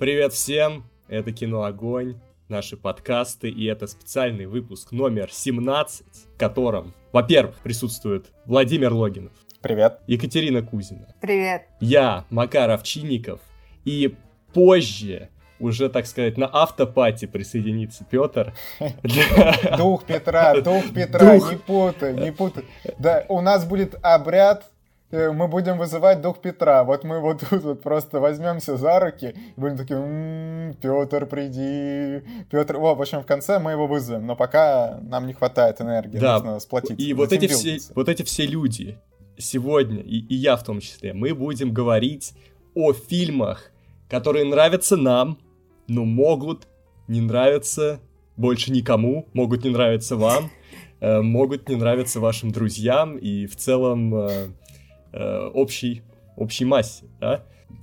Привет всем, это Кино Огонь, наши подкасты, и это специальный выпуск номер 17, в котором, во-первых, присутствует Владимир Логинов. Привет. Екатерина Кузина. Привет. Я, Макар Овчинников, и позже уже, так сказать, на автопати присоединится Петр. Дух Петра, дух Петра, не путай, не путай. Да, у нас будет обряд мы будем вызывать дух Петра. Вот мы вот тут вот просто возьмемся за руки и будем такие, м-м, Петр, приди, Петр. О, в общем, в конце мы его вызовем, но пока нам не хватает энергии, да. нужно сплотиться. И вот эти, все, вот эти все люди сегодня, и, и я в том числе, мы будем говорить о фильмах, которые нравятся нам, но могут не нравиться больше никому, могут не нравиться вам, э, могут не нравиться вашим друзьям, и в целом э, общей, общей массе, да?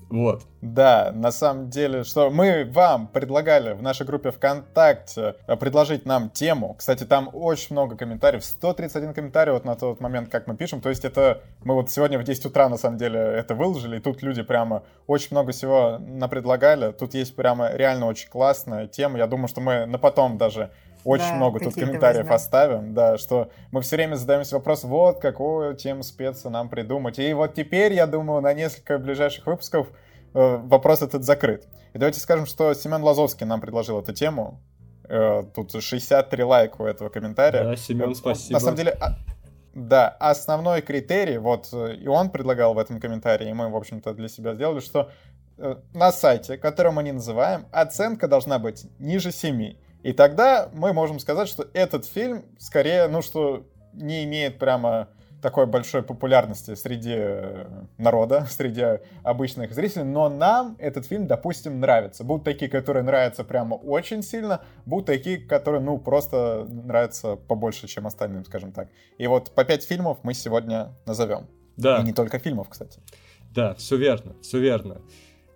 Вот. Да, на самом деле, что мы вам предлагали в нашей группе ВКонтакте э, предложить нам тему. Кстати, там очень много комментариев, 131 комментарий вот на тот момент, как мы пишем. То есть это мы вот сегодня в 10 утра на самом деле это выложили, и тут люди прямо очень много всего напредлагали. Тут есть прямо реально очень классная тема. Я думаю, что мы на потом даже очень да, много тут комментариев возьмем. оставим, да, что мы все время задаемся вопрос, вот какую тему спеца нам придумать. И вот теперь, я думаю, на несколько ближайших выпусков э, вопрос этот закрыт. И давайте скажем, что Семен Лазовский нам предложил эту тему. Э, тут 63 лайка у этого комментария. Да, Семен, спасибо. На самом деле, а, да, основной критерий, вот э, и он предлагал в этом комментарии, и мы, в общем-то, для себя сделали, что э, на сайте, который мы не называем, оценка должна быть ниже 7. И тогда мы можем сказать, что этот фильм скорее, ну что, не имеет прямо такой большой популярности среди э, народа, среди обычных зрителей, но нам этот фильм, допустим, нравится. Будут такие, которые нравятся прямо очень сильно, будут такие, которые, ну, просто нравятся побольше, чем остальным, скажем так. И вот по пять фильмов мы сегодня назовем. Да. И не только фильмов, кстати. Да, все верно, все верно.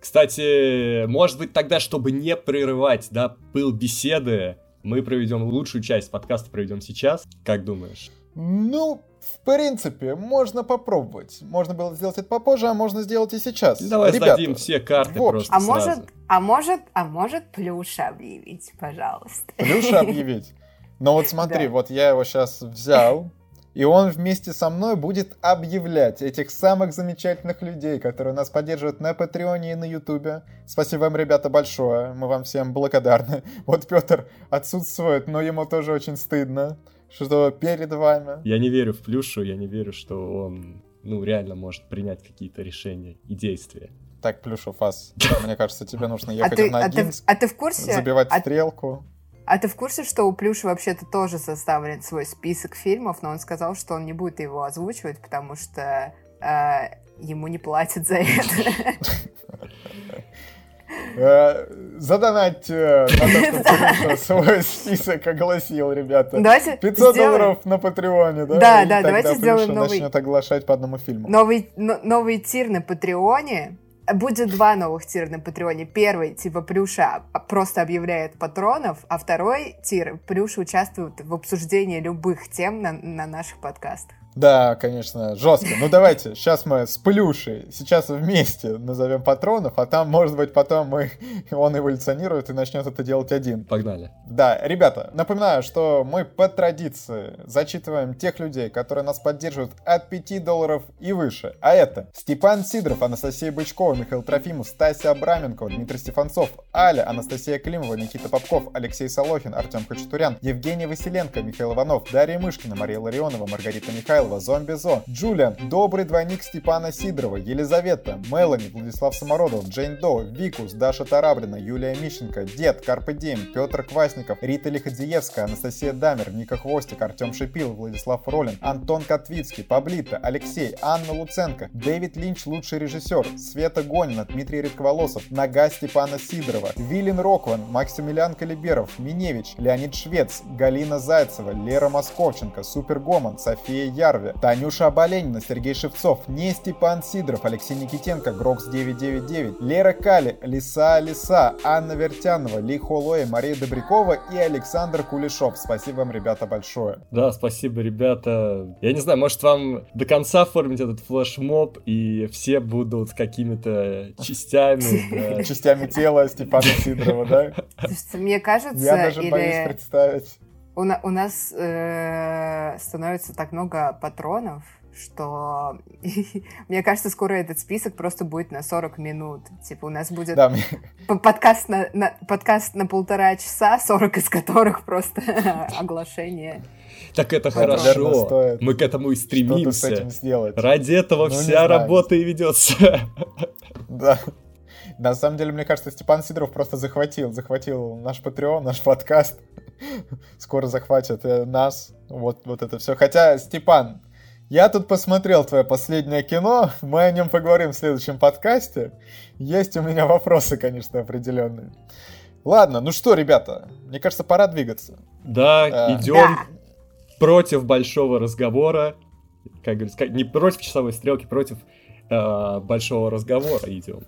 Кстати, может быть тогда, чтобы не прерывать, да, пыл беседы, мы проведем лучшую часть подкаста проведем сейчас. Как думаешь? Ну, в принципе, можно попробовать. Можно было сделать это попозже, а можно сделать и сейчас. Давай Ребята, сдадим все карты вот. просто а сразу. может, а может, а может плюша объявить, пожалуйста. Плюша объявить? Ну вот смотри, вот я его сейчас взял, и он вместе со мной будет объявлять этих самых замечательных людей, которые нас поддерживают на Патреоне и на Ютубе. Спасибо вам, ребята, большое. Мы вам всем благодарны. Вот Петр отсутствует, но ему тоже очень стыдно, что перед вами. Я не верю в Плюшу, я не верю, что он ну, реально может принять какие-то решения и действия. Так, Плюшев, Ас, мне кажется, тебе нужно а ехать а ты, в Ногинск, а ты, а ты в курсе? забивать а... стрелку. А ты в курсе, что у Плюша вообще-то тоже составлен свой список фильмов, но он сказал, что он не будет его озвучивать, потому что э, ему не платят за это. Э, задонать на то, свой список огласил, ребята. Давайте 500 долларов на Патреоне, да? Да, да, давайте сделаем новый... начнет оглашать по одному фильму. Новый тир на Патреоне, Будет два новых тира на Патреоне. Первый, типа, Плюша просто объявляет патронов, а второй тир, Плюша участвует в обсуждении любых тем на, на наших подкастах. Да, конечно, жестко. Ну давайте, сейчас мы с Плюшей сейчас вместе назовем патронов, а там, может быть, потом мы, он эволюционирует и начнет это делать один. Погнали. Да, ребята, напоминаю, что мы по традиции зачитываем тех людей, которые нас поддерживают от 5 долларов и выше. А это Степан Сидоров, Анастасия Бычкова, Михаил Трофимов, Стасия Абраменко, Дмитрий Стефанцов, Аля, Анастасия Климова, Никита Попков, Алексей Солохин, Артем Хачатурян, Евгений Василенко, Михаил Иванов, Дарья Мышкина, Мария Ларионова, Маргарита Михайлова, Михайлова, Зомби Зо, Джулиан, добрый двойник Степана Сидорова, Елизавета, Мелани, Владислав Самородов, Джейн До, Викус, Даша Тарабрина, Юлия Мищенко, Дед, Карпе Дим, Петр Квасников, Рита Лиходзиевская, Анастасия Дамер, Ника Хвостик, Артем Шипил, Владислав Ролин, Антон Котвицкий, Паблита, Алексей, Анна Луценко, Дэвид Линч, лучший режиссер, Света Гонина, Дмитрий Редковолосов, Нога Степана Сидорова, Вилин Рокван, Максимилиан Калиберов, Миневич, Леонид Швец, Галина Зайцева, Лера Московченко, Супер Гоман, София Яр, Харви, Танюша Аболенина, Сергей Шевцов, не Степан Сидоров, Алексей Никитенко, Грокс 999, Лера Кали, Лиса Лиса, Анна Вертянова, Ли Холоя, Мария Добрякова и Александр Кулешов. Спасибо вам, ребята, большое. Да, спасибо, ребята. Я не знаю, может вам до конца оформить этот флешмоб, и все будут какими-то частями. Частями тела Степана Сидорова, да? Мне кажется, Я даже боюсь представить. У, на, у нас э, становится так много патронов, что мне кажется, скоро этот список просто будет на 40 минут. Типа у нас будет да, мне... подкаст, на, на, подкаст на полтора часа, 40 из которых просто оглашение. Так это хорошо. Мы к этому и стремимся. Ради этого ну, вся работа и ведется. Да. На самом деле, мне кажется, Степан Сидоров просто захватил, захватил наш Patreon, наш подкаст. Скоро захватят э, нас. Вот, вот это все. Хотя, Степан, я тут посмотрел твое последнее кино, мы о нем поговорим в следующем подкасте. Есть у меня вопросы, конечно, определенные. Ладно, ну что, ребята, мне кажется, пора двигаться. Да, а, идем да. против большого разговора. Как говорится, не против часовой стрелки, против э, большого разговора идем.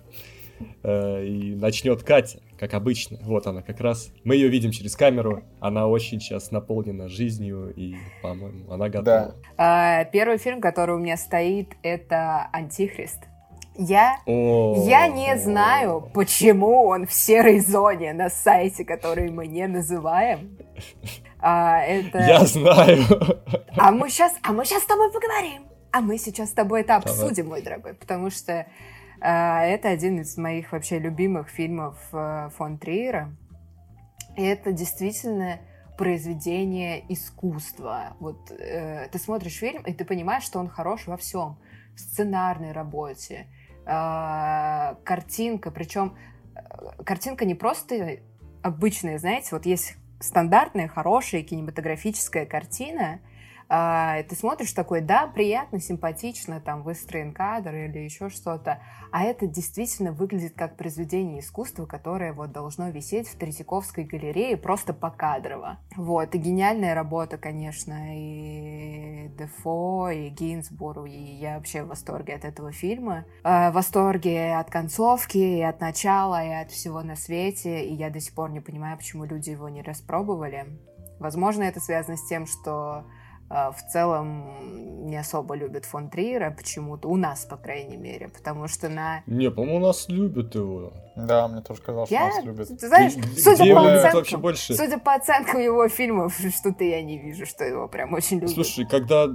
Э, и начнет Катя, как обычно. Вот она как раз. Мы ее видим через камеру. Она очень сейчас наполнена жизнью, и, по-моему, она готова. Да. А, первый фильм, который у меня стоит, это «Антихрист». Я, я не знаю, почему он в серой зоне на сайте, который мы не называем. А, это... Я знаю. А мы сейчас, а мы сейчас с тобой поговорим. А мы сейчас с тобой это обсудим, Давай. мой дорогой, потому что это один из моих вообще любимых фильмов э, фон Триера. И это действительно произведение искусства. Вот э, ты смотришь фильм, и ты понимаешь, что он хорош во всем. В сценарной работе, э, картинка, причем э, картинка не просто обычная, знаете, вот есть стандартная, хорошая кинематографическая картина, а, ты смотришь такой, да, приятно, симпатично, там выстроен кадр или еще что-то, а это действительно выглядит как произведение искусства, которое вот должно висеть в Третьяковской галерее просто покадрово. Вот, и гениальная работа, конечно, и Дефо, и Гинзбург, и я вообще в восторге от этого фильма. А, в восторге от концовки, и от начала, и от всего на свете, и я до сих пор не понимаю, почему люди его не распробовали. Возможно, это связано с тем, что в целом не особо любят фон Триера почему-то, у нас, по крайней мере, потому что на... Не, по-моему, у нас любят его. Да, мне тоже казалось, я... что нас любят. Ты знаешь, судя по, оценкам, больше? судя по оценкам его фильмов, что-то я не вижу, что его прям очень любят. Слушай, когда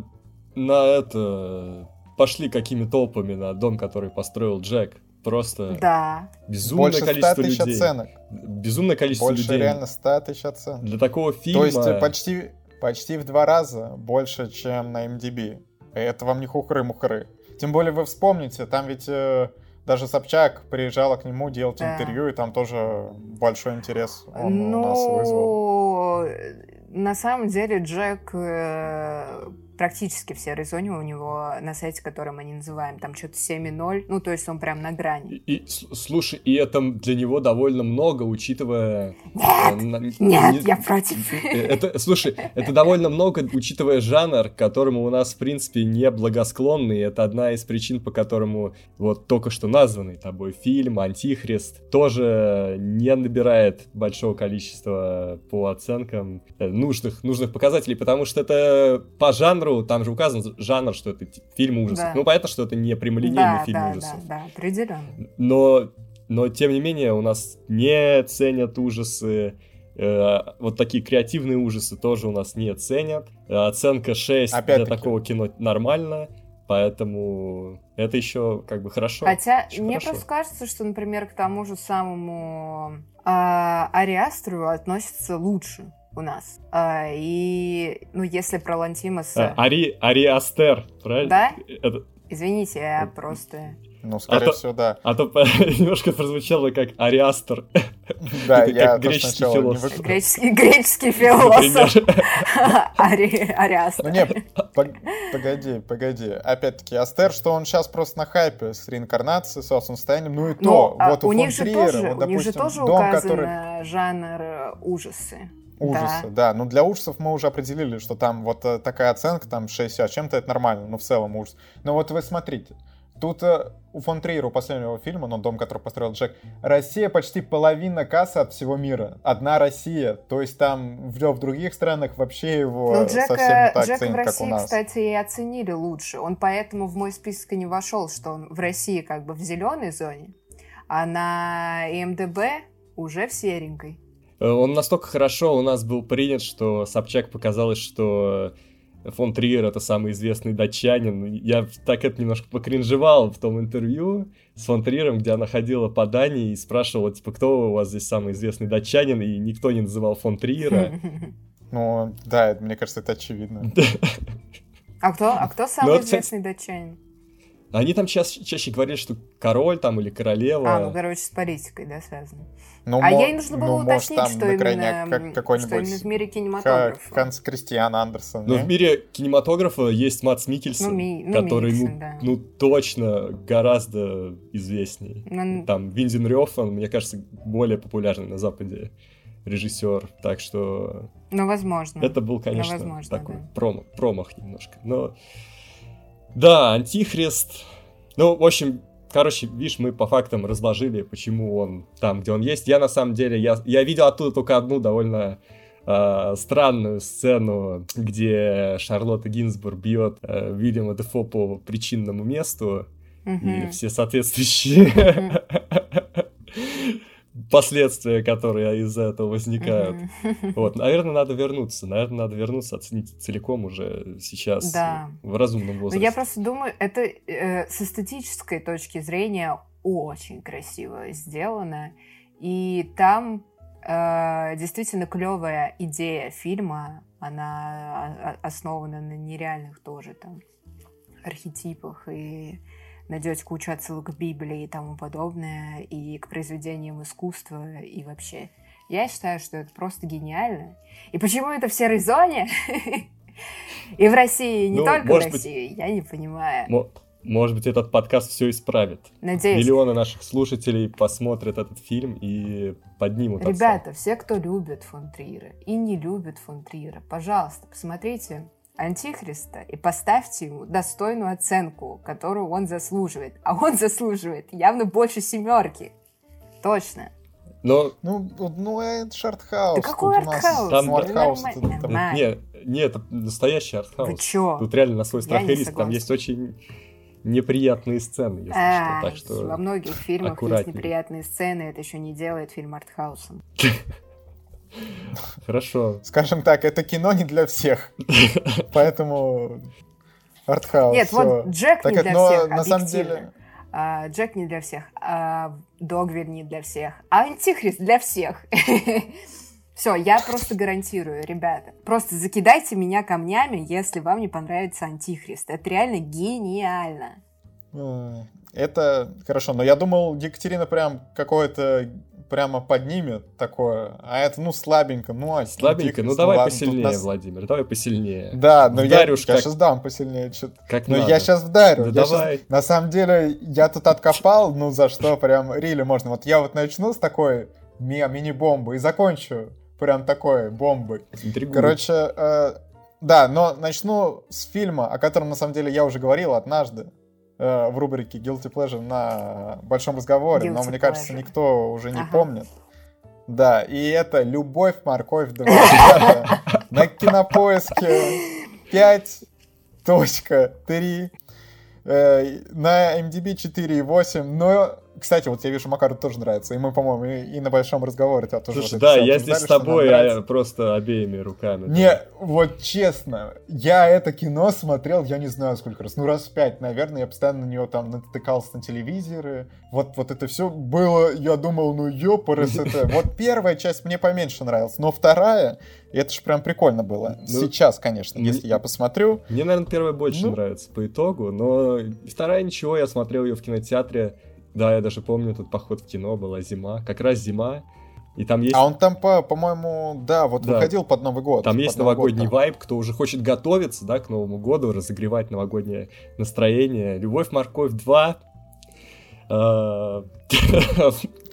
на это пошли какими толпами на дом, который построил Джек, просто да. безумное Больше количество 100 тысяч людей. оценок. Безумное количество Больше людей. реально 100 тысяч оценок. Для такого фильма... То есть э, почти почти в два раза больше, чем на MDB. Это вам не хухры-мухры. Тем более вы вспомните, там ведь э, даже Собчак приезжала к нему делать да. интервью, и там тоже большой интерес он ну, у нас вызвал. На самом деле Джек э, практически все резоны у него на сайте, который мы не называем, там что-то 7,0, ну, то есть он прям на грани. И, и, слушай, и это для него довольно много, учитывая... Нет, э, на, нет, не, я против. Э, это, слушай, это довольно много, учитывая жанр, к которому у нас, в принципе, не благосклонный, это одна из причин, по которому вот только что названный тобой фильм «Антихрист» тоже не набирает большого количества по оценкам э, нужных, нужных показателей, потому что это по жанру жанру, там же указан жанр, что это фильм ужасов. Да. Ну, понятно, что это не прямолинейный да, фильм да, ужасов. Да, да, определенно. Но, но, тем не менее, у нас не ценят ужасы, э, вот такие креативные ужасы тоже у нас не ценят. Оценка 6 для такого кино нормально. Поэтому это еще как бы хорошо. Хотя еще мне хорошо. просто кажется, что, например, к тому же самому э, Ариастру относится лучше у нас. А, и, ну, если про Лантимаса... А, Ари, Ари Астер, правильно? Да? Это... Извините, я просто... Ну, скорее а всего, да. А то немножко прозвучало как Ариастер. Да, я греческий философ. Греческий, греческий философ. Ари, Ариастер. Ну не, погоди, погоди. Опять-таки, Астер, что он сейчас просто на хайпе с реинкарнацией, с состоянием, ну и то. А вот у них же тоже, у них же тоже указан жанр ужасы. Ужасы, да. да. Ну, для ужасов мы уже определили, что там вот э, такая оценка, там 60, чем-то это нормально, но в целом ужас. Но вот вы смотрите, тут э, у фон Триера, у последнего фильма, ну, «Дом, который построил Джек», Россия почти половина кассы от всего мира. Одна Россия. То есть там в, в других странах вообще его ну, Джека, совсем не так Джека ценят, в России, как у нас. кстати, и оценили лучше. Он поэтому в мой список и не вошел, что он в России как бы в зеленой зоне, а на МДБ уже в серенькой. Э, он настолько хорошо у нас был принят, что Собчак показалось, что фон Триер это самый известный датчанин. Я так это немножко покринжевал в том интервью с фон Триером, где она ходила по Дании и спрашивала, типа, кто у вас здесь самый известный датчанин, и никто не называл фон Триера. Ну, да, мне кажется, это очевидно. А кто, а кто самый ну, известный датчанин? Они там ча- чаще говорили, что король там или королева. А, ну, короче, с политикой, да, связано. Ну, а ей нужно было ну, уточнить, может, что, именно, как, какой-нибудь что именно в мире кинематографа. Ханс Кристиан Андерсон. Ну, в мире кинематографа есть Матс Микельсон, ну, ми, ну, который, Микельсон, ну, да. ну, точно гораздо известней. Ну, там Виндин Рёфан, мне кажется, более популярный на Западе режиссер, так что... Ну, возможно. Это был, конечно, ну, возможно, такой да. промах, промах немножко. Но да, Антихрист. Ну, в общем, короче, видишь, мы по фактам разложили, почему он там, где он есть. Я на самом деле, я, я видел оттуда только одну довольно э, странную сцену, где Шарлотта Гинзбург бьет э, Вильяма Дефо по причинному месту. Mm-hmm. И все соответствующие mm-hmm последствия, которые из-за этого возникают. Mm-hmm. Вот, наверное, надо вернуться. Наверное, надо вернуться, оценить целиком уже сейчас да. в разумном возрасте. Но я просто думаю, это э, с эстетической точки зрения очень красиво сделано. И там э, действительно клевая идея фильма. Она основана на нереальных тоже там архетипах и найдете кучу отсылок к Библии и тому подобное, и к произведениям искусства, и вообще. Я считаю, что это просто гениально. И почему это в серой зоне? И в России, не ну, только в России, я не понимаю. Может быть, этот подкаст все исправит. Надеюсь. Миллионы наших слушателей посмотрят этот фильм и поднимут Ребята, все, кто любит фон Триера и не любит фон Триера, пожалуйста, посмотрите Антихриста и поставьте ему достойную оценку, которую он заслуживает. А он заслуживает явно больше семерки. Точно. Но... Ну, ну, это же артхаус. Да какой артхаус? Там, ну, артхаус. Нет, нет, это настоящий артхаус. Вы чё? Тут реально на свой страх и риск. Там есть очень неприятные сцены, если а, что. Так что во многих фильмах есть неприятные сцены, это еще не делает фильм артхаусом. Хорошо. Скажем так, это кино не для всех. Поэтому артхаус. Нет, вот Джек не для всех, на самом деле... А, Джек не для всех, а Догвиль не для всех, а Антихрист для всех. Все, я просто гарантирую, ребята. Просто закидайте меня камнями, если вам не понравится Антихрист. Это реально гениально. Это хорошо, но я думал, Екатерина прям какое-то прямо поднимет такое, а это, ну, слабенько, ну, а Слабенько? Ну, давай ладно, посильнее, нас... Владимир, давай посильнее. Да, но я, как... я сейчас дам посильнее что-то. Как но надо. я сейчас вдарю. Да я давай. Сейчас... На самом деле, я тут откопал, ну, за что прям рили можно. Вот я вот начну с такой ми мини-бомбы и закончу прям такой бомбой. Интригует. Короче, э, да, но начну с фильма, о котором, на самом деле, я уже говорил однажды. Э, в рубрике Guilty Pleasure на большом разговоре, Guilty но мне pleasure. кажется, никто уже не ага. помнит. Да, и это «Любовь, морковь 2». На кинопоиске 5.3. Э, на MDB 4.8, но кстати, вот я вижу, Макару тоже нравится, и мы, по-моему, и, и на большом разговоре тебя тоже Слушай, вот да, я здесь с тобой, а просто обеими руками. Не, вот честно, я это кино смотрел, я не знаю сколько раз, ну раз пять, наверное, я постоянно на него там натыкался на телевизоры, вот, вот это все было, я думал, ну ёпарас это. Вот первая часть мне поменьше нравилась, но вторая, это же прям прикольно было. Ну, Сейчас, конечно, если я посмотрю. Мне, наверное, первая больше ну, нравится по итогу, но вторая ничего, я смотрел ее в кинотеатре да, я даже помню, тут поход в кино была зима, как раз зима. И там есть... А он там, по, по-моему, да, вот да. выходил под Новый год. Там есть новогодний год, вайб, кто уже хочет готовиться, да, к Новому году, разогревать новогоднее настроение. Любовь, морковь 2. А,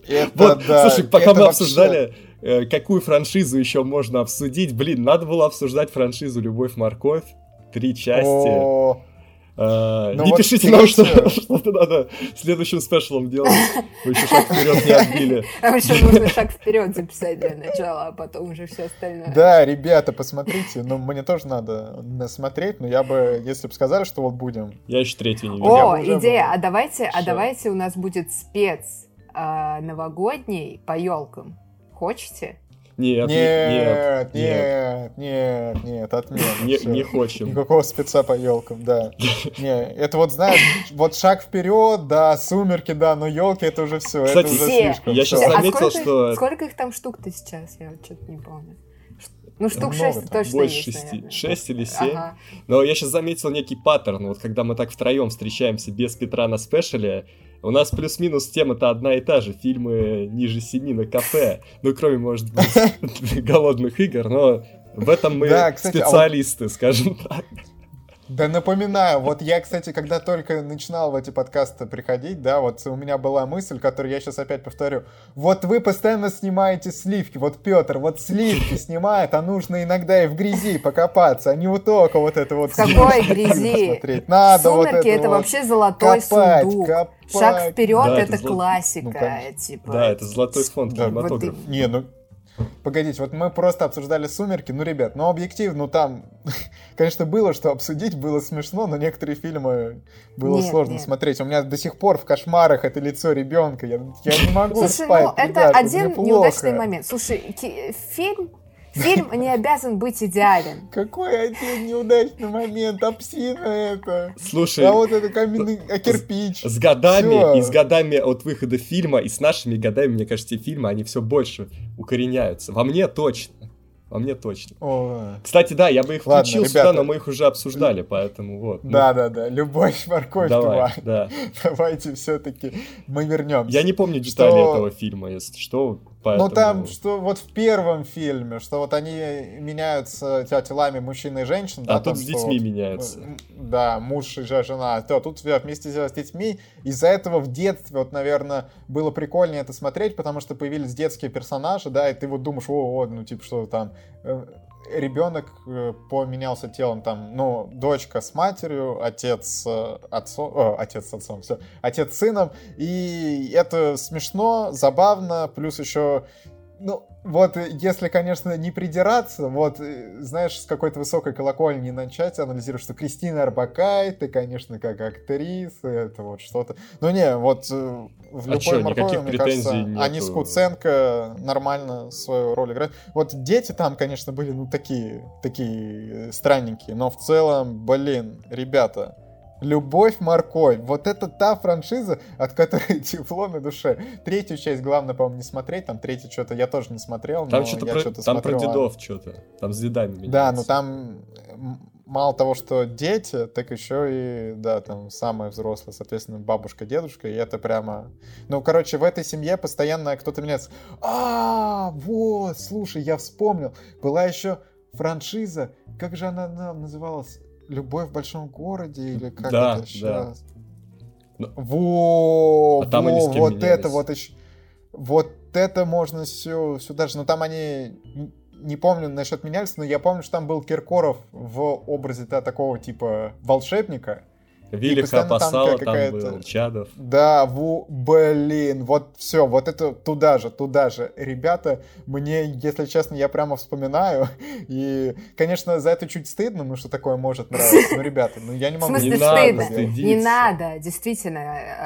это, вот, да, слушай, пока мы обсуждали, э, какую франшизу еще можно обсудить? Блин, надо было обсуждать франшизу «Любовь-морковь». Три части. А, Ну не вот пишите нам, что, что-то надо следующим спешлом делать. Вы еще шаг вперед не отбили. Там еще нужно шаг вперед записать для начала, а потом уже все остальное. Да, ребята, посмотрите. Ну, мне тоже надо смотреть, но я бы, если бы сказали, что вот будем. Я еще третью не видел. О, идея, а давайте, а давайте у нас будет спец а, новогодний по елкам. Хочете? Нет, Нет, нет, нет, нет, нет, отмена. не, не хочем. Никакого спеца по елкам, да. Не, это вот, знаешь, вот шаг вперед, да, сумерки, да, но елки это уже все, это Кстати, уже все. слишком. Я щас А заметил, сколько, что- сколько их там штук-то сейчас? Я что-то не помню. Ну, штук много шесть там, точно Больше есть, шести. наверное. Шесть или семь. Ага. Но я сейчас заметил некий паттерн. Вот когда мы так втроем встречаемся без Петра на спешале, у нас плюс-минус тема-то одна и та же. Фильмы ниже семи на кафе. Ну, кроме, может быть, голодных игр, но в этом мы Да, кстати, а вот- специалисты, скажем так. Да напоминаю, вот я, кстати, когда только начинал в эти подкасты приходить, да, вот у меня была мысль, которую я сейчас опять повторю. Вот вы постоянно снимаете сливки, вот Петр, вот сливки снимает, а нужно иногда и в грязи покопаться, а не вот только вот это вот... В какой грязи? Смотреть. Надо вот Сумерки это вот вообще золотой копать, сундук. копать. Шаг вперед Да, это, это золо- классика, Ну, конечно. типа. Да, это золотой фонд Да, кинематографа. вот Не, ну... Погодите, вот мы просто обсуждали «Сумерки», ну, ребят, ну, объективно, ну, там, конечно, было что обсудить, было смешно, но некоторые фильмы было Нет, сложно нет. смотреть. У меня до сих пор в кошмарах это лицо ребенка, я, я не могу Слушай, спать, ну это ребят, один неудачный момент. Слушай, фильм, фильм не обязан быть идеален. Какой один неудачный момент, а псина это. Слушай, А вот это каменный, а кирпич. с годами, Всё. и с годами от выхода фильма, и с нашими годами, мне кажется, эти фильмы, они все больше укореняются. Во мне точно. Во мне точно. О, Кстати, да, я бы их Ладно, включил ребята. сюда, но мы их уже обсуждали, поэтому вот. ну, Да-да-да, любовь, морковь, Давай, 2. да. Давайте все-таки мы вернемся. Я не помню детали Что- этого фильма, если что, поэтому... Ну там, что вот в первом фильме, что вот они меняются телами мужчины и женщин. А да, тут там, с детьми вот, меняются. Да, муж и жена. То, тут вместе с детьми. Из-за этого в детстве, вот, наверное, было прикольнее это смотреть, потому что появились детские персонажи, да, и ты вот думаешь, о, о ну, типа, что там... э, Ребенок э, поменялся телом, там, ну, дочка с матерью, отец с отцом, о, отец с отцом, все, отец с сыном, и это смешно, забавно, плюс еще ну, вот э, если, конечно, не придираться, вот, э, знаешь, с какой-то высокой колокольни начать анализировать, что Кристина Арбакайте, конечно, как актриса, это вот что-то. Ну не, вот э, в А «Любой чё, моркови», мне кажется, нету? они с Куценко нормально свою роль играют. Вот дети там, конечно, были, ну, такие, такие странненькие, но в целом, блин, ребята, Любовь, морковь. Вот это та франшиза, от которой тепло на душе. Третью часть, главное, по-моему, не смотреть. Там третью что-то я тоже не смотрел. Там но что-то про, что-то там про смотрел, а- дедов что-то. Там с дедами меняется. Да, ну там мало того, что дети, так еще и, да, там самые взрослые, соответственно, бабушка, дедушка, и это прямо... Ну, короче, в этой семье постоянно кто-то меняется. А, вот, слушай, я вспомнил. Была еще франшиза, как же она на- называлась? «Любовь в большом городе» или как Да, это да. сейчас? Ну, Во, а там они с во, кем вот менялись? это вот еще... Вот это можно все сюда же. Ну там они не помню насчет менялись, но я помню, что там был Киркоров в образе да, такого типа волшебника. Виллиха постоянно там Пасала там какая-то- был, Чадов. Да, ву, блин, вот все, вот это туда же, туда же. Ребята, мне, если честно, я прямо вспоминаю. И, конечно, за это чуть стыдно, ну что такое может нравиться. Ну, ребята, ну я не В могу... смысле, Не надо стыдно? стыдиться. Не надо, действительно.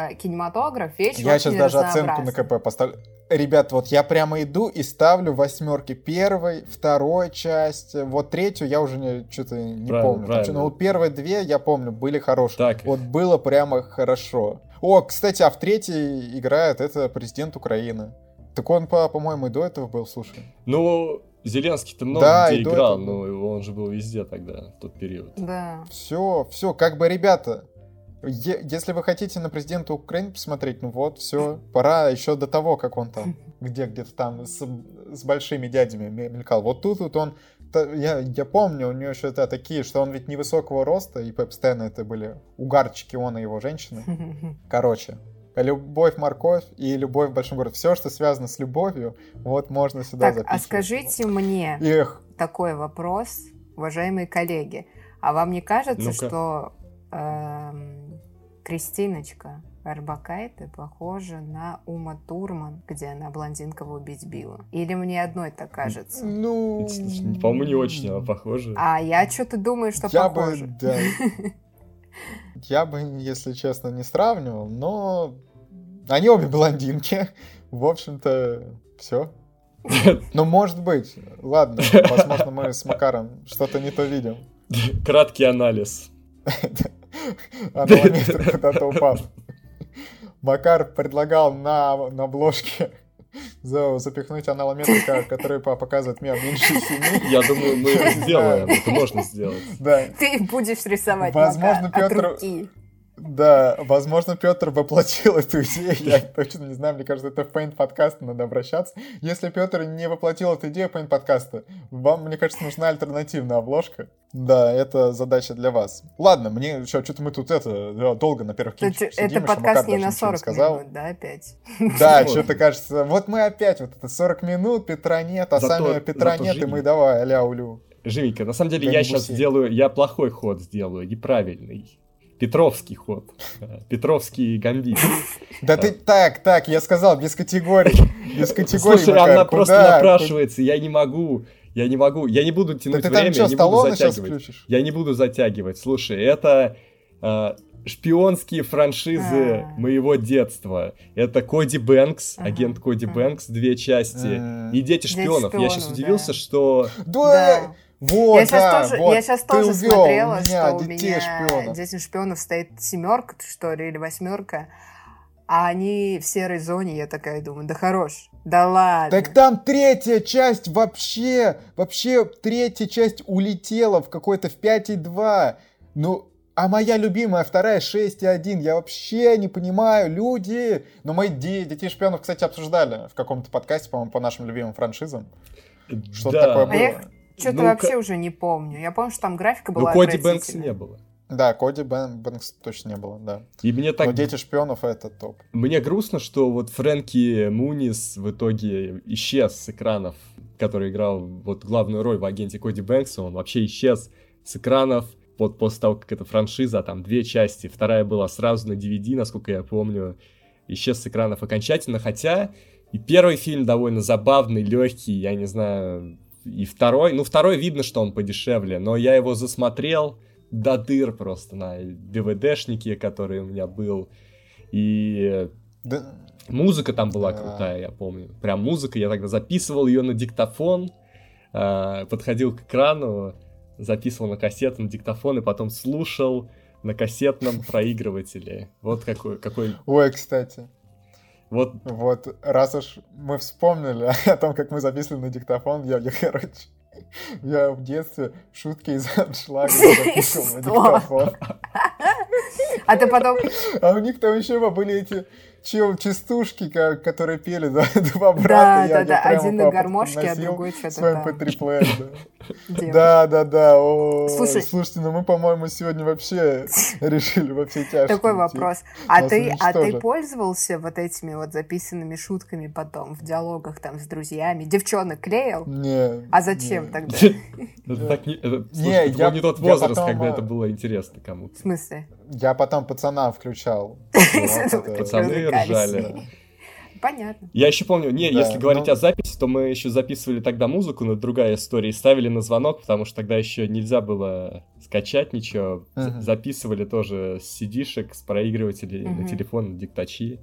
э, Кинематограф вещь Я сейчас даже оценку на. КП поставлю. Ребят, вот я прямо иду и ставлю восьмерки первой, второй части, вот третью я уже не, что-то не Правильно, помню. Там правильно. что, ну вот первые две, я помню, были хорошие. Так. Вот было прямо хорошо. О, кстати, а в третьей играет это президент Украины. Так он, по- по-моему, и до этого был, слушай. Ну, Зеленский-то много Да, где играл, этого но он же был везде тогда, в тот период. Да. Все, все, как бы, ребята, е- если вы хотите на президента Украины посмотреть, ну вот, все, пора еще до того, как он там, где где-то там с, с большими дядями ме- мелькал. Вот тут вот он, я, я помню, у него еще это такие, что он ведь невысокого роста, и постоянно это были угарчики он и его женщины. Короче, любовь, морковь и любовь в большом городе. Все, что связано с любовью, вот можно сюда Так, записывать. а скажите мне Эх, такой вопрос, уважаемые коллеги. А вам не кажется, Ну-ка. что эм, Кристиночка Арбакайте похожа на Ума Турман, где она блондинкого убить била? Или мне одной так кажется? ну... По-моему, не очень она похожа. А я что-то думаю, что Я похоже. бы, да. Я бы, если честно, не сравнивал, но они обе блондинки. В общем-то, все. Ну, может быть. Ладно, возможно, мы с Макаром что-то не то видим. Краткий анализ. Аналометр куда-то упал. Макар предлагал на, на обложке за- запихнуть аналометр, который по- показывает меня меньше семи. Я думаю, мы это сделаем. Это можно сделать. Да, Ты будешь рисовать Возможно, руки. Да, возможно, Петр воплотил эту идею, я точно не знаю, мне кажется, это в Paint подкаст надо обращаться. Если Петр не воплотил эту идею Paint подкаста, вам, мне кажется, нужна альтернативная обложка. Да, это задача для вас. Ладно, мне что-то мы тут это долго на первых Это, кинчиках это сидим, еще подкаст не на ничего 40 сказал. минут, да, опять? Да, что-то кажется, вот мы опять, вот это 40 минут, Петра нет, а сами Петра нет, и мы давай, аля-улю. Женька, на самом деле я сейчас сделаю, я плохой ход сделаю, неправильный. Петровский ход. Э, Петровский гамбит. Да ты так, так, я сказал, без категорий, без категорий, Слушай, Макар, она просто напрашивается, я не могу. Я не могу, я не буду тянуть время, я не буду затягивать. Я не буду затягивать. Слушай, это э, шпионские франшизы А. моего детства. Это Коди Бэнкс, агент Коди. Бэнкс, две части. М. И Дети шпионов. Я сейчас удивился, что... Да, вот, я сейчас да, тоже, вот, я сейчас ты тоже увёл смотрела, у меня что у детей меня шпионов. детям шпионов стоит семерка, что ли, или восьмерка, а они в серой зоне, я такая думаю, да хорош, да ладно. Так там третья часть вообще, вообще третья часть улетела в какой-то в 5.2. Ну, а моя любимая вторая 6.1, я вообще не понимаю, люди. Но мы де- детей шпионов, кстати, обсуждали в каком-то подкасте, по-моему, по нашим любимым франшизам. Что-то Да. такое А я было. Что-то ну, вообще ка- уже не помню. Я помню, что там графика Ну, была Коди Бэнкс не было. Да, Коди Бэн- Бэнкс точно не было, да. И мне так Но дети шпионов это топ. Мне грустно, что вот Фрэнки Мунис в итоге исчез с экранов, который играл вот главную роль в агенте Коди Бэнкса, он вообще исчез с экранов вот после того, как эта франшиза, там две части, вторая была сразу на DVD, насколько я помню, исчез с экранов окончательно, хотя и первый фильм довольно забавный, легкий, я не знаю, и второй, ну второй видно, что он подешевле, но я его засмотрел до дыр просто на DVD-шнике, который у меня был, и Да, Музыка там была Да. крутая, я помню. Прям музыка, я тогда записывал ее на диктофон, а, подходил к экрану, записывал на кассету, на диктофон, и потом слушал на кассетном проигрывателе. Вот какой, какой, Ой, кстати, вот, вот раз уж мы вспомнили о том, как мы записывали на диктофон, я, я короче, я в детстве шутки из аншлага записывал на диктофон. А ты потом... А у них там еще были эти чел, частушки, которые пели, да, два брата. Да, я- да, я да, прямо один на гармошке, а другой что-то свой там. MP3 плеер, да. Да, да, да. О, Слушай. Слушайте, ну мы, по-моему, сегодня вообще решили во все тяжкие. Такой вопрос. А ты, а ты пользовался вот этими вот записанными шутками потом в диалогах там с друзьями? Девчонок клеил? Не. А зачем не. тогда? это так не, это, слушай, Не, это я- не тот возраст, потом, когда э, это было интересно кому-то. В смысле? Я потом пацанам включал. Пацаны Развлекались. ржали. Понятно. Я еще помню, не, Да, если говорить ну- о записи, то мы еще записывали тогда музыку на другая история и ставили на звонок, потому что тогда еще нельзя было скачать ничего. Мгм. Записывали тоже с CD-шек, с проигрывателей Мгм. на телефон, на диктачи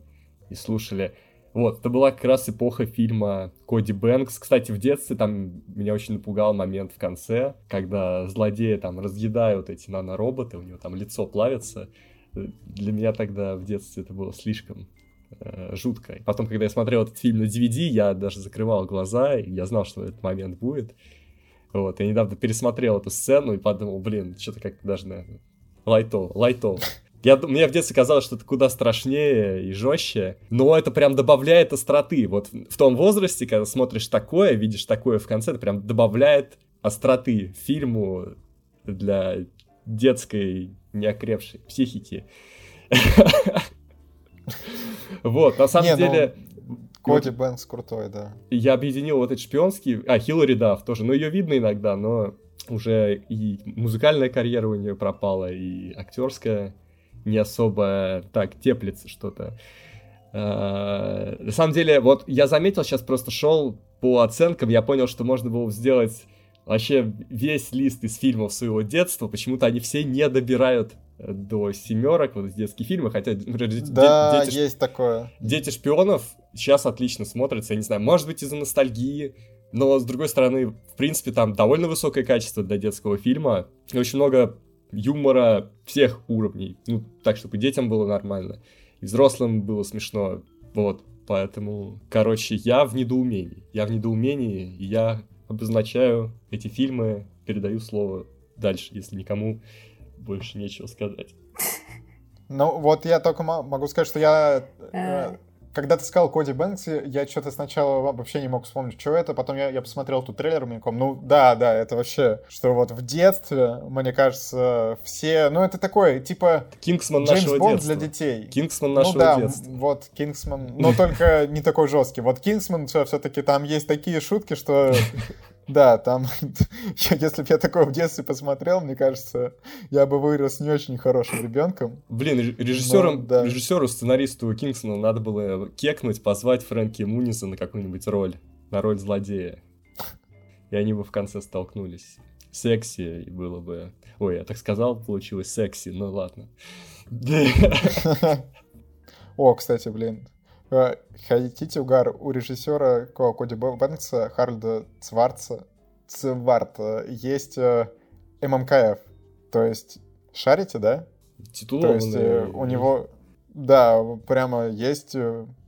и слушали. Вот, это была как раз эпоха фильма Коди Бэнкс. Кстати, в детстве там меня очень напугал момент в конце, когда злодеи там разъедают эти нанороботы, у него там лицо плавится. Для меня тогда в детстве это было слишком э, жутко. И Потом, когда я смотрел этот фильм на DVD, я даже закрывал глаза, и я знал, что этот момент будет. Вот, я недавно пересмотрел эту сцену и подумал, блин, что-то как-то даже, наверное, лайтово, лайтово. Я, мне в детстве казалось, что это куда страшнее и жестче, но это прям добавляет остроты. Вот в том возрасте, когда смотришь такое, видишь такое в конце, это прям добавляет остроты фильму для детской неокрепшей психики. Вот, на самом ну, деле... Коди Бэнкс крутой, да. Я объединил вот этот шпионский... А, Хиллари Дафф тоже. Ну, ее видно иногда, но уже и музыкальная карьера у нее пропала, и актерская не особо так теплится что-то. А, на самом деле, вот я заметил, сейчас просто шел по оценкам, я понял, что можно было сделать вообще весь лист из фильмов своего детства. Почему-то они все не добирают э, до семерок, вот из детских фильмов, хотя например, да, дети, есть такое. Дети шпионов сейчас отлично смотрятся, я не знаю, может быть из-за ностальгии, но с другой стороны, в принципе, там довольно высокое качество для детского фильма, очень много юмора всех уровней, ну, так, чтобы детям было нормально, и взрослым было смешно, вот, поэтому, короче, я в недоумении, я в недоумении, и я обозначаю эти фильмы, передаю слово дальше, если никому больше нечего сказать. Ну, вот я только могу сказать, что я э, когда ты сказал Коди Бэнкс, я что-то сначала вообще не мог вспомнить, что это, потом я, я посмотрел тут трейлер, мне ком, ну да, да, это вообще, что вот в детстве, мне кажется, все, ну это такое, типа... Кингсман Джеймс нашего Бонд детства. для детей. Кингсман нашего ну, да, детства. вот Кингсман, но только не такой жесткий. Вот Кингсман все-таки там есть такие шутки, что да, там, если бы я такое в детстве посмотрел, мне кажется, я бы вырос не очень хорошим ребенком. Блин, режиссером, да. режиссеру, сценаристу Кингсона надо было кекнуть, позвать Фрэнки Муниса на какую-нибудь роль, на роль злодея. И они бы в конце столкнулись. Секси, было бы... Ой, я так сказал, получилось секси, ну ладно. О, кстати, блин, хотите угар у режиссера Коди Бэнкса, Харльда Цварца, Цварта, есть э, ММКФ. То есть, шарите, да? То есть, э, у него, да, прямо есть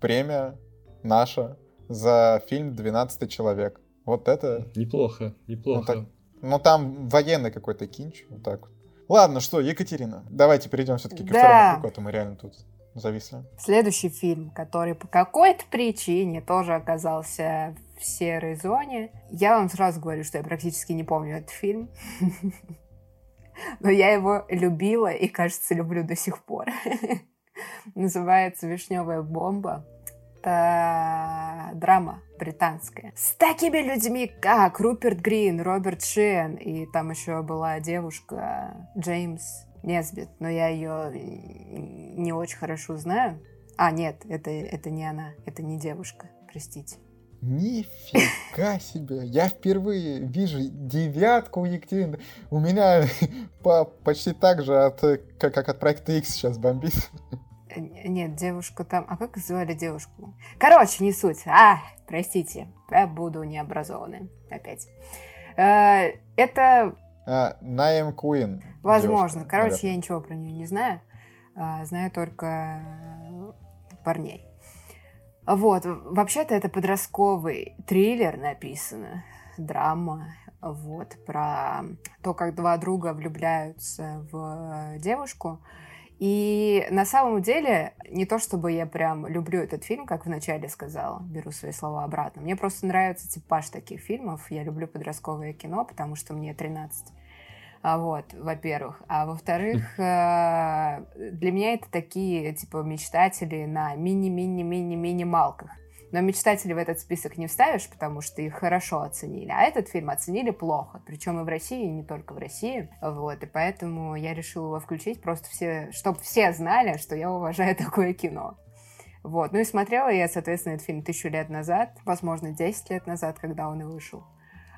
премия наша за фильм «12 человек». Вот это... Неплохо, неплохо. Ну, так, ну там военный какой-то кинч, вот так вот. Ладно, что, Екатерина, давайте перейдем все-таки к да. второму кругу, а мы реально тут зависли. Следующий фильм, который по какой-то причине тоже оказался в серой зоне. Я вам сразу говорю, что я практически не помню этот фильм. Но я его любила и, кажется, люблю до сих пор. Называется «Вишневая бомба». Это драма британская. С такими людьми, как Руперт Грин, Роберт Шен, и там еще была девушка Джеймс Несбит, но я ее не очень хорошо знаю. А, нет, это, это не она, это не девушка, простите. Нифига себе! Я впервые вижу девятку у Екатерины. У меня по, почти так же, от, как, как от проекта X сейчас бомбит. Э, нет, девушку там... А как звали девушку? Короче, не суть. А, простите, я буду необразованным опять. Э, это а, Найм Куин. Возможно. Девушка, Короче, наверное. я ничего про нее не знаю. А, знаю только парней. Вот, вообще-то это подростковый триллер написано, драма, вот, про то, как два друга влюбляются в девушку. И на самом деле, не то чтобы я прям люблю этот фильм, как вначале сказала, беру свои слова обратно. Мне просто нравится типаж таких фильмов. Я люблю подростковое кино, потому что мне 13. А, вот, во-первых. А во-вторых, э, для меня это такие, типа, мечтатели на мини-мини-мини-минималках. Но мечтатели в этот список не вставишь, потому что их хорошо оценили. А этот фильм оценили плохо. Причем и в России, и не только в России. Вот, и поэтому я решила его включить, просто все, чтобы все знали, что я уважаю такое кино. Вот, ну и смотрела я, соответственно, этот фильм тысячу лет назад, возможно, 10 лет назад, когда он и вышел.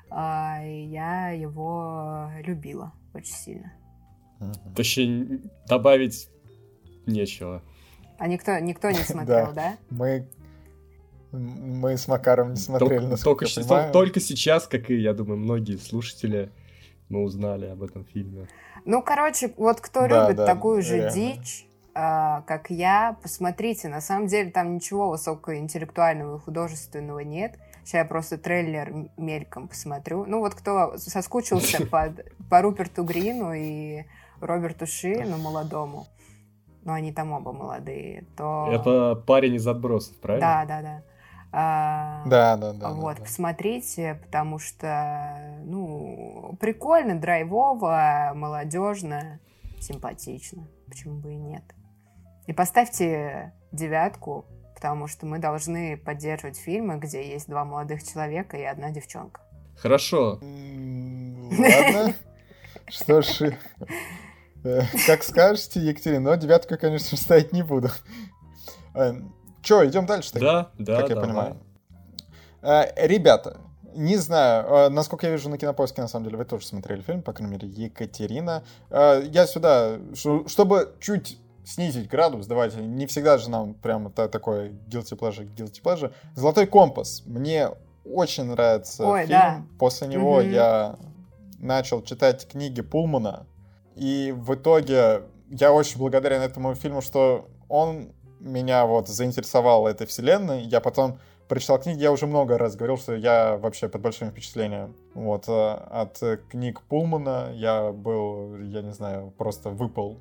А, и я его любила очень сильно. Точнее, добавить нечего. А никто, никто не смотрел, да? Мы мы с Макаром не смотрели, только, только, я понимаю. только сейчас, как и, я думаю, многие слушатели, мы узнали об этом фильме. Ну, короче, вот кто да, любит да, такую же реально. дичь, э, как я, посмотрите. На самом деле там ничего высокоинтеллектуального и художественного нет. Сейчас я просто трейлер мельком посмотрю. Ну вот кто соскучился по, Руперту Грину и Роберту Шину молодому, ну они там оба молодые, то... Это парень из отбросов, правильно? Да, да, да. А, да, да, да. Вот, да, да. посмотрите, потому что, ну, прикольно, драйвово, молодежно, симпатично. Почему бы и нет? И поставьте девятку, потому что мы должны поддерживать фильмы, где есть два молодых человека и одна девчонка. Хорошо. Ладно. Что ж, э, как скажете, Екатерина, но девятку, конечно, ставить не буду. Э, Че, идем дальше? Да, да, Как я понимаю. Э, ребята, не знаю, насколько я вижу на кинопоиске, на самом деле, вы тоже смотрели фильм, по крайней мере, Екатерина. Я сюда, чтобы чуть снизить градус, давайте, не всегда же нам прямо такой guilty pleasure, guilty pleasure. «Золотой компас». Мне очень нравится Ой, фильм. Да. После него Мгм. я начал читать книги Пулмана. И в итоге я очень благодарен этому фильму, что он меня вот заинтересовал этой вселенной. Я потом прочитал книги, я уже много раз говорил, что я вообще под большим впечатлением. Вот, э, от книг Пулмана я был, я не знаю, просто выпал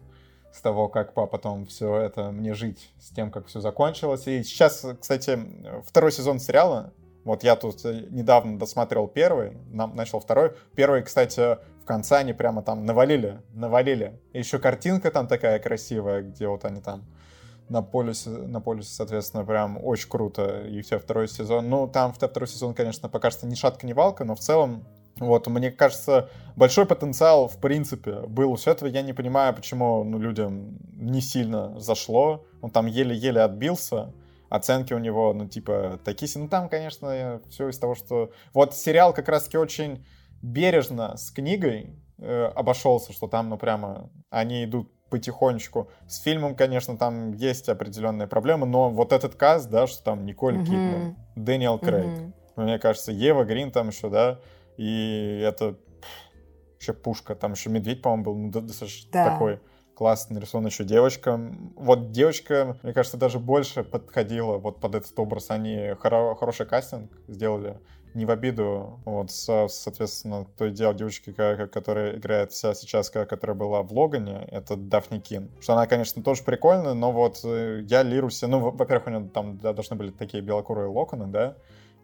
с того, как по- потом все это мне жить, с тем, как все закончилось. И сейчас, кстати, второй сезон сериала, вот я тут э, недавно досмотрел первый, нам начал второй. Первый, кстати, в конце они прямо там навалили, навалили. И еще картинка там такая красивая, где вот они там на полюсе, на полюсе, соответственно, прям очень круто. И все, второй сезон. Ну, там второй сезон, конечно, пока что ни шатка, ни валка, но в целом вот, мне кажется, большой потенциал, в принципе, был у всего этого. Я не понимаю, почему ну, людям не сильно зашло. Он там еле-еле отбился. Оценки у него, ну, типа, такие... Ну, там, конечно, все из того, что... Вот сериал как раз-таки очень бережно с книгой э, обошелся, что там, ну, прямо они идут потихонечку. С фильмом, конечно, там есть определенные проблемы, но вот этот каст, да, что там Николь Мгм. Кидман, Дэниел Крейг, Мгм. мне кажется, Ева Грин там еще, да, и это еще пушка. Там еще медведь, по-моему, был ну, до- достаточно Да. такой классно нарисован еще девочка. Вот девочка, мне кажется, даже больше подходила вот под этот образ. Они хоро- хороший кастинг сделали. Не в обиду, вот, со- соответственно, той дел девочки, которая играет вся сейчас, которая была в Логане, это Дафни Кин. Что она, конечно, тоже прикольная, но вот э, я Лирусе, ну, во- во-первых, у нее там да, должны были такие белокурые локоны, да,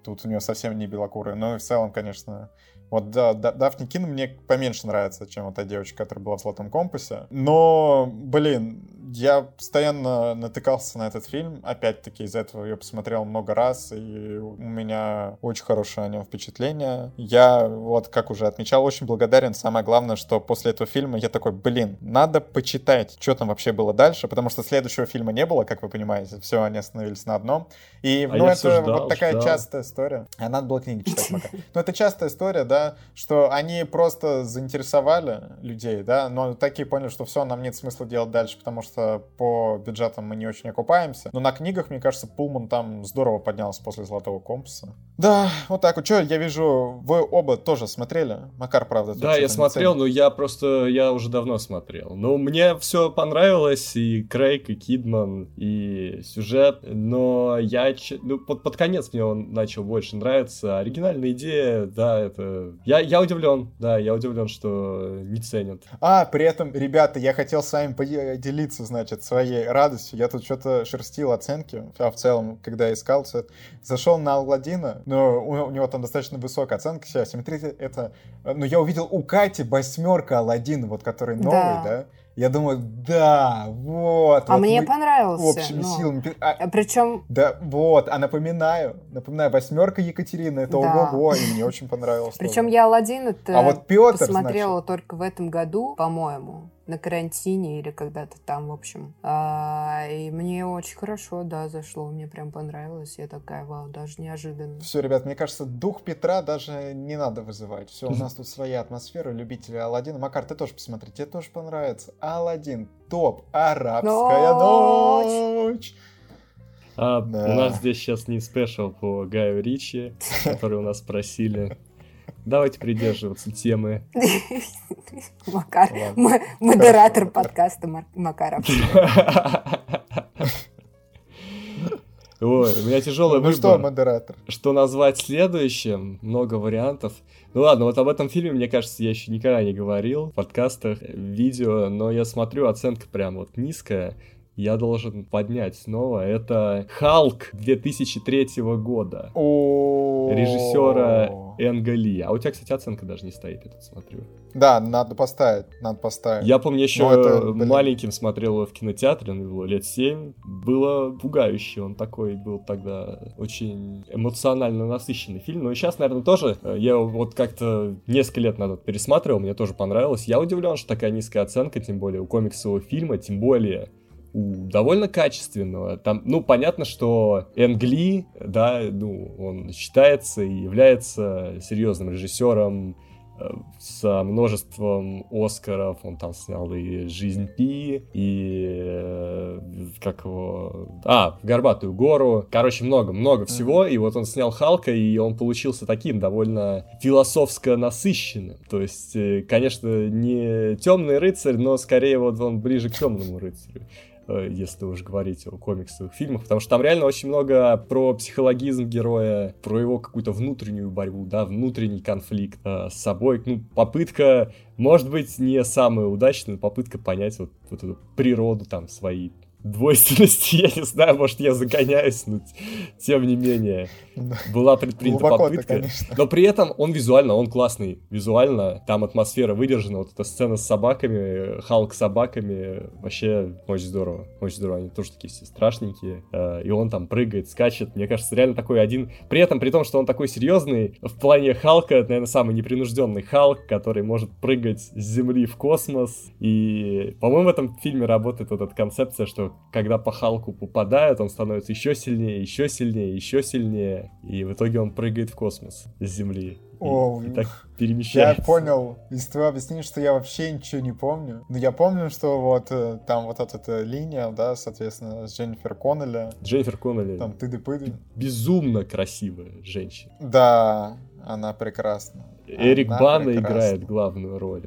тут у нее совсем не белокурые, но в целом, конечно, вот да, да, Дафни Кин мне поменьше нравится, чем вот та девочка, которая была в «Золотом компасе». Но, блин, я постоянно натыкался на этот фильм. Опять-таки, из-за этого я посмотрел много раз, и у меня очень хорошее о нем впечатление. Я, вот, как уже отмечал, очень благодарен. Самое главное, что после этого фильма я такой, блин, надо почитать, что там вообще было дальше, потому что следующего фильма не было, как вы понимаете. Все, они остановились на одном. И, А ну, это ждал, вот такая ждал. частая история. А надо было книги читать, Макар. Ну, это частая история, да, что они просто заинтересовали людей, да, но такие поняли, что все, нам нет смысла делать дальше, потому что по бюджетам мы не очень окупаемся. Но на книгах, мне кажется, Пулман там здорово поднялся после «Золотого компаса». Да, вот так вот. Что, я вижу, вы оба тоже смотрели? Макар, правда, Да, я смотрел, но я просто, я уже давно смотрел. Но мне все понравилось, и Крейг, и Кидман, и сюжет, но я, ну, под, под конец мне он начал больше нравиться. Оригинальная идея, да, это... Я, я удивлен, да, я удивлен, что не ценят. А, при этом, ребята, я хотел с вами поделиться, значит, своей радостью. Я тут что-то шерстил оценки, а в целом, когда искал все это. Зашел на Алладина, но у, у него там достаточно высокая оценка. Сейчас, смотрите, это... Но я увидел у Кати восьмерка Алладин, вот который новый, Да. да? Я думаю, да, вот. А вот мне мы понравился. Общими ну. силами. а, Причем да, вот, а напоминаю, напоминаю, восьмерка Екатерины, это Да. ого-го, и мне очень понравилось. Причем тоже. я Алладин это А вот Петр, посмотрела только в этом году, по-моему, на карантине или когда-то там, в общем. А, и мне очень хорошо, да, зашло, мне прям понравилось. Я такая, вау, даже неожиданно. Все, ребят, мне кажется, дух Петра даже не надо вызывать. Все, у нас тут своя атмосфера, любители Алладина. Макар, ты тоже посмотри, тебе тоже понравится. Алладин, топ, арабская Ночь. ночь. А, Да. У нас здесь сейчас не спешл по Гаю Ричи, который у нас просили. Давайте придерживаться темы. Макар, Ладно. модератор подкаста Макаров. Ой, у меня тяжелый Ну что, выбор. модератор? Что назвать следующим? Много вариантов. Ну ладно, вот об этом фильме, мне кажется, я еще никогда не говорил в подкастах, в видео, но я смотрю, оценка прям вот низкая. Я должен поднять снова. Это Халк 2003 года. Режиссера Энга Ли. А у тебя, кстати, оценка даже не стоит, я тут смотрю. Да, надо поставить, надо поставить. Я помню, еще Ну, это, маленьким смотрел его в кинотеатре, мне было лет 7. Было пугающе, он такой был тогда очень эмоционально насыщенный фильм. Но и сейчас, наверное, тоже. э, Я его вот как-то несколько лет назад пересматривал, мне тоже понравилось. Я удивлен, что такая низкая оценка, тем более у комиксового фильма, тем более довольно качественного. Там, ну, понятно, что Энгли, да, ну, он считается и является серьезным режиссером э, со множеством Оскаров. Он там снял и «Жизнь Пи», и э, как его... А, «Горбатую гору». Короче, много-много всего. И вот он снял «Халка», и он получился таким довольно философско насыщенным. То есть, э, конечно, не темный рыцарь, но скорее вот он ближе к темному рыцарю если уж говорить о комиксовых фильмах, потому что там реально очень много про психологизм героя, про его какую-то внутреннюю борьбу, да, внутренний конфликт э, с собой, ну, попытка, может быть, не самая удачная, но попытка понять вот, вот эту природу там свои двойственности, я не знаю, может, я загоняюсь, но тем не менее была предпринята Глубоко-то, попытка. конечно. Но при этом он визуально, он классный. Визуально, там атмосфера выдержана. Вот эта сцена с собаками, Халк с собаками, вообще очень здорово. Очень здорово. Они тоже такие все страшненькие. Э, И он там прыгает, скачет. Мне кажется, реально такой один... При этом, при том, что он такой серьезный, в плане Халка, это, наверное, самый непринужденный Халк, который может прыгать с земли в космос. И, по-моему, в этом фильме работает вот эта концепция, что когда по Халку попадают, он становится еще сильнее, еще сильнее, еще сильнее. И в итоге он прыгает в космос с земли. И, О, и так Я перемещается. понял из твоего объяснения, что я вообще ничего не помню. Но я помню, что вот э, там вот эта эта линия, да, соответственно, с Дженнифер Коннелли, Дженнифер Коннелли там тыды-пыды. безумно красивая женщина. Да, она прекрасна. Эрик Она Бана прекрасна. играет главную роль.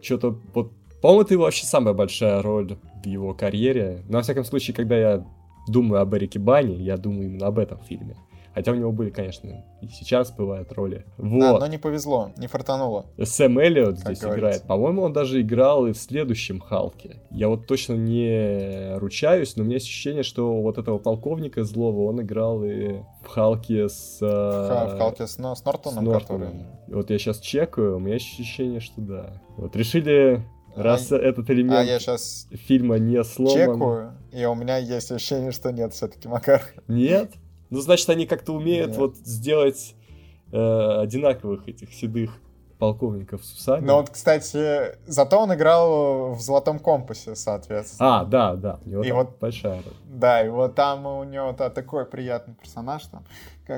Что-то вот... По-моему, это его вообще самая большая роль в его карьере. Но, во всяком случае, когда я думаю об Эрике Бане, я думаю именно об этом фильме. Хотя у него были, конечно, и сейчас бывают роли. Да, Вот. но не повезло, не фартануло. Сэм Эллиот Как здесь говорится. играет. По-моему, он даже играл и в следующем Халке. Я вот точно не ручаюсь, но у меня есть ощущение, что вот этого полковника злого он играл и в Халке с... В э, в Халке с, Нор- с с Нортоном, Нортоном. который... И Вот я сейчас чекаю, у меня ощущение, что да. Вот решили, раз я- этот А элемент я сейчас фильма не сломан... чекаю, и у меня есть ощущение, что нет все-таки, Макар. Нет? Ну, значит, они как-то умеют Нет. вот сделать э, одинаковых этих седых полковников с усами. Но вот, кстати, зато он играл в «Золотом компасе», соответственно. А, да, да, у него И вот- большая роль. Да, и вот там у него та- такой приятный персонаж, там,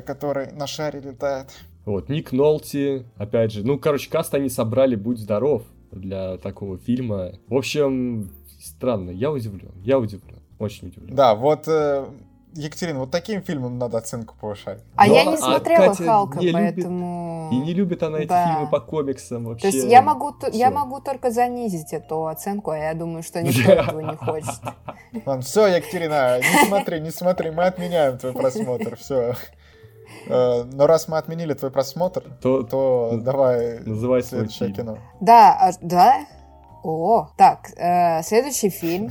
который на шаре летает. Вот, Ник Нолти, опять же, ну, короче, каст они собрали «Будь здоров» для такого фильма. В общем, странно, я удивлен, я удивлен, очень удивлен. Да, вот, э, Екатерина, вот таким фильмам надо оценку повышать. А Но, я не а смотрела Катя Халка, не любит- поэтому... И не любит она эти Да. фильмы по комиксам вообще. То есть я могу, я могу только занизить эту оценку, а я думаю, что никто этого не хочет. Все, Екатерина, не смотри, не смотри, мы отменяем твой просмотр, все. Но раз мы отменили твой просмотр, То то давай называй следующее фильм. кино. Да, а- да? О, так, э, следующий фильм.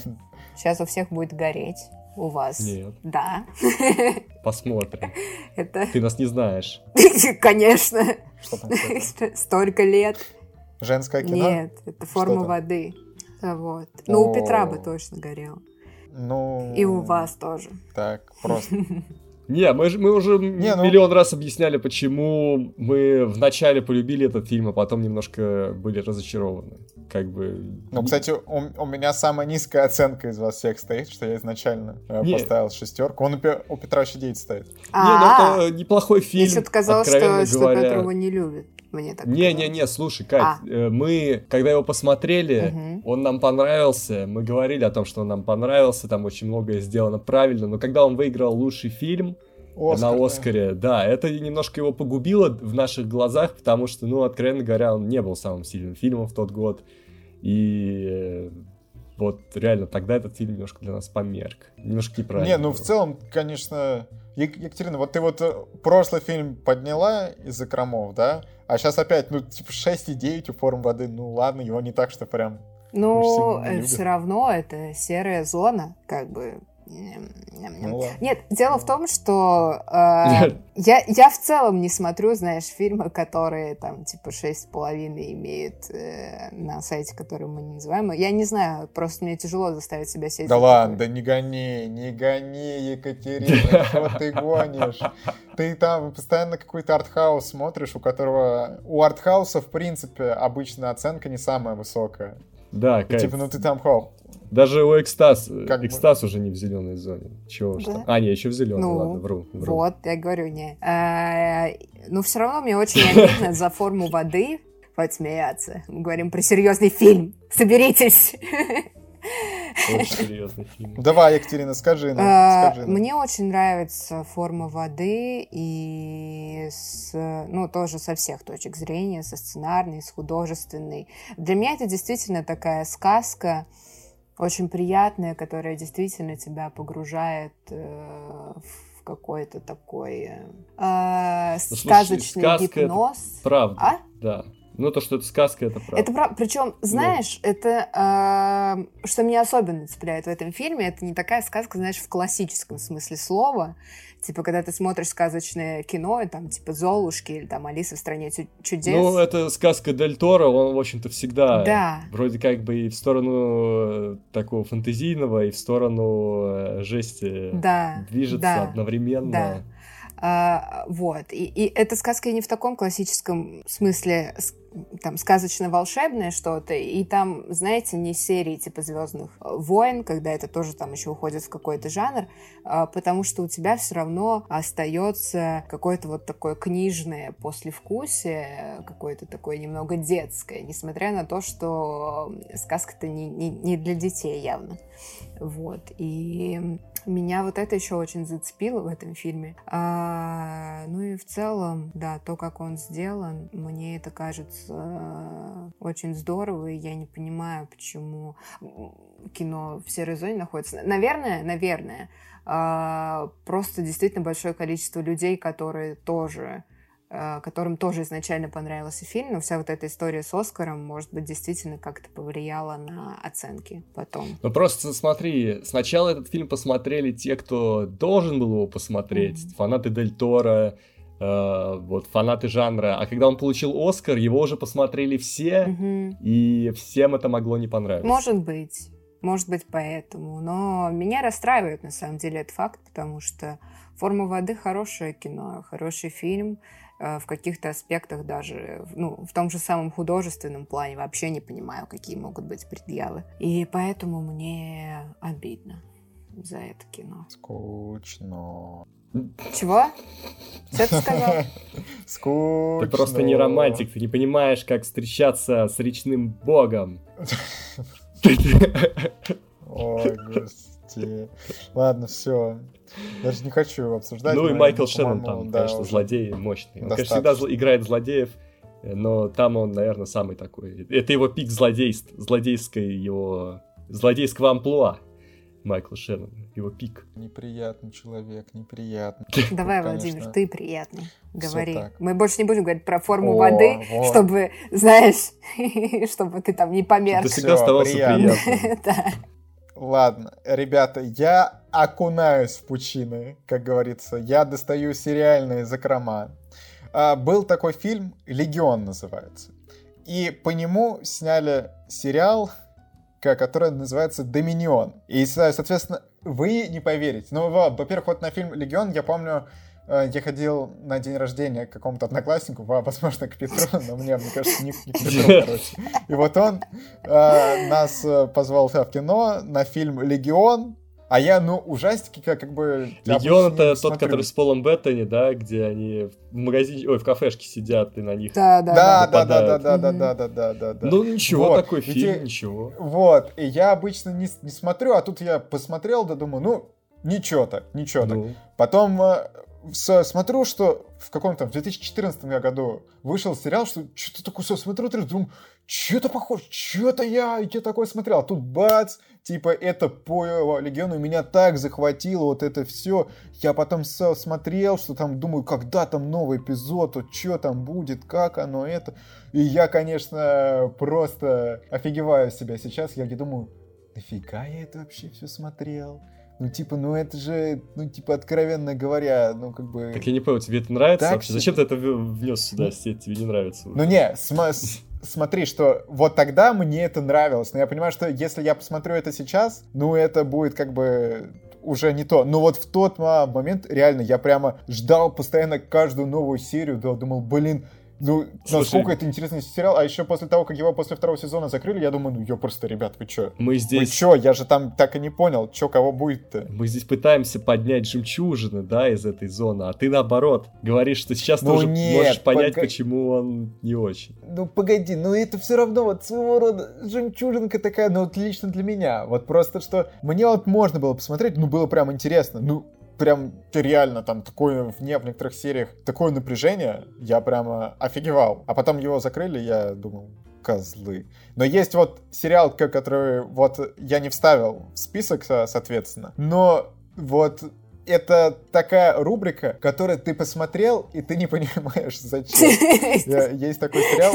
Сейчас у всех будет гореть. У вас. Нет, Да. посмотрим. Это, Ты нас не знаешь. конечно. Что там? Столько лет. Женское кино? Нет, это форма воды. Вот. Ну, у Петра бы точно горел. Ну... И у вас тоже. Так, просто. Не, мы, мы уже Не, ну- миллион раз объясняли, почему мы вначале полюбили этот фильм, а потом немножко были разочарованы. Как бы... Ну, кстати, у, у меня самая низкая оценка из вас всех стоит, что я изначально э, Не. поставил шестерку. Он у, у Петра еще 9 стоит. Не, А, ну это неплохой фильм, мне что-то казалось, что, что говоря. Петр его не любит. Мне так Не-не-не, слушай, Кать, А. э, мы, когда его посмотрели, Мгм. он нам понравился, мы говорили о том, что он нам понравился, там очень многое сделано правильно, но когда он выиграл лучший фильм Оскар, на да. Оскаре, да, это немножко его погубило в наших глазах, потому что, ну, откровенно говоря, он не был самым сильным фильмом в тот год, и э, вот реально тогда этот фильм немножко для нас померк, немножко неправильно Не, ну в было. целом, конечно... Ек- Екатерина, вот ты вот э, прошлый фильм подняла из закромов, да? А сейчас опять, ну, типа 6,9 у форм воды. Ну ладно, его не так, что прям... Ну, любят. все равно это серая зона, как бы. Ну, Нет, дело в том, что э, я, я в целом не смотрю, знаешь, фильмы, которые там типа шесть с половиной имеют э, на сайте, который мы не называем. Я не знаю, просто мне тяжело заставить себя сидеть. Да ладно, да не гони, не гони, Екатерина, что ты гонишь? Ты там постоянно какой-то артхаус смотришь, у которого... У артхауса, в принципе, обычно оценка не самая высокая. Да, кайф. Типа, ну ты там, хоп, даже у экстаз, как экстаз бы... уже не в зеленой зоне. Чего да? что? А, не, еще в зеленой, ну, ладно, вру, вру. Вот, я говорю, не. А, ну, все равно мне очень обидно за форму воды подсмеяться. Мы говорим про серьезный фильм. Соберитесь. Очень серьезный фильм. Давай, Екатерина, скажи нам. А, скажи нам. Мне очень нравится форма воды и с, ну, тоже со всех точек зрения, со сценарной, с художественной. Для меня это действительно такая сказка, очень приятная, которая действительно тебя погружает э, в какой-то такой э, ну, сказочный сказка гипноз. Это правда, а? да. Ну, то, что это сказка, это правда. Это правда. Причем, знаешь, ну. это, э, что меня особенно цепляет в этом фильме, это не такая сказка, знаешь, в классическом смысле слова. Типа, когда ты смотришь сказочное кино, там, типа, Золушки или там Алиса в стране чудес. Ну, это сказка Дель Торо, он, в общем-то, всегда да. вроде как бы и в сторону э, такого фантазийного, и в сторону э, жести да. движется да. одновременно. Да. А, вот. И, и эта сказка не в таком классическом смысле там сказочно-волшебное что-то, и там, знаете, не серии типа Звездных войн, когда это тоже там еще уходит в какой-то жанр, а, потому что у тебя все равно остается какое-то вот такое книжное послевкусие, какое-то такое немного детское, несмотря на то, что сказка-то не, не, не для детей явно. Вот. И меня вот это еще очень зацепило в этом фильме. А, ну и в целом, да, то, как он сделан, мне это кажется э, очень здорово, и я не понимаю, почему кино в серой зоне находится. Наверное, наверное, э, просто действительно большое количество людей, которые тоже которым тоже изначально понравился фильм, но вся вот эта история с Оскаром, может быть, действительно как-то повлияла на оценки потом. Ну просто смотри, сначала этот фильм посмотрели те, кто должен был его посмотреть, mm-hmm. фанаты Дель Торо, э, вот фанаты жанра, а когда он получил Оскар, его уже посмотрели все, mm-hmm. и всем это могло не понравиться. Может быть. Может быть, поэтому. Но меня расстраивает, на самом деле, этот факт, потому что «Форма воды» — хорошее кино, хороший фильм. Э, в каких-то аспектах даже, ну, в том же самом художественном плане вообще не понимаю, какие могут быть предъявы. И поэтому мне обидно за это кино. Скучно. Чего? Что ты сказал? Скучно. Ты просто не романтик, ты не понимаешь, как встречаться с речным богом. Ой, господи. Ладно, все. Даже не хочу обсуждать. Ну и Майкл Шеннон там, да, конечно, злодей мощный. Он, конечно, всегда играет злодеев, но там он, наверное, самый такой. Это его пик злодейств, злодейской его... злодейского амплуа. Майкла Шеннона, его пик. Неприятный человек, неприятный. Давай, Владимир, ты приятный. Говори. Мы больше не будем говорить про форму воды, чтобы, знаешь, чтобы ты там не померз. Ты всегда оставался приятным. Ладно, ребята, я окунаюсь в пучины, как говорится. Я достаю сериальные закрома. А, был такой фильм «Легион» называется. И по нему сняли сериал, который называется «Доминион». И, соответственно, вы не поверите. Ну, во-первых, вот на фильм «Легион» я помню, я ходил на день рождения к какому-то однокласснику, возможно, к Петру, но мне, мне кажется, не, не к Петру, короче. И вот он э, нас э, позвал в кино на фильм «Легион», а я, ну, ужастики как, как бы... Легион это тот, смотрю. который с Полом Беттани, да, где они в магазине, ой, в кафешке сидят и на них Да, да, да, да, да, да, да, да, да, да, да, да. Ну, ничего, вот. такой фильм, и, ничего. Вот, и я обычно не, не смотрю, а тут я посмотрел, да думаю, ну, ничего так, ничего ну. так. Потом э, смотрю, что в каком-то в 2014 году вышел сериал, что что-то такое все смотрю, думаю, что-то похоже, что-то я, я такое смотрел. А тут бац, типа это по Легиону меня так захватило вот это все. Я потом смотрел, что там, думаю, когда там новый эпизод, вот что там будет, как оно это. И я, конечно, просто офигеваю себя сейчас. Я думаю, нафига я это вообще все смотрел? Ну, типа, ну это же, ну, типа, откровенно говоря, ну, как бы... Так я не понял, тебе это нравится Так вообще? себе. Зачем ты это внес сюда, если тебе не нравится? Ну не, смотри, что вот тогда мне это нравилось, но я понимаю, что если я посмотрю это сейчас, ну это будет как бы уже не то. Но вот в тот момент реально я прямо ждал постоянно каждую новую серию, да, думал, блин, ну, Слушай, насколько это интересный сериал, а еще после того, как его после второго сезона закрыли, я думаю, ну, ё, просто, ребят, вы чё? Мы Вы здесь... чё? Я же там так и не понял, чё, кого будет-то? Мы здесь пытаемся поднять жемчужины, да, из этой зоны, а ты наоборот говоришь, что сейчас Ну ты уже нет, можешь понять, пога- почему он не очень. Ну погоди, ну это все равно вот своего рода жемчужинка такая, ну вот лично для меня. Вот просто что мне вот можно было посмотреть, ну было прям интересно. Ну прям реально там такое в не в некоторых сериях такое напряжение, я прямо офигевал. А потом его закрыли, я думал, козлы. Но есть вот сериал, ко- который вот я не вставил в список, со- соответственно, но вот это такая рубрика, которую ты посмотрел, и ты не понимаешь, зачем. Есть такой сериал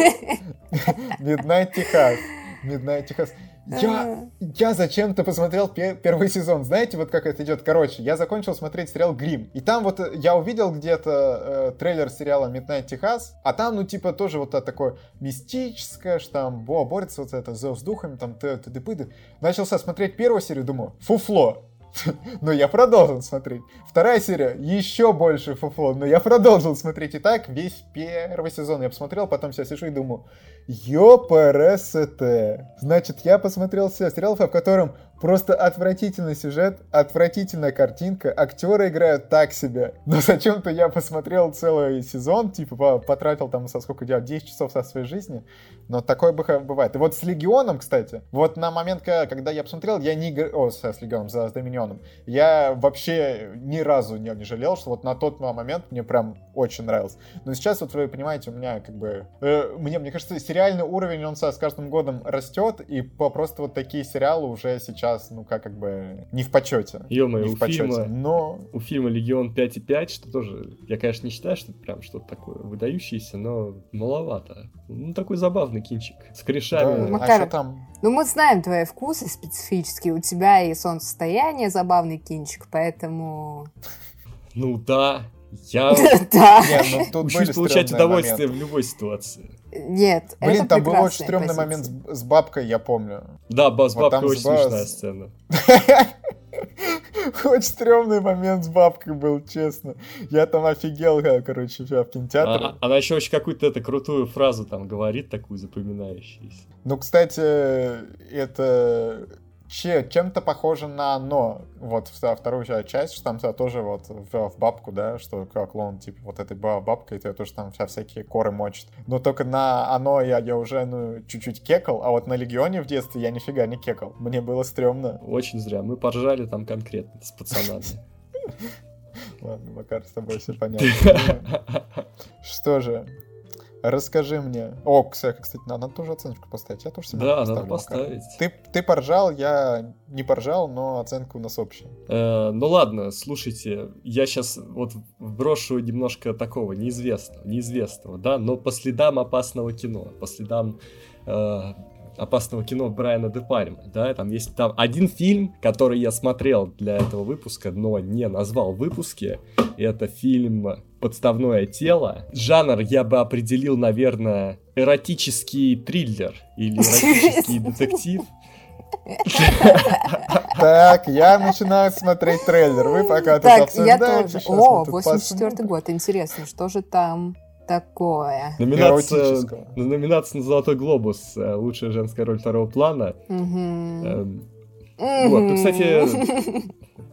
Midnight Техас. Midnight Техас. Я, я зачем-то посмотрел пе- первый сезон. Знаете, вот как это идет? Короче, я закончил смотреть сериал Грим. И там вот э, я увидел где-то э, трейлер сериала Midnight Техас, а там, ну, типа, тоже вот это такое мистическое, что там, о, борется вот это с духами, там, т т т Начался смотреть первую серию, думаю, фуфло. Но я продолжил смотреть. Вторая серия, еще больше фуфло, но я продолжил смотреть. И так весь первый сезон я посмотрел, потом я сижу и думаю, ёпрст. Значит, я посмотрел все сериал, в котором просто отвратительный сюжет, отвратительная картинка, актеры играют так себе. Но зачем-то я посмотрел целый сезон, типа по- потратил там, со сколько делать, 10 часов со своей жизни. Но такое бывает. И вот с Легионом, кстати, вот на момент, когда я посмотрел, я не... игр- О, с, Легионом, с, Доминионом. Я вообще ни разу не, не жалел, что вот на тот момент мне прям очень нравилось. Но сейчас, вот вы понимаете, у меня как бы... э, мне, мне кажется, сериальный уровень, он со, с каждым годом растет, и просто вот такие сериалы уже сейчас, ну, как, как бы не в почете. Ё-моё, у почете. фильма- Но У фильма «Легион 5,5», что тоже, я, конечно, не считаю, что это прям что-то такое выдающееся, но маловато. Ну, такой забавный кинчик. С да, корешами. а Макар, что там? Ну, мы знаем твои вкусы специфические. У тебя и солнцестояние забавный кинчик, поэтому... Ну да, я Да. Не, ну тут учусь получать удовольствие моменты. в любой ситуации. Нет, Блин, это там был очень стрёмный момент с, с бабкой, я помню. Да, ба- с Вот там бабкой очень ба- смешная сцена. Очень стрёмный момент с бабкой был, честно. Я там офигел, э, короче, в кинотеатре. А- она еще очень какую-то это крутую фразу там говорит, такую запоминающуюся. Ну, кстати, это чем-то похоже на оно. Вот вторую ча- часть, что там вся тоже вот в, в бабку, да, что клоун, типа, вот этой ба- бабкой, то тоже там вся всякие коры мочит. Но только на оно я, я уже, ну, чуть-чуть кекал, а вот на Легионе в детстве я нифига не кекал. Мне было стрёмно. Очень зря. Мы поржали там конкретно с пацанами. Ладно, Макар, с тобой все понятно. Что же, расскажи мне. О, кстати, кстати, надо тоже оценочку поставить. Я тоже себе Да, надо поставить. Ты, ты поржал, я не поржал, но оценка у нас общая. Э, Ну ладно, слушайте, я сейчас вот вброшу немножко такого неизвестного, неизвестного, да, но по следам опасного кино, по следам э, опасного кино Брайана Де Пальма, да, там есть там один фильм, который я смотрел для этого выпуска, но не назвал в выпуске, это фильм «Подставное тело». Жанр я бы определил, наверное, эротический триллер или эротический детектив. Так, я начинаю смотреть трейлер. Вы пока тут Так, я тоже. О, мы тут 84 посмотрим. год. Интересно, что же там такое? Номинация, номинация на «Золотой глобус» э, «Лучшая женская роль второго плана». Эм, Вот, ну, кстати,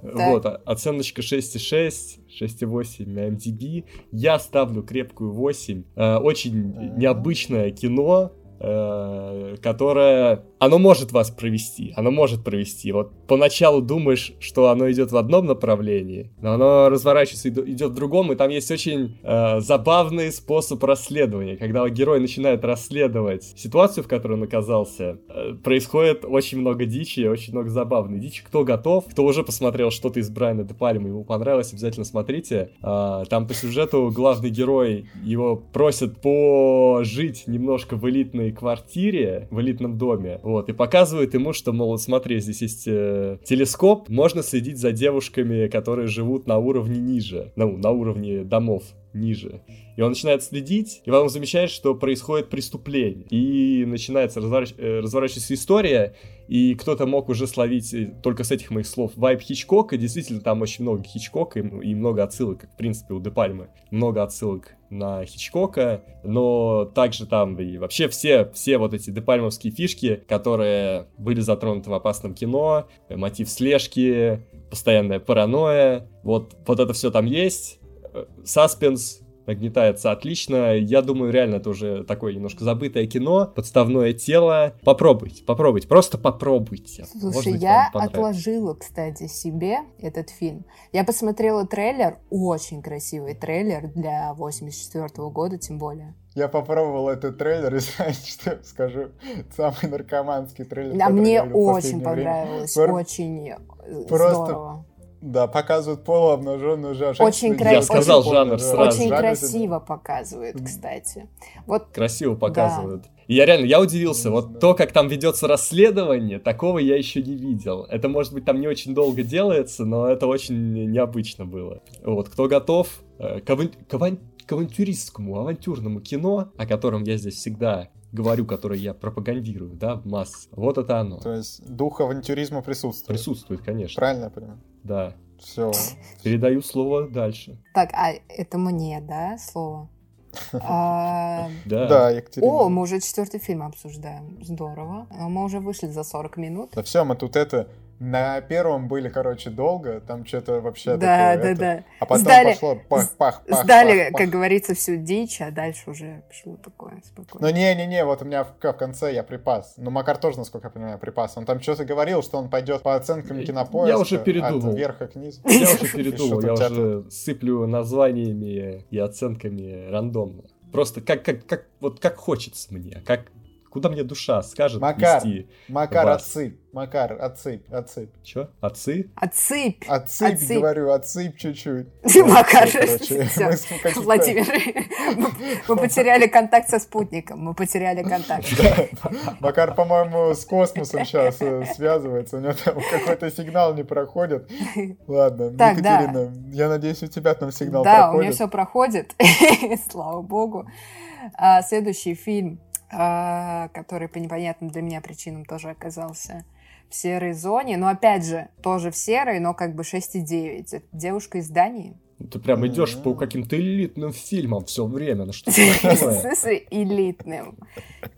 вот, о- оценочка 6,6, 6,8 на MDB. Я ставлю крепкую 8. Э, Очень Мгм. необычное кино, которое... Оно может вас провести, оно может провести. Вот поначалу думаешь, что оно идет в одном направлении, но оно разворачивается и ид- идет в другом, и там есть очень э, забавный способ расследования. Когда герой начинает расследовать ситуацию, в которой он оказался, э, происходит очень много дичи, очень много забавной дичи. Кто готов, кто уже посмотрел что-то из Брайана Де Пальма, ему понравилось, обязательно смотрите. А, там по сюжету главный герой, его просят пожить немножко в элитной квартире, в элитном доме. Вот, и показывает ему, что, мол, смотри, здесь есть э, телескоп, можно следить за девушками, которые живут на уровне ниже, ну, на уровне домов ниже. И он начинает следить, и потом замечает, что происходит преступление. И начинается разворач... Э, разворачиваться история, и кто-то мог уже словить э, только с этих моих слов вайп Хичкока. Действительно, там очень много Хичкока и, и много отсылок, в принципе у Де Пальмы. Много отсылок на Хичкока, но также там и вообще все, все вот эти депальмовские фишки, которые были затронуты в опасном кино, э, мотив слежки, постоянная паранойя, вот, вот это все там есть, саспенс нагнетается отлично. Я думаю, реально это уже такое немножко забытое кино, подставное тело. Попробуйте, попробуйте, просто попробуйте. Слушай, быть, я отложила, кстати, себе этот фильм. Я посмотрела трейлер, очень красивый трейлер для 84 -го года, тем более. Я попробовал этот трейлер, и знаете, что я скажу? Самый наркоманский трейлер. А мне очень понравилось, время. очень э, Просто здорово. Да, показывают полуобнаженную уже. Очень красиво. Я сказал жанр сразу. Очень красиво показывают, кстати. Вот. Красиво показывают. Да. И я реально, я удивился, вот то, как там ведется расследование, такого я еще не видел. Это, может быть, там не очень долго делается, но это очень необычно было. Вот, кто готов э, к, аван... к, аван... к авантюристскому, авантюрному кино, о котором я здесь всегда говорю, которое я пропагандирую, да, в масс. Вот это оно. То есть дух авантюризма присутствует? Присутствует, конечно. Правильно я понимаю? Да. Все. Передаю слово дальше. Так, а это мне, да, слово? А... Да. да, Екатерина. О, мы уже четвертый фильм обсуждаем. Здорово. Мы уже вышли за 40 минут. Да все, мы тут это на первом были, короче, долго, там что-то вообще да, такое... Да, это... да, А потом сдали, пошло пах, пах, пах, Сдали, пах, как говорится, всю дичь, а дальше уже пошло такое спокойно. Ну, не-не-не, вот у меня в, в конце я припас. Ну, Макар тоже, насколько я понимаю, припас. Он там что-то говорил, что он пойдет по оценкам кинопоиска. Я уже передумал. От верха к низу. Я уже передумал, я уже сыплю названиями и оценками рандомно. Просто как, как, как, вот как хочется мне, как, Куда мне душа скажет Макар, вести Макар, вас? отсыпь. Макар, отсыпь, отсыпь. Чё? Отсыпь? Отсыпь. Отсыпь, отсыпь. говорю, отсыпь чуть-чуть. Макар, Владимир, мы потеряли контакт со спутником, мы потеряли контакт. Макар, по-моему, с космосом сейчас э, связывается, у него там какой-то сигнал не проходит. Ладно, Екатерина, я надеюсь, у тебя там сигнал проходит. Да, у меня все проходит, слава богу. А, следующий фильм который по непонятным для меня причинам тоже оказался в серой зоне. Но опять же, тоже в серой, но как бы 6,9. Это девушка из Дании. Ты прям идешь по каким-то элитным фильмам все время. Ну что В смысле элитным?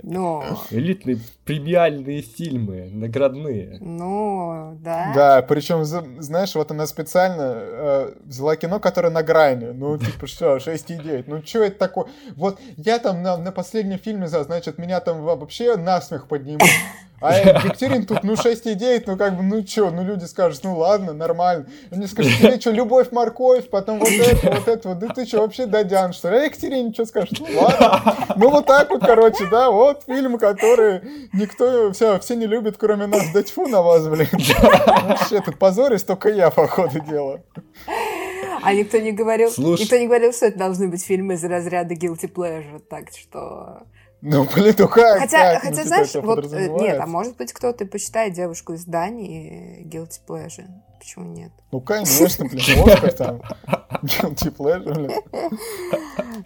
Ну... Элитные премиальные фильмы, наградные. Ну, да. Да, причем, знаешь, вот она специально э, взяла кино, которое на грани. Ну, типа, что, 6,9. Ну, что это такое? Вот я там на, на последнем фильме, значит, меня там вообще насмех поднимут. А Екатерин тут, ну, 6,9, ну, как бы, ну, что, ну, люди скажут, ну, ладно, нормально. Они скажут, тебе что, любовь, морковь, потом вот это, вот это, вот, да ты что, вообще дадян, что ли? А Екатерине что скажет? Ну, ладно. Ну, вот так вот, короче, да, вот фильм, который никто, все, все не любят, кроме нас. Да тьфу на вас, блин. Вообще, тут позорюсь только я, по ходу дела. А никто не говорил, Слушай. никто не говорил, что это должны быть фильмы из разряда guilty pleasure, так что... Ну, блин, ну как? Хотя, как? хотя ну, знаешь, вот, э, нет, а может быть кто-то посчитает девушку из Дании guilty pleasure. Почему нет? Ну, конечно, блин, Оскар там. Guilty pleasure, блин.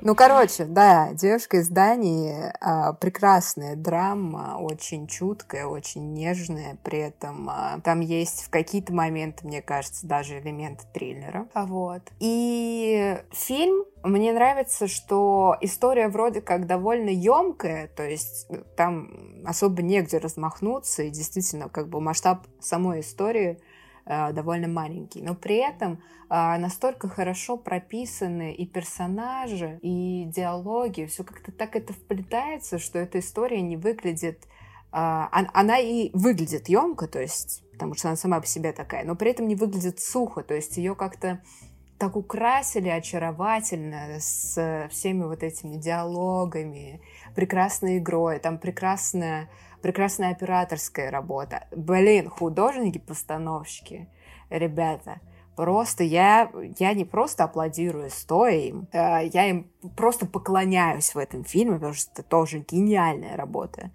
Ну, короче, да, девушка из Дании, а, прекрасная драма, очень чуткая, очень нежная, при этом а, там есть в какие-то моменты, мне кажется, даже элементы триллера. Вот. И фильм мне нравится, что история вроде как довольно емкая, то есть э, там особо негде размахнуться, и действительно как бы масштаб самой истории довольно маленький. Но при этом э, настолько хорошо прописаны и персонажи, и диалоги, все как-то так это вплетается, что эта история не выглядит... Она и выглядит емко, то есть потому что она сама по себе такая, но при этом не выглядит сухо, то есть ее как-то так украсили очаровательно с всеми вот этими диалогами, прекрасной игрой, там прекрасная, прекрасная операторская работа. Блин, художники-постановщики, ребята, просто я, я не просто аплодирую стоя им, э, я им просто поклоняюсь в этом фильме, потому что это тоже гениальная работа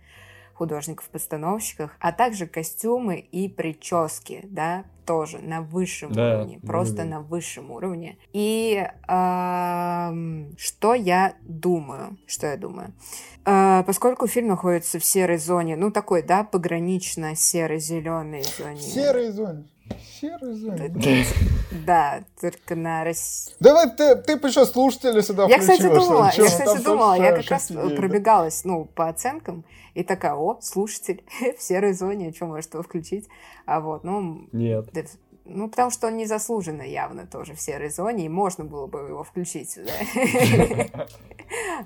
художников-постановщиков, а также костюмы и прически, да, тоже на высшем Да, уровне, да, просто да. на высшем уровне. И ам, что я думаю? Что я думаю? Э, поскольку фильм находится в серой зоне, ну такой, да, погранично серо-зеленой зоне. Серые зоны. Серые зоны. Да, только на России. Давай ты, ты еще слушатели сюда Я, кстати, думала, я, кстати, думала, я как раз идеи, да? пробегалась, ну, по оценкам, и такая, о, слушатель в серой зоне, что может его включить? А вот, ну, Нет. да, ну, потому что он незаслуженно явно тоже в серой зоне, и можно было бы его включить сюда.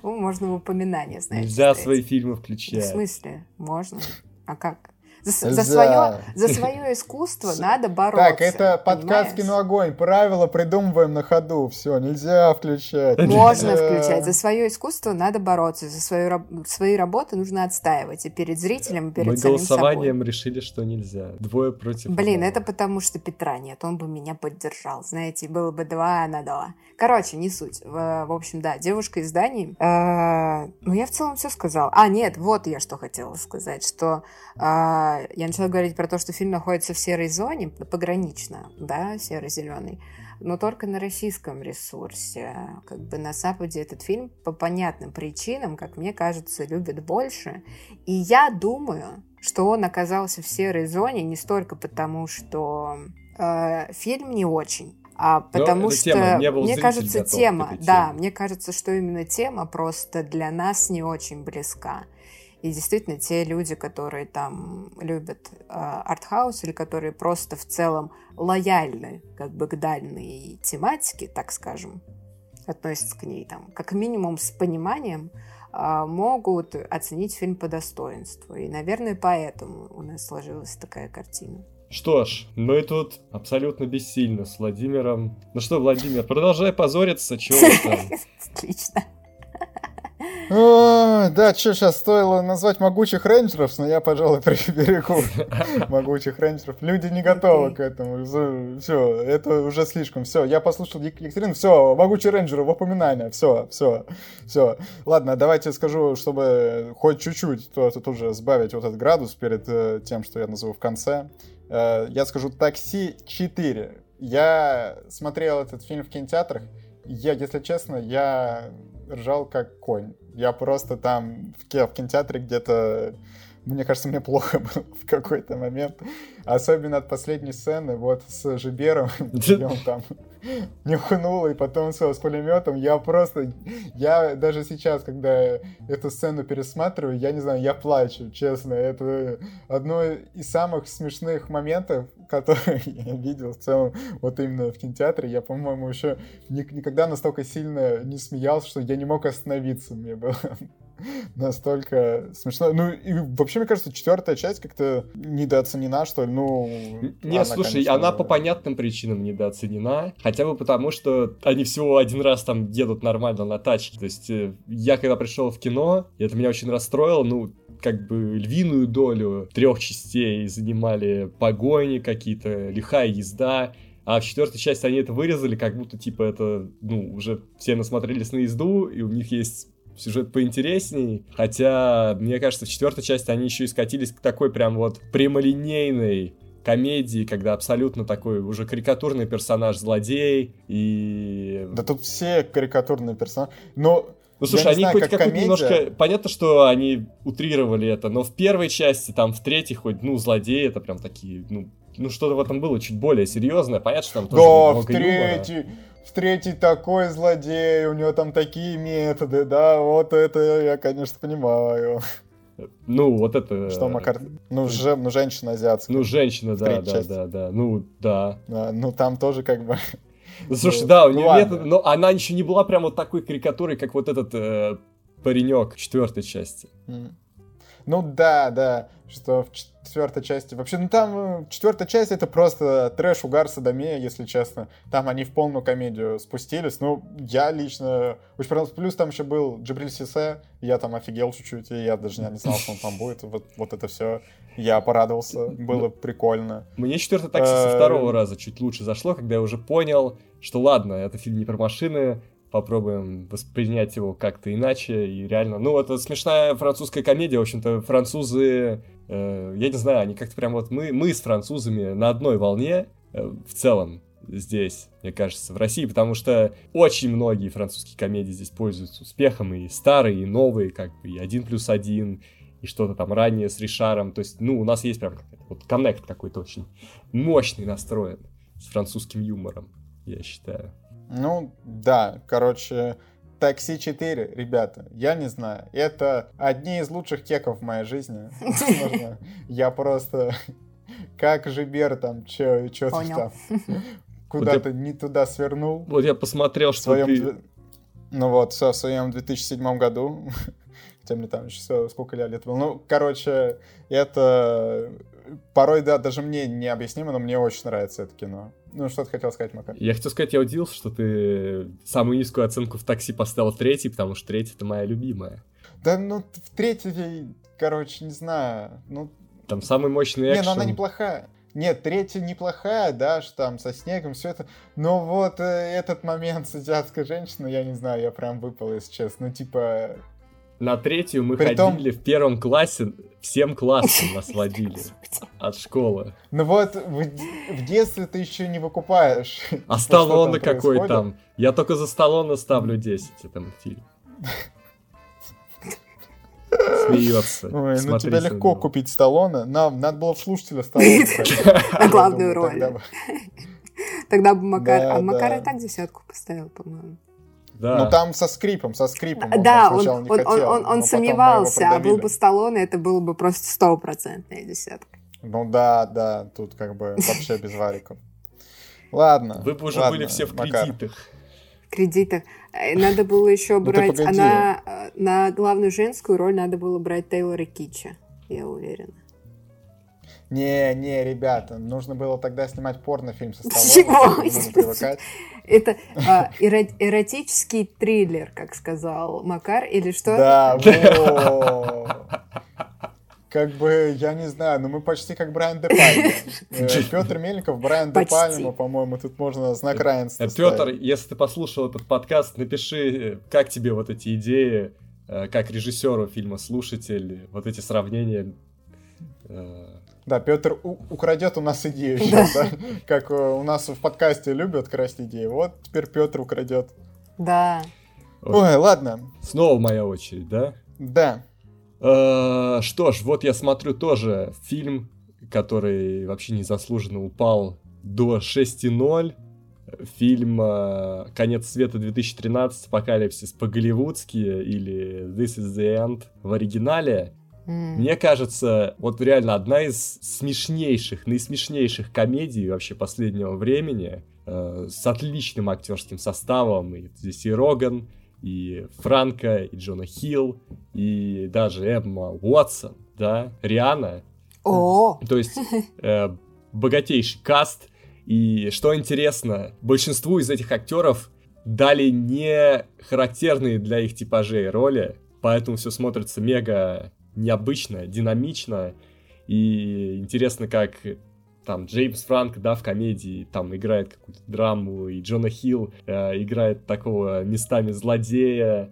Ну, можно в упоминание, знаете. Нельзя свои фильмы В включать. смысле? Можно. А как? За, за свое, за свое искусство надо бороться. Так, это подкаст? «Кино огонь». Правила придумываем на ходу. Все, нельзя включать. Можно Нельзя. включать. За свое искусство надо бороться. За свою, свои работы нужно отстаивать. И перед зрителем, и перед Мы самим голосованием собой. решили, что нельзя. Двое против Блин, одного. это потому что Петра нет, он бы меня поддержал. Знаете, было бы два на два. Короче, не суть. В, в общем, да, девушка из Дании. Э, ну, я в целом все сказала. А, нет, вот я что хотела сказать, что э, я начала говорить про то, что фильм находится в серой зоне, погранично, да, серо-зеленый, но только на российском ресурсе. Как бы на Западе этот фильм по понятным причинам, как мне кажется, любят больше. И я думаю, что он оказался в серой зоне не столько потому, что э, фильм не очень, а потому это что, тема, мне зритель кажется, готов тема, да, мне кажется, что именно тема просто для нас не очень близка. И действительно, те люди, которые там любят э, артхаус или которые просто в целом лояльны как бы к данной тематике, так скажем, относятся к ней там, как минимум с пониманием, а, могут оценить фильм по достоинству. И, наверное, поэтому у нас сложилась такая картина. Что ж, мы тут абсолютно бессильны с Владимиром. Ну что, Владимир, продолжай позориться, чего там? Отлично. Ой, да, что сейчас стоило назвать могучих рейнджеров, но я, пожалуй, приберегу могучих рейнджеров. Люди не готовы к этому. Все, это уже слишком. Все, я послушал Ек- Екатерину. Все, могучие рейнджеры в упоминания. Все, все, все. Ладно, давайте скажу, чтобы хоть чуть-чуть то тут уже сбавить вот этот градус перед э, тем, что я назову в конце. Э, Я скажу «Такси 4». Я смотрел этот фильм в кинотеатрах. Я, если честно, я ржал как конь. Я просто там в, ки- в кинотеатре где-то... Мне кажется, мне плохо было в какой-то момент. Особенно от последней сцены, вот с Жибером, где он там нюхнул, и потом все с пулеметом. Я просто... Я даже сейчас, когда эту сцену пересматриваю, я не знаю, я плачу, честно. Это одно из самых смешных моментов, которые я видел в целом вот именно в кинотеатре. Я, по-моему, еще ни- никогда настолько сильно не смеялся, что я не мог остановиться. Мне было настолько смешно. Ну, и вообще, мне кажется, четвертая часть как-то недооценена, что ли. Ну, Не, она, слушай, конечно, она по понятным причинам недооценена. Хотя бы потому, что они всего один раз там едут нормально на тачке. То есть э, я когда пришел в кино, это меня очень расстроило, ну, как бы львиную долю трех частей занимали погони какие-то, лихая езда. А в четвертой части они это вырезали, как будто, типа, это, ну, уже все насмотрелись на езду, и у них есть сюжет поинтересней. Хотя, мне кажется, в четвертой части они еще и скатились к такой прям вот прямолинейной комедии, когда абсолютно такой уже карикатурный персонаж злодей и... Да тут все карикатурные персонажи. Но Ну, слушай, они знаю, хоть как комедия. немножко... Понятно, что они утрировали это, но в первой части, там, в третьей хоть, ну, злодеи, это прям такие, ну, ну что-то в этом было чуть более серьезное. Понятно, что там тоже Да, в юмора. В третий такой злодей, у него там такие методы, да, вот это я, конечно, понимаю. Ну, вот это... Что Макар... Ну, же, ну женщина азиатская. Ну, женщина, да, да, части. да, да, ну, да. Да, ну, там тоже как бы... Ну, слушай, Ну, да, у ну нее метод, но она еще не была прям вот такой карикатурой, как вот этот э, паренек четвертой части. Ну да, да, что в четвертой части... Вообще, ну там э, четвертая часть это просто трэш, угар, садомия, если честно. Там они в полную комедию спустились. Ну, я лично... Понравилось. Плюс там еще был Джабриль Сисе, я там офигел чуть-чуть, и я даже не знал, что он там будет. Вот, вот это все. Я порадовался, было прикольно. Мне четвертый такси со Э, второго раза чуть лучше зашло, когда я уже понял, что ладно, это фильм не про машины, попробуем воспринять его как-то иначе. И реально, ну, это смешная французская комедия. В общем-то, французы, э, я не знаю, они как-то прям вот мы, мы с французами на одной волне э, в целом здесь, мне кажется, в России, потому что очень многие французские комедии здесь пользуются успехом, и старые, и новые, как бы, и один плюс один, и что-то там ранее с Ришаром. То есть, ну, у нас есть прям вот коннект какой-то очень мощный настроен с французским юмором, я считаю. Ну, да, короче, Такси 4, ребята, я не знаю, это одни из лучших кеков в моей жизни. Возможно, я просто как же Бер там, что там куда-то не туда свернул. Вот я посмотрел, что ты... Ну вот, в своем 2007 году хотя мне там еще сколько лет было. Ну, короче, это порой, да, даже мне необъяснимо, но мне очень нравится это кино. Ну, что ты хотел сказать, Макар? Я хотел сказать, я удивился, что ты самую низкую оценку в такси поставил третий, потому что третий это моя любимая. Да, ну, в третий, короче, не знаю, ну... Там самый мощный экшен. Не, ну она неплохая. Нет, третья неплохая, да, что там со снегом, все это. Но вот э, этот момент с азиатской женщиной, я не знаю, я прям выпал, если честно. Ну, типа, на третью мы Притом... ходили в первом классе, всем классом нас водили от школы. Ну вот, в, в детстве ты еще не выкупаешь. А Сталлоне какой там? Я только за Сталлоне ставлю 10 этому фильму. Смеется. Ой, ну тебе легко купить Сталлоне. Нам надо было в слушателя Сталлоне. На главную роль. Тогда бы Макар... А Макар и так десятку поставил, по-моему. Да. Ну там со скрипом, со скрипом. Да, он, он, он, хотел, он, он сомневался, а был бы Сталлоне, это было бы просто стопроцентная десятка. Ну да, да, тут как бы вообще без вариков. Ладно. Вы бы уже ладно, были все в кредитах. Кредитах. Э, надо было еще ну, брать... Она э, на главную женскую роль надо было брать Тейлора Кича, я уверена. Не, не, ребята, нужно было тогда снимать порнофильм со Сталлоне. Чего? Это а, эро- эротический триллер, как сказал Макар, или что? Да, Как бы, я не знаю, но мы почти как Брайан Де Пальма. Э, Петр Мельников, Брайан Де Пальма, по-моему, тут можно знак равенства э, Петр, если ты послушал этот подкаст, напиши, как тебе вот эти идеи, э, как режиссеру фильма «Слушатель», вот эти сравнения да, Петр украдет у нас идею сейчас, да? Как э, у нас в подкасте любят красть идеи. Вот теперь Петр украдет. Да. Ой, ладно. Снова моя очередь, да? Да. Э, что ж, вот я смотрю тоже фильм, который вообще незаслуженно упал до 6.0. Фильм э, «Конец света 2013. Апокалипсис по-голливудски» или «This is the end» в оригинале. Mm. Мне кажется, вот реально одна из смешнейших, наисмешнейших комедий вообще последнего времени, э, с отличным актерским составом, и здесь и Роган, и Франко, и Джона Хилл, и даже Эмма Уотсон, да, Риана. О! То есть э, богатейший каст, и что интересно, большинству из этих актеров дали не характерные для их типажей роли, поэтому все смотрится мега необычно, динамично, и интересно, как там Джеймс Франк, да, в комедии там играет какую-то драму, и Джона Хилл э, играет такого местами злодея,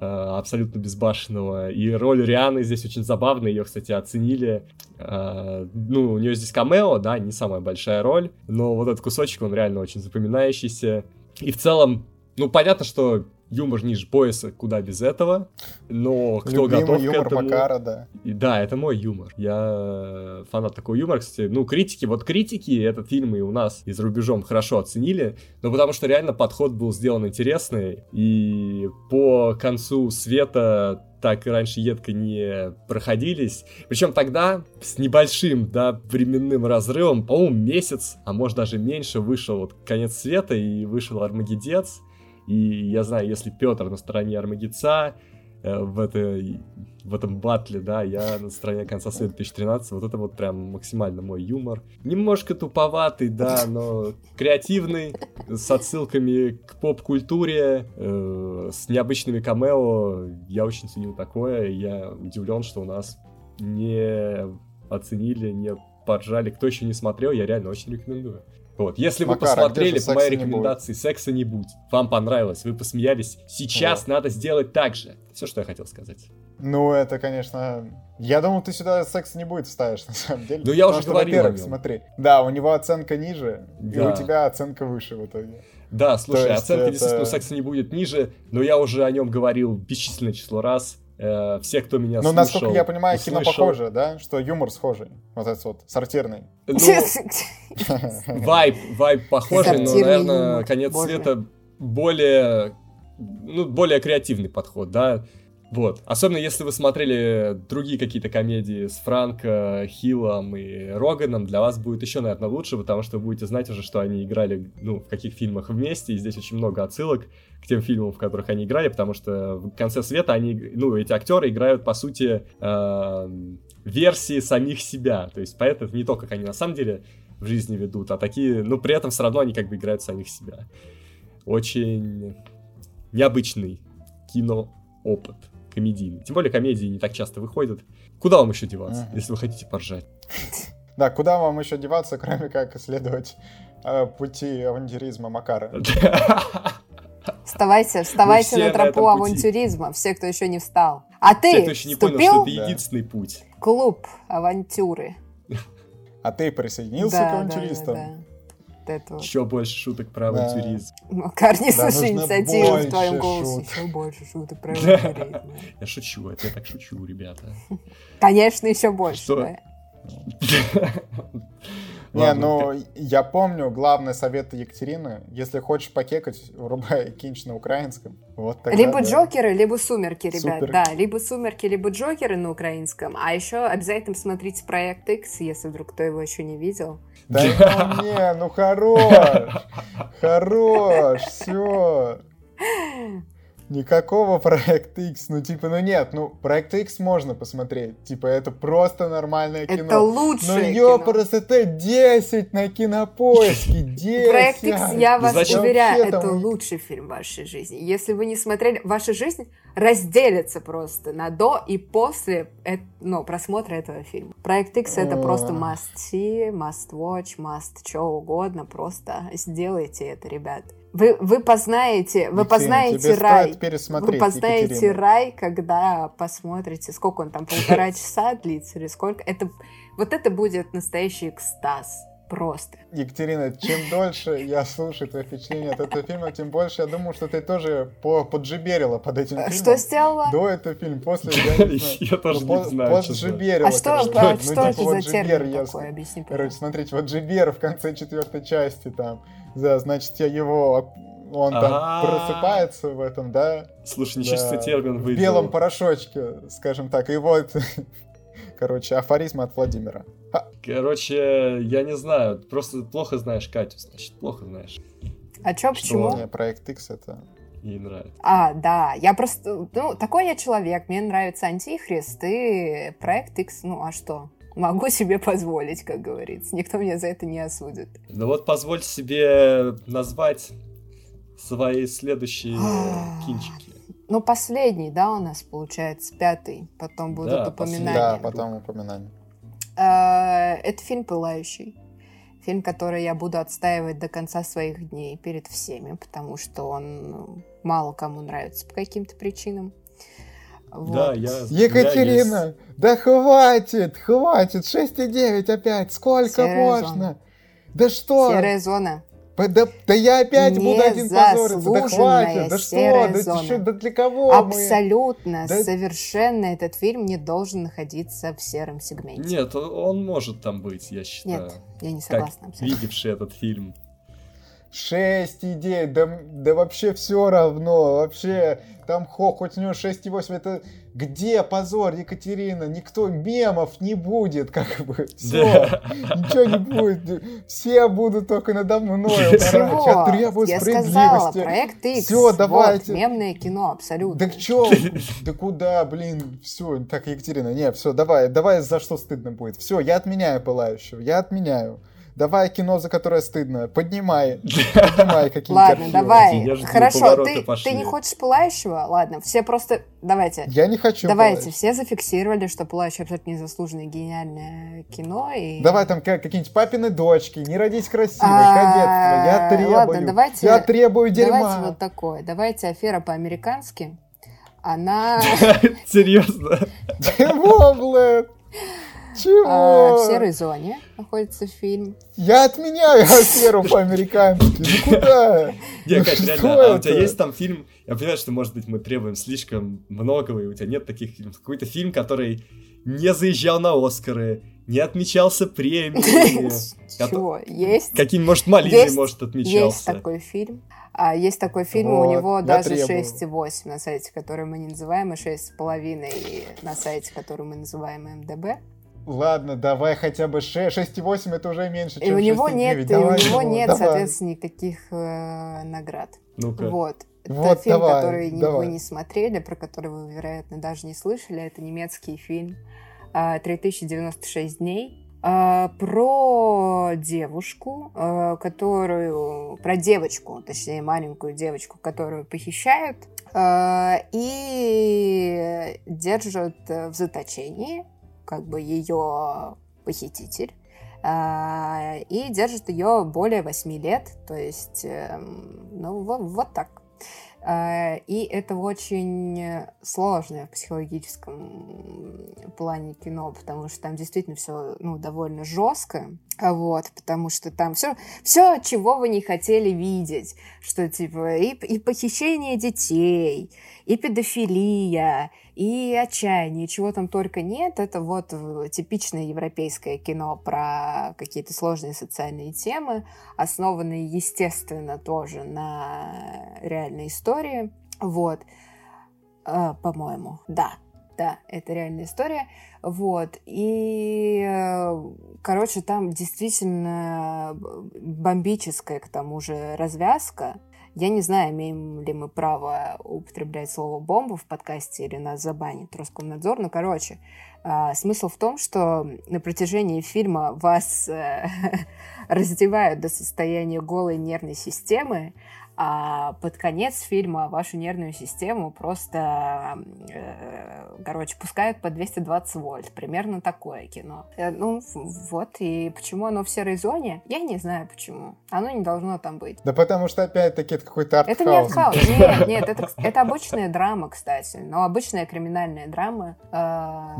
э, абсолютно безбашенного. И роль Рианы здесь очень забавная, ее, кстати, оценили. Э, ну, у нее здесь камео, да, не самая большая роль, но вот этот кусочек, он реально очень запоминающийся. И в целом, ну, понятно, что юмор ниже пояса, куда без этого, но кто Любимый готов юмор к этому... Макара, да. И, да, это мой юмор. Я фанат такого юмора, кстати. Ну, критики, вот критики этот фильм и у нас, и за рубежом хорошо оценили, но потому что реально подход был сделан интересный, и по концу света так раньше едко не проходились. Причем тогда с небольшим, да, временным разрывом, по-моему, месяц, а может даже меньше, вышел вот конец света и вышел Армагеддец. И я знаю, если Петр на стороне Армагица, э, в, этой, в этом батле, да, я на стороне конца света 2013, вот это вот прям максимально мой юмор. Немножко туповатый, да, но креативный, с отсылками к поп-культуре, э, с необычными камео. Я очень ценил такое, я удивлен, что у нас не оценили, не поржали. Кто еще не смотрел, я реально очень рекомендую. Вот, если вы Макар, а где посмотрели же по моей секса не будет? рекомендации «Секса не будет», вам понравилось, вы посмеялись, сейчас Вот. надо сделать так же. Все, что я хотел сказать. Ну, это, конечно... Я думал, ты сюда секс не будет вставишь, на самом деле. Ну, я Потому уже что, говорил во-первых, смотри. Да, у него оценка ниже, и Да. у тебя оценка выше в итоге. Да, слушай, оценка это- действительно секса не будет ниже, но я уже о нем говорил бесчисленное число раз. Э, все, кто меня Ну, слушал, насколько я понимаю, кино услышал. похоже, да? Что юмор схожий. Вот этот вот, сортирный. Ну, вайб, вайб похожий, но, наверное, конец света более, ну, более креативный подход, да. Вот. Особенно если вы смотрели другие какие-то комедии с Франко, Хиллом и Роганом, для вас будет еще, наверное, лучше, потому что вы будете знать уже, что они играли, ну, в каких фильмах вместе, и здесь очень много отсылок к тем фильмам, в которых они играли, потому что в конце света они, ну, эти актеры играют, по сути, эм, версии самих себя. То есть, поэтому это не то, как они на самом деле в жизни ведут, а такие, ну, при этом все равно они как бы играют самих себя. Очень необычный киноопыт комедийный. Тем более комедии не так часто выходят. Куда вам еще деваться, Мгм. если вы хотите поржать? Да, куда вам еще деваться, кроме как исследовать э, пути авантюризма Макара? Вставайте, вставайте все на на тропу этом пути. авантюриза, все, кто еще не встал. А ты кто еще не понял, вступил что это Да. единственный путь. в клуб авантюры. А ты присоединился Да, к да, авантюристам? да, да. Вот это вот. Еще больше шуток про Да. авантюризм. Макар, не Да, слушай инициативу в твоем голосе. Еще больше шуток про авантюризм. Я шучу, это я так шучу, ребята. Конечно, еще больше. Что? Не, Ладно, ну, я помню главный совет Екатерины. Если хочешь покекать, врубай кинч на украинском. Вот тогда, Либо да. Джокеры, либо Сумерки, ребят. Супер. Да, либо Сумерки, либо Джокеры на украинском. А еще обязательно смотрите Проект X, если вдруг кто его еще не видел. Да ну не, ну хорош! Хорош, все. Никакого проект X, ну типа, ну нет, ну проект X можно посмотреть, типа это просто нормальное кино. Это лучшее Ну кино. ёпрст, это 10 на кинопоиске, 10! Проект X, я вас зачем? уверяю, это там- лучший фильм в вашей жизни. Если вы не смотрели, ваша жизнь разделится просто на до и после ну, просмотра этого фильма. Проект X это просто must see, must watch, must что угодно. Просто сделайте это, ребят. Вы, вы познаете, вы Екатерина, познаете тебе рай. стоит пересмотреть, Вы познаете Екатерина. рай, когда посмотрите, сколько он там, полтора часа длится или сколько. Это, вот это будет настоящий экстаз. Просто. Екатерина, чем дольше я слушаю твои впечатления от этого фильма, тем больше я думаю, что ты тоже по поджиберила под этим фильмом. Что сделала? До этого фильм, после, я не знаю. Я тоже не знаю, что Поджиберила, А что, а Ну, что типа, это вот за Джибер, термин такой? Объясни, Короче, смотрите, вот Джибер в конце четвертой части там, да, значит, я его, он там просыпается в этом, да, Слушай, себе термин в выделил. белом порошочке, скажем так, и вот, короче, афоризм от Владимира. Ха, Короче, я не знаю, просто плохо знаешь Катю, значит, плохо знаешь. А чё, почему? не, проект X это... Ей нравится. А, да, я просто, ну, такой я человек, мне нравится Антихрист и Проект X, ну, а что? Могу себе позволить, как говорится, никто меня за это не осудит. Ну вот позволь себе назвать свои следующие кинчики. Ну, последний, да, у нас получается, пятый, потом будут Да, упоминания. Да, потом упоминание. Э, Это фильм «Пылающий». Фильм, который я буду отстаивать до конца своих дней перед всеми, потому что он ну, мало кому нравится по каким-то причинам. Да, Вот. я... Екатерина, да хватит, хватит, 6,9 опять, сколько Серая можно? зона. Да что? Серая зона. Да, да я опять буду один позориться, да хватит, да что, да, зона. что, да для кого мы? Абсолютно, Да- совершенно этот фильм не должен находиться в сером сегменте. Нет, он- может там быть, я считаю. Нет, я не Как согласна абсолютно. видевший этот фильм. 6,9, да, да вообще все равно, вообще, там хо, хоть у него 6,8, это где позор, Екатерина? Никто мемов не будет, как бы, все, Да. ничего не будет, все будут только надо Чего? умирать, я требую Я сказала, справедливости. проект X. Вот, давайте. мемное кино, абсолютно. Да чё? Да куда, блин, все, так, Екатерина, не, все, давай, давай, за что стыдно будет. Все, я отменяю пылающего, я отменяю. Давай кино, за которое стыдно. Поднимай. Поднимай какие-нибудь Ладно, давай. Хорошо, ты, не хочешь пылающего? Ладно, все просто... Давайте. Я не хочу. Давайте, все зафиксировали, что «Пылающий» абсолютно незаслуженное гениальное кино. И... Давай там как- какие-нибудь папины дочки, не родись красивой, А, кадетство. Я требую. ладно, давайте- Я требую дерьма. Давайте вот такое. Давайте «Афера по-американски». Она... Серьезно? Чего, блядь? Чего? а, В серой зоне находится фильм. Я отменяю аферу по-американски. Ну куда? Не, Ну Кать, что реально, а у тебя это? есть там фильм, я понимаю, что, может быть, мы требуем слишком многого, и у тебя нет таких фильмов. Какой-то фильм, который не заезжал на Оскары, не отмечался премией, Чего? Есть? каким, может, малиной, Есть- может, Есть отмечался. такой фильм. А есть такой фильм, у Вот, него я даже требую. 6,8 на сайте, который мы не называем, и 6,5 на сайте, который мы называем МДБ. Ладно, давай хотя бы 6. 6,8 это уже меньше, И чем у него 6,9. нет, и у Давай него его, нет, давай. соответственно, никаких э, наград. Ну-ка. Вот. Это Вот, фильм, давай, который давай. вы не смотрели, про который вы, вероятно, даже не слышали. Это немецкий фильм а, «3096 дней». а, Про девушку, а, которую... Про девочку, точнее, маленькую девочку, которую похищают и держат э, в заточении, как бы ее похититель. а, И держат ее более 8 лет, то есть, эм, ну, во- вот так. А, И это очень сложное в психологическом плане кино, потому что там действительно все ну, довольно жестко. А Вот, потому что там все, все, чего вы не хотели видеть, что типа и, и похищение детей, и педофилия, и отчаяние, чего там только нет, это вот э, типичное европейское кино про какие-то сложные социальные темы, основанные, естественно, тоже на реальной истории. Вот. Э, по-моему, да. Да, это реальная история. Вот. И, э, короче, там действительно бомбическая, к тому же, развязка. Я не знаю, имеем ли мы право употреблять слово «бомба» в подкасте или нас забанит Роскомнадзор, но, короче, а, смысл в том, что на протяжении фильма вас э, раздевают до состояния голой нервной системы, а под конец фильма вашу нервную систему просто, э, короче, пускают по 220 вольт. Примерно такое кино. Э, ну, вот. И почему оно в серой зоне? Я не знаю почему. Оно не должно там быть. Да потому что опять-таки это какой-то артхаус. Это не артхаус. Нет, нет, это, это обычная драма, кстати. Но обычная криминальная драма. э,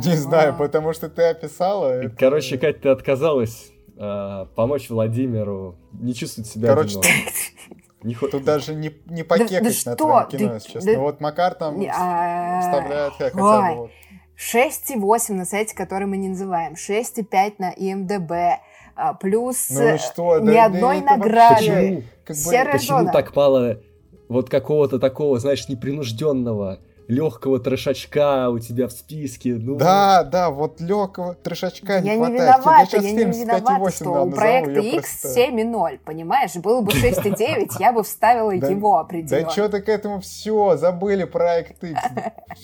Не но- знаю, потому что ты описала. это- Короче, Кать, ты отказалась э, помочь Владимиру не чувствовать себя Короче, одиноко. Не Тут даже не, не да покекать на что твоем кино, ты- честно. да- Вот Макар там а, вставляет как хотя бы вот. 6,8 на сайте, который мы не называем, 6,5 на ИМДБ, а, плюс Ну и э, что? ни Да- да одной вообще награды. Почему? как бы- Почему зона. так мало вот какого-то такого, знаешь, непринужденного, легкого трешачка у тебя в списке? Ну, Да, да, вот легкого трешачка не Я не хватает. виновата, Тебе я сейчас не виновата, 5,8 что у проекта X просто. 7,0, понимаешь? Было бы 6,9, я бы вставила Да- его Да определенно. что ты к этому все, забыли проект X.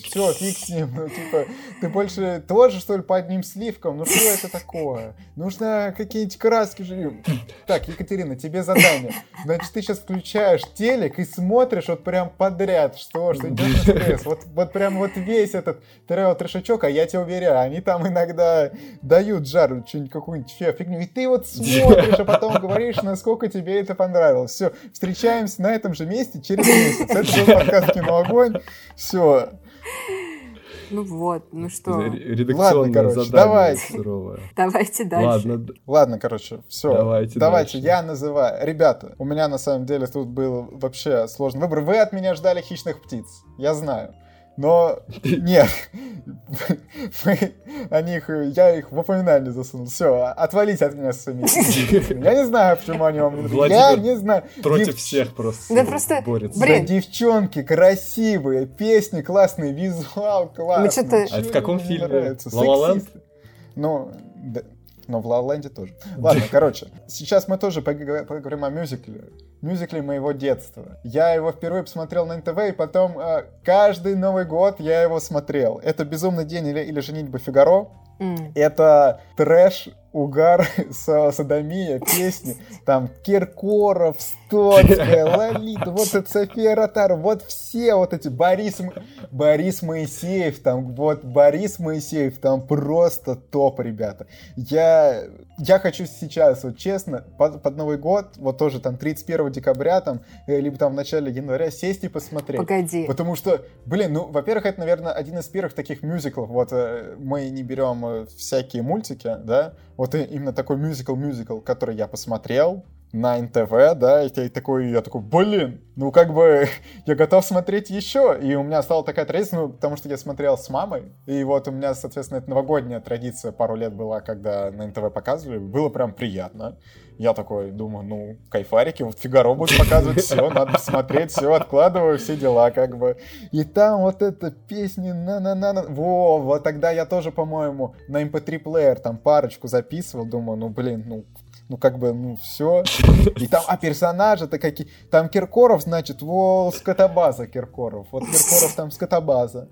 Все, фиг с ним. Ну, типа, ты больше тоже, что ли, по одним сливкам? Ну, что это такое? Нужно какие-нибудь краски же. Так, Екатерина, тебе задание. Значит, ты сейчас включаешь телек и смотришь вот прям подряд, что, что идет на стресс. Вот, вот прям вот весь этот трейл трешачок, а я тебе уверяю, они там иногда дают жару, что-нибудь какую-нибудь фи- фигню. И ты вот смотришь, а потом говоришь, насколько тебе это понравилось. Все, встречаемся на этом же месте через месяц. Это был подкаст «Кино Огонь». Все. Ну вот, ну что, Редакционное Ладно, короче, давайте. суровое. давайте дальше. Ладно, Ладно, короче, все. Давайте Давайте, дальше. я называю. Ребята, у меня на самом деле тут был вообще сложный выбор. Вы от меня ждали хищных птиц. Я знаю. Но нет, Вы о них, я их в упоминание засунул. Все, отвалите от меня своими. Я не знаю, почему они вам не нужны. Я не знаю. против Дев- всех просто Да просто, борется. Да, Блин. девчонки красивые, песни классные, визуал классный. Чё А в каком фильме? нравится? «Ла Ла Ленд»? Ну, да. Но в Ла Ленде тоже. Ладно, короче, сейчас мы тоже поговор- поговорим о мюзикле. Мюзикле моего детства. Я его впервые посмотрел на НТВ, и потом э, каждый Новый год я его смотрел. Это «Безумный день» или, или «Женитьба Фигаро». Это трэш угар, садомия, песни, там Киркоров, Стоцкая, Лолита, вот это София Ротар, вот все вот эти, Борис, Борис Моисеев, там, вот Борис Моисеев, там просто топ, ребята. Я, я хочу сейчас, вот честно, под, под Новый год, вот тоже там 31 декабря, там, э, либо там в начале января сесть и посмотреть. Погоди. Потому что, блин, ну, во-первых, это, наверное, один из первых таких мюзиклов, вот э, мы не берем э, всякие мультики, да, вот именно такой мюзикл-мюзикл, который я посмотрел на НТВ, да, и я такой, я такой, блин, ну как бы я готов смотреть еще, и у меня стала такая традиция, ну, потому что я смотрел с мамой, и вот у меня, соответственно, это новогодняя традиция пару лет была, когда на НТВ показывали, было прям приятно. Я такой думаю, ну, кайфарики, вот Фигаро будет показывать, все, надо смотреть, все, откладываю, все дела, как бы. И там вот эта песня на-на-на-на, во, вот тогда я тоже, по-моему, на MP3-плеер там парочку записывал, думаю, ну, блин, ну, ну, как бы, ну, все. И там, а персонажи-то какие... Там Киркоров, значит, во, скотобаза Киркоров. Вот Киркоров там скотобаза.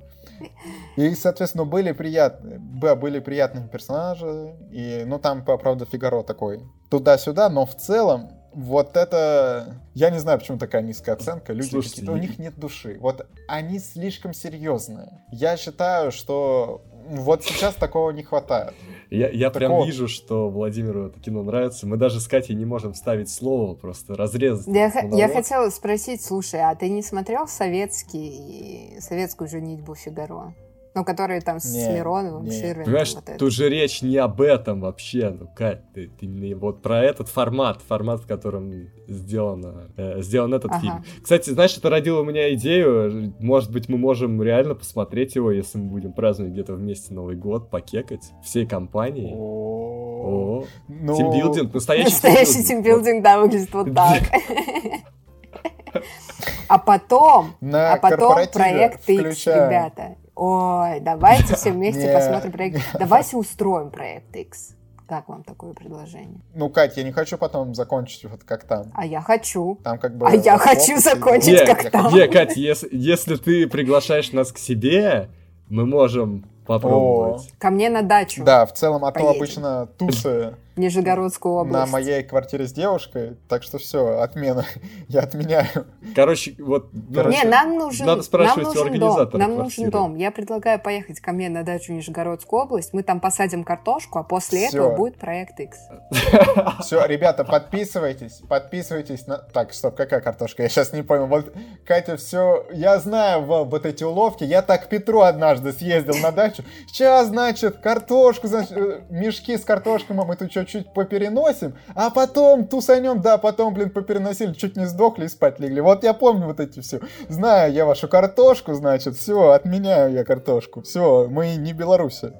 И, соответственно, были приятные, были приятные персонажи. И, ну, там, правда, Фигаро такой туда-сюда, но в целом вот это... Я не знаю, почему такая низкая оценка. Люди какие-то... У них нет души. Вот они слишком серьезные. Я считаю, что вот сейчас такого не хватает. Я, я прям вижу, что Владимиру это кино нравится. Мы даже с Катей не можем ставить слово, просто разрезать. Я, я хотела спросить, слушай, а ты не смотрел советский, советскую женитьбу Фигаро? Ну, которые там с не, Мироновым, не. Ширвином. Понимаешь, вот тут же речь не об этом вообще. Ну, Кать, ты, ты именно вот про этот формат, формат, в котором сделано, э, сделан этот ага. фильм. Кстати, знаешь, это родило у меня идею. Может быть, мы можем реально посмотреть его, если мы будем праздновать где-то вместе Новый год, покекать всей компанией. О, ну... Тимбилдинг, настоящий Настоящий тимбилдинг, да, выглядит вот так. А потом, а потом проект X, ребята. Ой, давайте все вместе посмотрим проект. Давайте устроим проект X. Как вам такое предложение? Ну, Кать, я не хочу потом закончить вот как там. А я хочу. Там как бы... А я хочу закончить не, как там. Не, Кать, если, если ты приглашаешь нас к себе, мы можем попробовать. О. Ко мне на дачу. Да, в целом, а то обычно тусы Нижегородскую область. На моей квартире с девушкой, так что все, отмена. Я отменяю. Короче, вот... Короче, Не, нам нужен, надо спрашивать нам нужен дом. Нам нужен дом. Я предлагаю поехать ко мне на дачу Нижегородскую область. Мы там посадим картошку, а после все. этого будет проект X. Все, ребята, подписывайтесь. Подписывайтесь на... Так, стоп, какая картошка? Я сейчас не понял. Вот, Катя, все... Я знаю вот эти уловки. Я так к Петру однажды съездил на дачу. Сейчас, значит, картошку, значит, э, мешки с картошкой, мы тут что чуть попереносим, а потом тусанем, да, потом, блин, попереносили, чуть не сдохли и спать легли. Вот я помню вот эти все. Знаю я вашу картошку, значит, все, отменяю я картошку. Все, мы не Беларуси.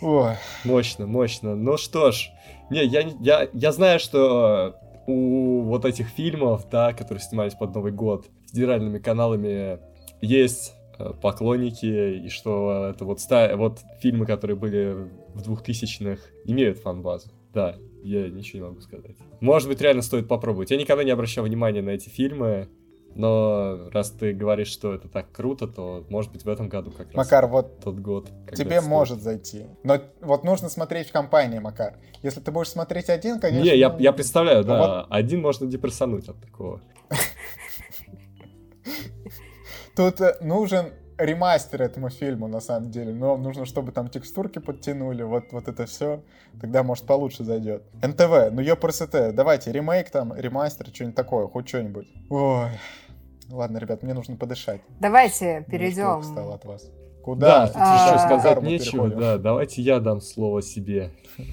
Ой. Мощно, мощно. Ну что ж, не, я, я, я знаю, что у вот этих фильмов, да, которые снимались под Новый год федеральными каналами, есть э, поклонники, и что это вот, ста... вот фильмы, которые были в 2000-х, имеют фан-базу. Да, я ничего не могу сказать. Может быть, реально стоит попробовать. Я никогда не обращал внимания на эти фильмы, но раз ты говоришь, что это так круто, то, может быть, в этом году как Макар, раз вот тот год. Тебе может зайти. Но вот нужно смотреть в компании, Макар. Если ты будешь смотреть один, конечно... Не, я, я представляю, да. Вот... Один можно депрессануть от такого. Тут э, нужен ремастер этому фильму, на самом деле. Но нужно, чтобы там текстурки подтянули, вот, вот это все. Тогда, может, получше зайдет. НТВ, ну ёпрст, давайте ремейк там, ремастер, что-нибудь такое, хоть что-нибудь. Ой. Ладно, ребят, мне нужно подышать. Давайте перейдем. стало от вас. Куда? Да, а... еще сказать нечего, да, давайте я дам слово себе.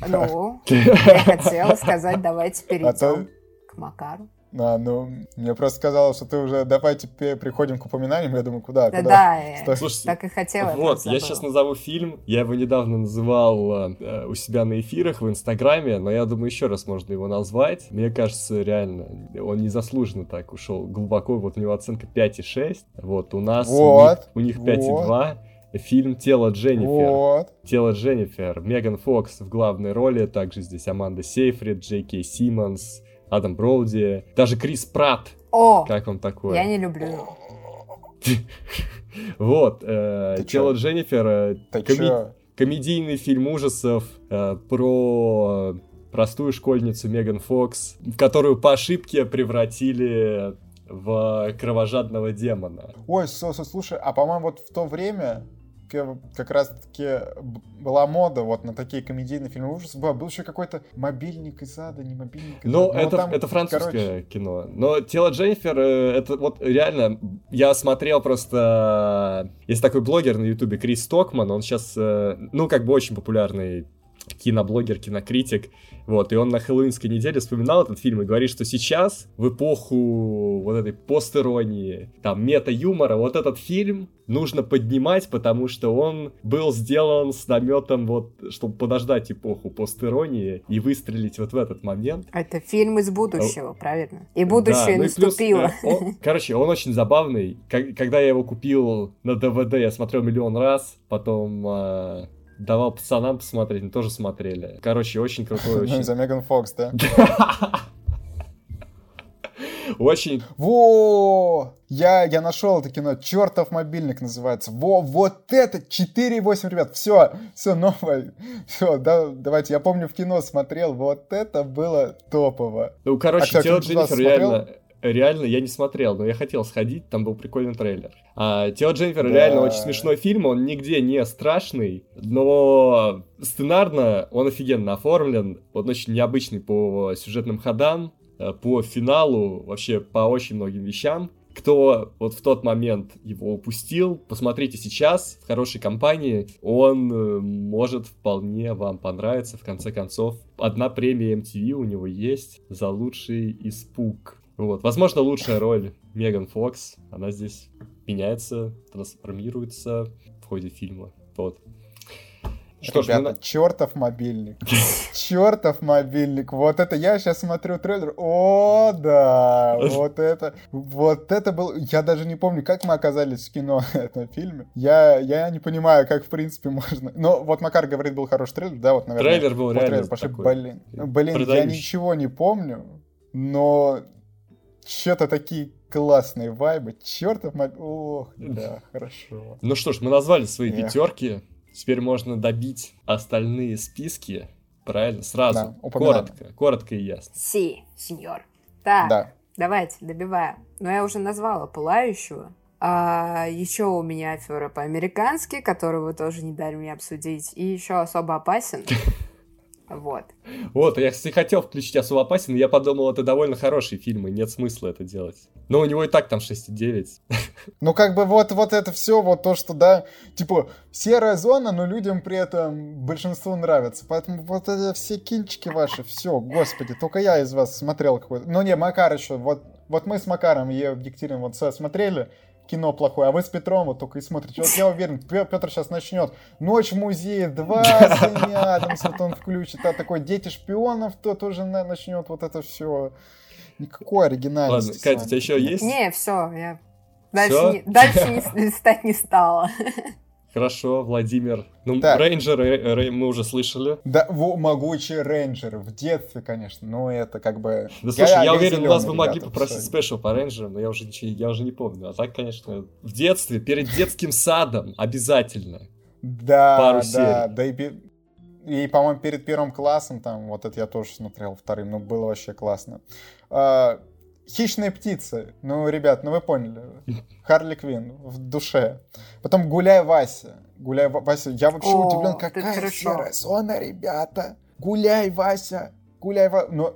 Ну, я хотела сказать, давайте перейдем к Макару. А, ну, мне просто сказала, что ты уже давайте приходим к упоминаниям, я думаю, куда? Да, куда? да, Слушайте, так и хотела. Вот, я сейчас назову фильм, я его недавно называл э, у себя на эфирах в Инстаграме, но я думаю, еще раз можно его назвать. Мне кажется, реально, он незаслуженно так ушел глубоко, вот у него оценка 5,6, вот, у нас, вот, у них, у них 5,2. Вот фильм «Тело Дженнифер». Вот. «Тело Дженнифер». Меган Фокс в главной роли, также здесь Аманда Сейфрид, Джей Кей Симмонс, Адам Броуди, даже Крис Пратт. О! Как вам такое? Я не люблю Вот, э, тело Дженнифер, э, комедийный фильм ужасов э, про простую школьницу Меган Фокс, в которую по ошибке превратили в кровожадного демона. Ой, слушай, а по-моему, вот в то время как раз-таки была мода вот на такие комедийные фильмы ужасов. Был, был еще какой-то мобильник из ада, не мобильник из Ну, это, там, это французское короче... кино. Но «Тело Дженнифер», э, это вот реально, я смотрел просто... Есть такой блогер на ютубе, Крис Стокман, он сейчас, э, ну, как бы очень популярный киноблогер, кинокритик, вот, и он на хэллоуинской неделе вспоминал этот фильм и говорит, что сейчас, в эпоху вот этой постеронии, там, мета-юмора, вот этот фильм нужно поднимать, потому что он был сделан с наметом вот, чтобы подождать эпоху постеронии и выстрелить вот в этот момент. Это фильм из будущего, правильно? И будущее да, наступило. Ну и плюс, э, он, короче, он очень забавный. Когда я его купил на ДВД, я смотрел миллион раз, потом э, давал пацанам посмотреть, они тоже смотрели. Короче, очень крутой. Очень... За Меган Фокс, да? Очень. Во! Я, я нашел это кино. Чертов мобильник называется. Во, вот это 4,8, ребят. Все, все новое. Все, да, давайте. Я помню в кино смотрел. Вот это было топово. Ну, короче, а, тело Дженнифер реально реально я не смотрел, но я хотел сходить, там был прикольный трейлер. А Тело Дженнифер да. реально очень смешной фильм, он нигде не страшный, но сценарно он офигенно оформлен, он очень необычный по сюжетным ходам, э, по финалу, вообще по очень многим вещам. Кто вот в тот момент его упустил, посмотрите сейчас в хорошей компании, он э, может вполне вам понравиться. В конце концов, одна премия MTV у него есть за лучший испуг. Вот. Возможно, лучшая роль Меган Фокс, она здесь меняется, трансформируется в ходе фильма. Вот. Что Ребята, ж, мы... чертов мобильник. Чертов мобильник. Вот это я сейчас смотрю трейлер. О, да. Вот это. Вот это был. Я даже не помню, как мы оказались в кино на этом фильме. Я, я не понимаю, как в принципе можно. Но вот Макар говорит, был хороший трейлер. Да, вот, наверное. Трейлер был реально трейлер. Пошли, такой. Блин, блин я ничего не помню. Но что-то такие классные вайбы. Чертов. Ох, да, хорошо. Ну что ж, мы назвали свои Эх. пятерки. Теперь можно добить остальные списки. Правильно, сразу. Да, коротко, коротко и ясно. Си, сеньор. Так, да. давайте, добиваем. Но я уже назвала пылающего. А еще у меня афера по-американски, которую вы тоже не дали мне обсудить. И еще особо опасен. Вот. Вот, я, кстати, хотел включить особо опасен, но я подумал, это довольно хороший фильм, и нет смысла это делать. Но у него и так там 6,9. Ну, как бы вот, вот это все, вот то, что, да, типа, серая зона, но людям при этом большинству нравится. Поэтому вот это все кинчики ваши, все, господи, только я из вас смотрел какой-то. Ну, не, Макар еще, вот, вот мы с Макаром, я Екатерина, вот смотрели, кино плохое, а вы с Петром вот только и смотрите. Вот я уверен, Петр сейчас начнет «Ночь в музее 2» с Адамс, вот он включит, а такой «Дети шпионов» то тоже начнет вот это все. Никакой оригинальности. Ладно, Катя, у тебя еще есть? Не, все, я дальше, не, дальше не, листать не стала. Хорошо, Владимир. Ну, так. рейнджер рей, мы уже слышали. Да, во, могучий рейнджер. В детстве, конечно, но это как бы... Да слушай, я, я уверен, у нас бы могли попросить special по рейнджерам, но я уже, ничего, я уже не помню. А так, конечно, в детстве, перед детским садом обязательно. Да, Пару да, серий. да, и, и по-моему, перед первым классом там, вот это я тоже смотрел вторым, но было вообще классно. А, Хищные птицы. Ну, ребят, ну вы поняли. Харли Квин в душе. Потом Гуляй Вася. Гуляй Вася. Я вообще О, удивлен, какая серая зона, ребята. Гуляй Вася. Гуляй Вася. Но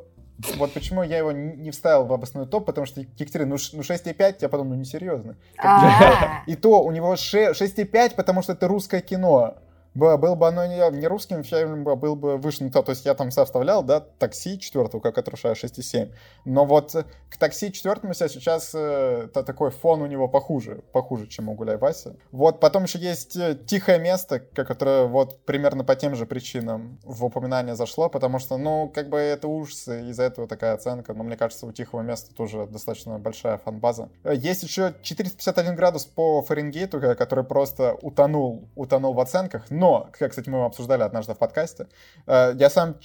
вот почему я его не вставил в обоснованный топ, потому что Екатерина, ну, ну 6,5, я подумал, ну несерьезно. А. И то у него 6,5, потому что это русское кино. Было бы оно не, не русским фильмом, а был бы выше не то. То есть я там составлял, да, такси четвертого, как отрушаю 6,7. Но вот к такси четвертому я сейчас э, то, такой фон у него похуже, похуже, чем у Гуляй Вася. Вот потом еще есть э, тихое место, которое вот примерно по тем же причинам в упоминание зашло, потому что, ну, как бы это ужасы, из-за этого такая оценка. Но мне кажется, у тихого места тоже достаточно большая фан-база. Э, есть еще 451 градус по Фаренгейту, который просто утонул, утонул в оценках но, как, кстати, мы обсуждали однажды в подкасте, э, я сам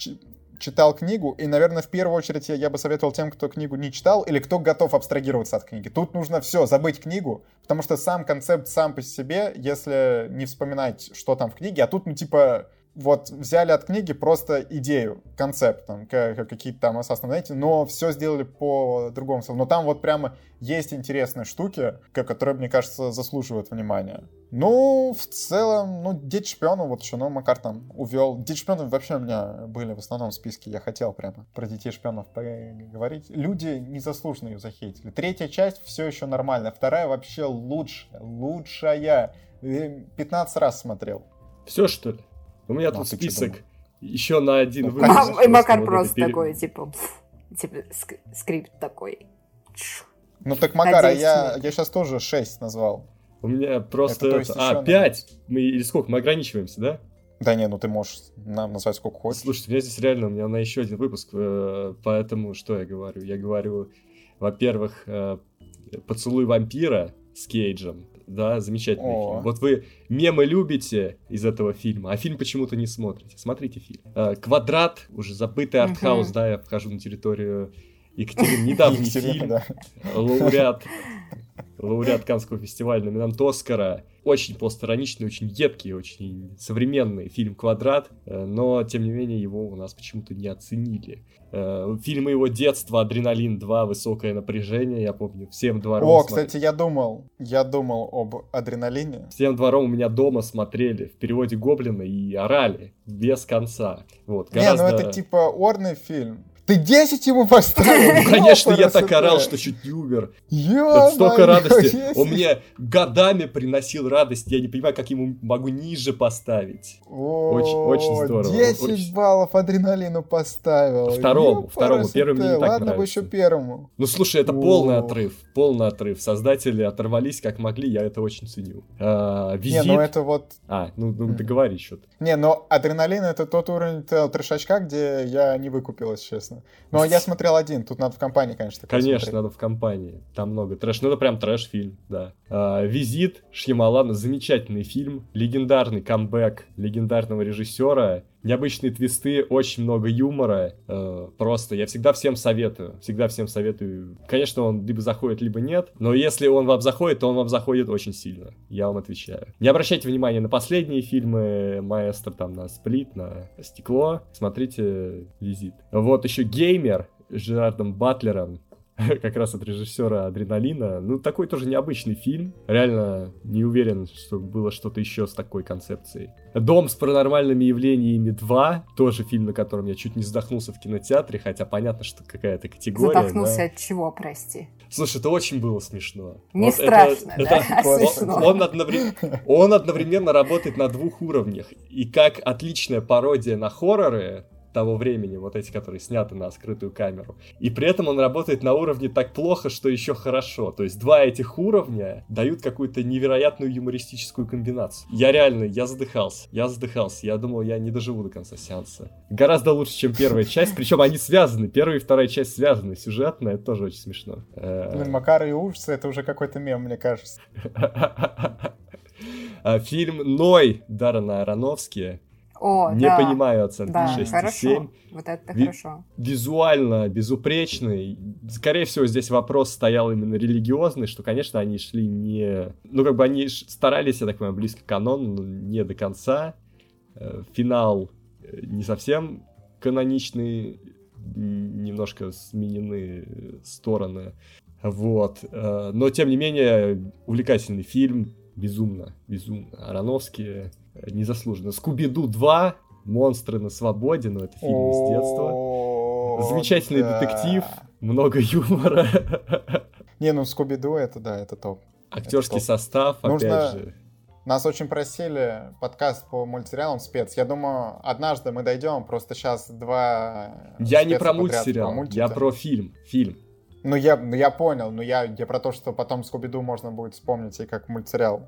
читал книгу, и, наверное, в первую очередь я, бы советовал тем, кто книгу не читал, или кто готов абстрагироваться от книги. Тут нужно все, забыть книгу, потому что сам концепт сам по себе, если не вспоминать, что там в книге, а тут, ну, типа, вот взяли от книги просто идею, концепт, там, какие-то там основные, но все сделали по другому. Но там вот прямо есть интересные штуки, которые, мне кажется, заслуживают внимания. Ну, в целом, ну, Дети шпионов, вот еще, ну, Макар там увел. Дети шпионов вообще у меня были в основном в списке, я хотел прямо про Детей шпионов поговорить. Люди незаслуженно ее захейтили. Третья часть все еще нормальная, вторая вообще лучшая, лучшая. 15 раз смотрел. Все, что ли? У меня ну, тут список еще на один ну, выпуск. И Макар просто такой, типа, типа, скрипт такой. Ну так, Макар, а я, я сейчас тоже 6 назвал. У меня просто... Это, а, 5! Мы, или сколько? Мы ограничиваемся, да? Да не, ну ты можешь нам назвать сколько хочешь. Слушай, у меня здесь реально, у меня на еще один выпуск, э, поэтому что я говорю? Я говорю, во-первых, э, «Поцелуй вампира» с Кейджем, да, замечательный О. фильм. Вот вы мемы любите из этого фильма, а фильм почему-то не смотрите. Смотрите фильм. Э, «Квадрат», уже забытый артхаус, да, я вхожу на территорию Екатерины, недавний фильм, лауреат лауреат Канского фестиваля, номинант Оскара. Очень постироничный, очень едкий, очень современный фильм «Квадрат», э, но, тем не менее, его у нас почему-то не оценили. Э, фильмы его детства «Адреналин 2», «Высокое напряжение», я помню, «Всем двором». О, смотрели. кстати, я думал, я думал об «Адреналине». «Всем двором» у меня дома смотрели в переводе Гоблина и орали без конца. Вот, гораздо... Не, ну это типа орный фильм. Ты 10 ему поставил? Ну, конечно, я так орал, что чуть не умер. Это столько радости. Он мне годами приносил радость. Я не понимаю, как ему могу ниже поставить. Очень, очень здорово. 10 баллов адреналину поставил. Второму, второму. Первым мне не так Ладно бы еще первому. Ну, слушай, это полный отрыв. Полный отрыв. Создатели оторвались как могли, я это очень ценю. А, визит. Не, ну это вот... А, ну, ну договори что-то. Не, но адреналин это тот уровень трешачка, где я не выкупилась, честно интересно. А я смотрел один, тут надо в компании, конечно. Конечно, смотреть. надо в компании. Там много трэш. Ну, это прям трэш-фильм, да. А, «Визит» Шьямалана, замечательный фильм, легендарный камбэк легендарного режиссера, необычные твисты, очень много юмора. Э, просто я всегда всем советую. Всегда всем советую. Конечно, он либо заходит, либо нет. Но если он вам заходит, то он вам заходит очень сильно. Я вам отвечаю. Не обращайте внимания на последние фильмы Маэстро, там, на Сплит, на Стекло. Смотрите Визит. Вот еще Геймер с Жерардом Батлером. как раз от режиссера Адреналина. Ну, такой тоже необычный фильм. Реально не уверен, что было что-то еще с такой концепцией. Дом с паранормальными явлениями 2. Тоже фильм, на котором я чуть не задохнулся в кинотеатре, хотя понятно, что какая-то категория. Задохнулся да. от чего, прости? Слушай, это очень было смешно. Не вот страшно, это, да? Это, он, смешно. Он, одновременно, он одновременно работает на двух уровнях. И как отличная пародия на хорроры, того времени, вот эти, которые сняты на скрытую камеру. И при этом он работает на уровне так плохо, что еще хорошо. То есть два этих уровня дают какую-то невероятную юмористическую комбинацию. Я реально, я задыхался. Я задыхался. Я думал, я не доживу до конца сеанса. Гораздо лучше, чем первая часть. Причем они связаны. Первая и вторая часть связаны. Сюжетно, это тоже очень смешно. Э, Блин, Макар и ужасы, это уже какой-то мем, мне кажется. А, фильм «Ной» Даррена Аронофски о, не да. понимаю оценки да, 6,7. Хорошо. Вот это Ви- хорошо. Визуально безупречный. Скорее всего, здесь вопрос стоял именно религиозный, что, конечно, они шли не... Ну, как бы они старались, я так понимаю, близко к канону, но не до конца. Э, финал э, не совсем каноничный, немножко сменены стороны. Вот. Э, но, тем не менее, увлекательный фильм. Безумно, безумно. Ароновский незаслуженно. Скуби-Ду 2, Монстры на свободе, но это фильм из детства. Замечательный детектив, много юмора. Не, ну Скуби-Ду это да, это топ. Актерский состав, опять же. Нас очень просили подкаст по мультсериалам спец. Я думаю, однажды мы дойдем, просто сейчас два... Я не про мультсериал, я про фильм, фильм. Ну я, ну, я понял, но я, я про то, что потом Скуби-Ду можно будет вспомнить и как мультсериал.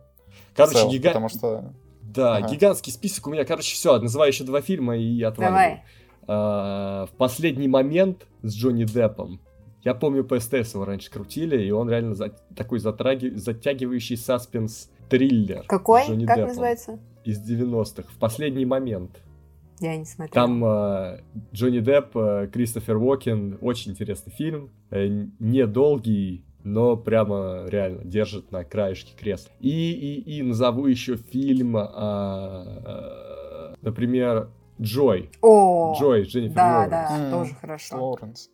Короче, гига... потому что... Да, ага. гигантский список у меня. Короче, все, называю еще два фильма и отваливаю. Давай. А, в последний момент с Джонни Деппом. Я помню, по СТС его раньше крутили, и он реально за, такой затраги, затягивающий саспенс триллер. Какой? Как Деппом. называется? Из 90-х. В последний момент. Я не смотрела. Там э, Джонни Депп, э, Кристофер Уокен, очень интересный фильм, э, недолгий, но прямо реально держит на краешке кресла. И, и, и назову еще фильм, а, например, Джой. О, Джой, Дженнифер да, Лоуренс. да, М, тоже хорошо. Лоуренс.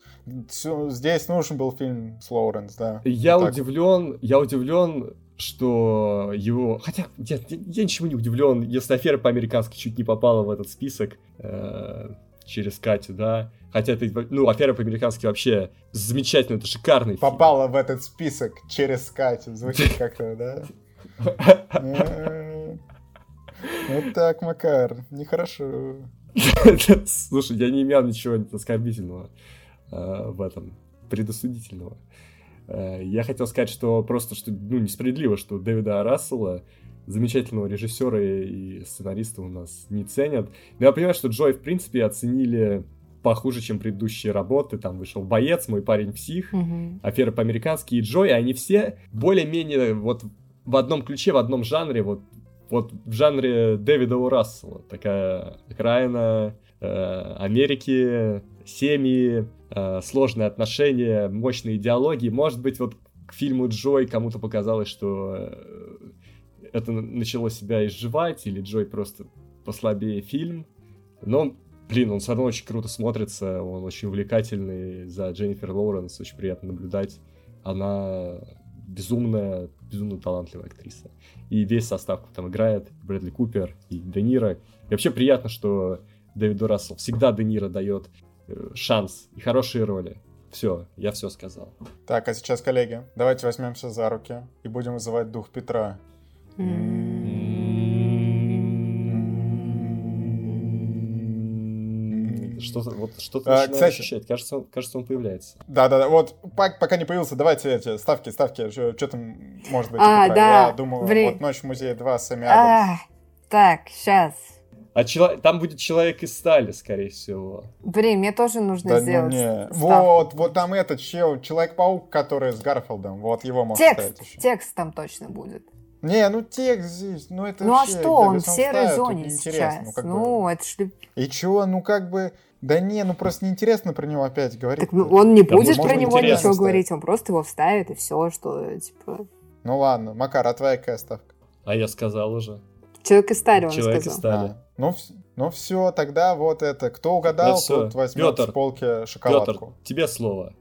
Здесь нужен был фильм с Лоуренс, да. Я Так. удивлен, я удивлен, что его... Хотя, нет, я, я ничего не удивлен, если афера по-американски чуть не попала в этот список э, через Катю, да. Хотя ну, афера по-американски вообще замечательно, это шикарный фильм. Попала в этот список через Катю. Звучит как-то, да? Э, Вот так, Макар. Нехорошо. Слушай, я не имел ничего оскорбительного э, в этом, предосудительного. Э, я хотел сказать, что просто, что, ну, несправедливо, что Дэвида Рассела, замечательного режиссера и сценариста у нас не ценят. Но я понимаю, что Джой, в принципе, оценили похуже, чем предыдущие работы. Там вышел «Боец», «Мой парень-псих», Мгм. афера по-американски и Джой, они все более-менее вот в одном ключе, в одном жанре, вот, вот в жанре Дэвида О. Рассела. Такая окраина э, Америки, семьи, э, сложные отношения, мощные идеологии. Может быть, вот к фильму Джой кому-то показалось, что э, это начало себя изживать, или Джой просто послабее фильм. Но, блин, он все равно очень круто смотрится, он очень увлекательный за Дженнифер Лоуренс, очень приятно наблюдать. Она безумная, безумно талантливая актриса. И весь состав кто там играет, Брэдли Купер и Де Ниро. И вообще приятно, что Дэвиду Рассел всегда Де Ниро дает э, шанс и хорошие роли. Все, я все сказал. Так, а сейчас, коллеги, давайте возьмемся за руки и будем вызывать дух Петра. Что, вот что-то А, начинаю кстати- ощущать. Кажется, он, кажется, он появляется. Да-да-да, вот пак- пока не появился, давайте эти ставки, ставки, что там может быть А, да, Я думаю, вре- вот «Ночь в музее 2» Сэмми Адамс. А, так, сейчас. А чело- там будет человек из стали, скорее всего. Блин, мне тоже нужно Да ну сделать не. ставку. Вот, вот там этот чел, Человек-паук, который с Гарфилдом, вот его можно ставить Текст, еще. текст там точно будет. Не, ну текст здесь, ну это ну а вообще, что, да, он в серой зоне неинтересно, сейчас. Ну, как бы. Ну, это ж... И чё, ну как бы, да не, ну просто неинтересно про него опять говорить. Так, ну, он не Да, будет про него ничего ставить. говорить, он просто его вставит, и все, что, типа... Ну ладно, Макар, а твоя какая ставка? А я сказал уже. Человек из стали, он Человек из сказал. стали. А, ну, ну все, тогда вот это, кто угадал, Да всё. тот возьмет Пётр, с полки Петр, шоколадку. тебе слово.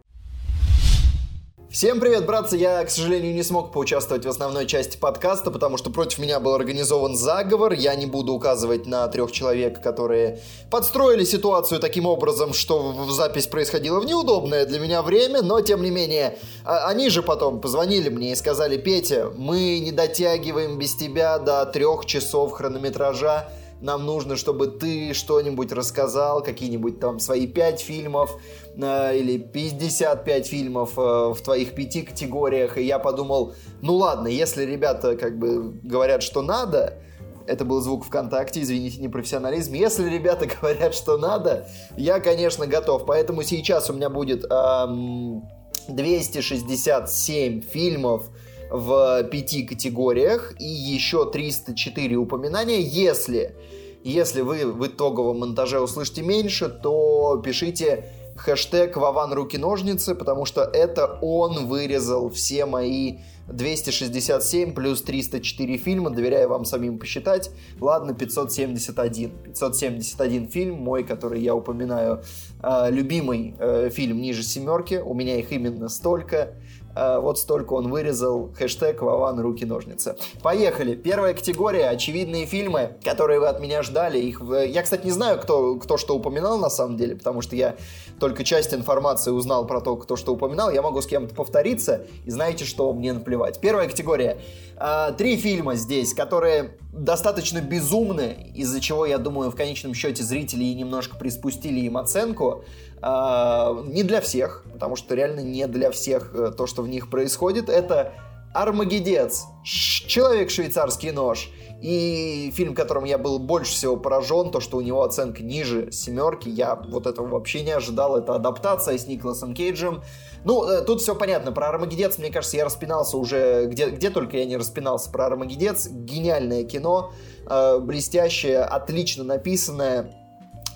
Всем привет, братцы! Я, к сожалению, не смог поучаствовать в основной части подкаста, потому что против меня был организован заговор. Я не буду указывать на трех человек, которые подстроили ситуацию таким образом, что запись происходила в неудобное для меня время, но, тем не менее, а- они же потом позвонили мне и сказали, Петя, мы не дотягиваем без тебя до трех часов хронометража, нам нужно, чтобы ты что-нибудь рассказал, какие-нибудь там свои пять фильмов э, или 55 фильмов э, в твоих пяти категориях. И я подумал, ну ладно, если ребята как бы говорят, что надо, это был звук ВКонтакте, извините, непрофессионализм. Если ребята говорят, что надо, я, конечно, готов. Поэтому сейчас у меня будет эм, 267 фильмов в пяти категориях и еще 304 упоминания. Если, если вы в итоговом монтаже услышите меньше, то пишите хэштег Вован руки-ножницы, потому что это он вырезал все мои 267 плюс 304 фильма, доверяю вам самим посчитать. Ладно, 571. 571 фильм, мой, который я упоминаю, э, любимый э, фильм ниже семерки. У меня их именно столько. Э, вот столько он вырезал. Хэштег Вован руки-ножницы. Поехали. Первая категория. Очевидные фильмы, которые вы от меня ждали. Их, я, кстати, не знаю, кто, кто что упоминал на самом деле, потому что я только часть информации узнал про то, кто что упоминал. Я могу с кем-то повториться, и знаете, что мне наплевать. Первая категория. А, Три фильма здесь, которые достаточно безумны, из-за чего, я думаю, в конечном счете зрители и немножко приспустили им оценку. А, Не для всех, потому что реально не для всех э, то, что в них происходит. Это Армагеддец, Ш- Человек-швейцарский нож. И фильм, которым я был больше всего поражен, то, что у него оценка ниже семерки, я вот этого вообще не ожидал. Это адаптация с Николасом Кейджем. Ну, э, тут все понятно. Про Армагеддец, мне кажется, я распинался уже, где, где только я не распинался про Армагеддец. Гениальное кино, э, блестящее, отлично написанное.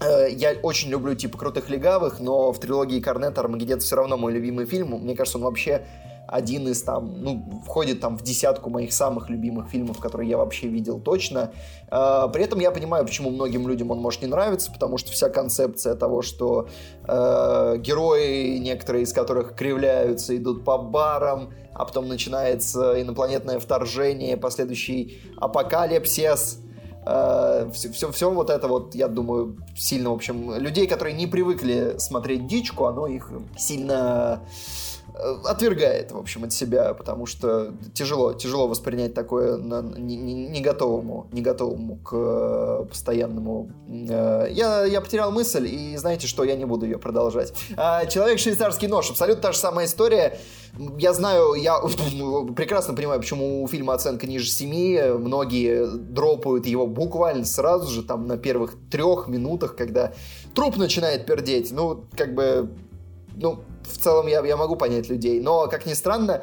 Э, я очень люблю типа крутых легавых, но в трилогии Корнета Армагеддец все равно мой любимый фильм. Мне кажется, он вообще один из там, ну, входит там в десятку моих самых любимых фильмов, которые я вообще видел точно. Э, при этом я понимаю, почему многим людям он может не нравиться, потому что вся концепция того, что э, герои, некоторые из которых кривляются, идут по барам, а потом начинается инопланетное вторжение, последующий апокалипсис, все, все, все вот это вот, я думаю, сильно, в общем, людей, которые не привыкли смотреть дичку, оно их сильно Э, отвергает, в общем, от себя, потому что тяжело, тяжело воспринять такое на, не, не готовому, не готовому к э, постоянному. Э, я, я потерял мысль, и знаете что, я не буду ее продолжать. А, Человек швейцарский нож, абсолютно та же самая история. Я знаю, я прекрасно понимаю, почему у фильма оценка ниже 7. Многие дропают его буквально сразу же, там, на первых трех минутах, когда труп начинает пердеть. Ну, как бы, ну, в целом я, я могу понять людей. Но, как ни странно,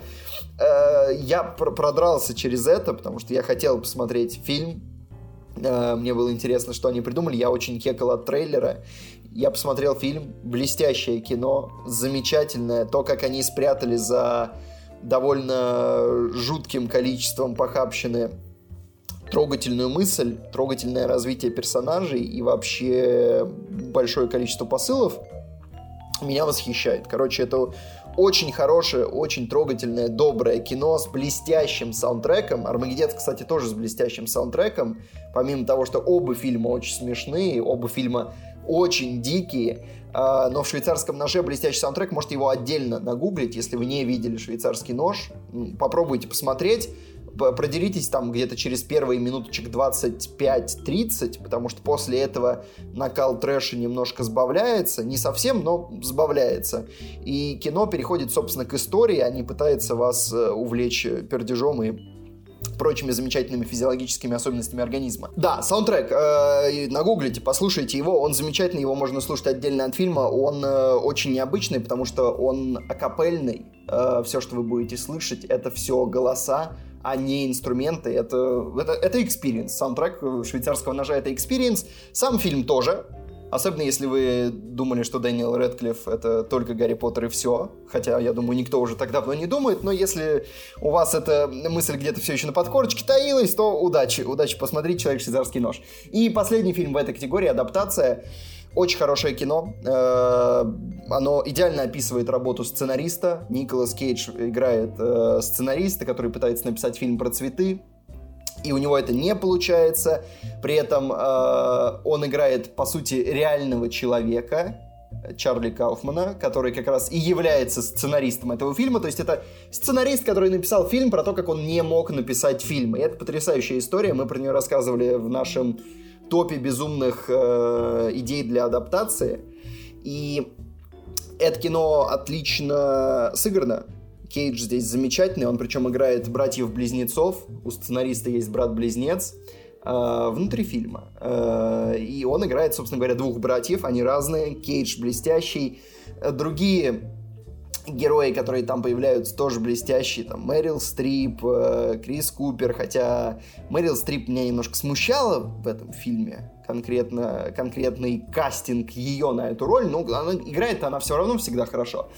э, я пр продрался через это, потому что я хотел посмотреть фильм. Э, мне было интересно, что они придумали. Я очень кекал от трейлера. Я посмотрел фильм. Блестящее кино. Замечательное. То, как они спрятали за довольно жутким количеством похабщины трогательную мысль, трогательное развитие персонажей и вообще большое количество посылов – меня восхищает. Короче, это очень хорошее, очень трогательное, доброе кино с блестящим саундтреком. Армагеддец, кстати, тоже с блестящим саундтреком. Помимо того, что оба фильма очень смешные, оба фильма очень дикие, а, но в швейцарском ноже блестящий саундтрек, можете его отдельно нагуглить, если вы не видели швейцарский нож. Попробуйте посмотреть продеритесь там где-то через первые минуточек 25-30, потому что после этого накал трэша немножко сбавляется, не совсем, но сбавляется. И кино переходит, собственно, к истории, а не пытается вас э, увлечь пердежом и прочими замечательными физиологическими особенностями организма. Да, саундтрек, э, нагуглите, послушайте его, он замечательный, его можно слушать отдельно от фильма, он э, очень необычный, потому что он акапельный, э, все, что вы будете слышать, это все голоса, а не инструменты. Это, это, это experience. Саундтрек швейцарского ножа — это experience. Сам фильм тоже. Особенно если вы думали, что Дэниел Редклифф — это только Гарри Поттер и все. Хотя, я думаю, никто уже так давно не думает. Но если у вас эта мысль где-то все еще на подкорочке таилась, то удачи. Удачи посмотреть «Человек швейцарский нож». И последний фильм в этой категории — адаптация — очень хорошее кино. Э, оно идеально описывает работу сценариста. Николас Кейдж играет э, сценариста, который пытается написать фильм про цветы. И у него это не получается. При этом э, он играет, по сути, реального человека, Чарли Кауфмана, который как раз и является сценаристом этого фильма. То есть это сценарист, который написал фильм про то, как он не мог написать фильм. И это потрясающая история. Мы про нее рассказывали в нашем топе безумных э, идей для адаптации. И это кино отлично сыграно. Кейдж здесь замечательный, он причем играет братьев-близнецов, у сценариста есть брат-близнец э, внутри фильма. Э, и он играет, собственно говоря, двух братьев, они разные, Кейдж блестящий. Другие герои, которые там появляются, тоже блестящие. Там Мэрил Стрип, э, Крис Купер, хотя Мэрил Стрип меня немножко смущала в этом фильме. Конкретно, конкретный кастинг ее на эту роль, но она, играет она все равно всегда хорошо.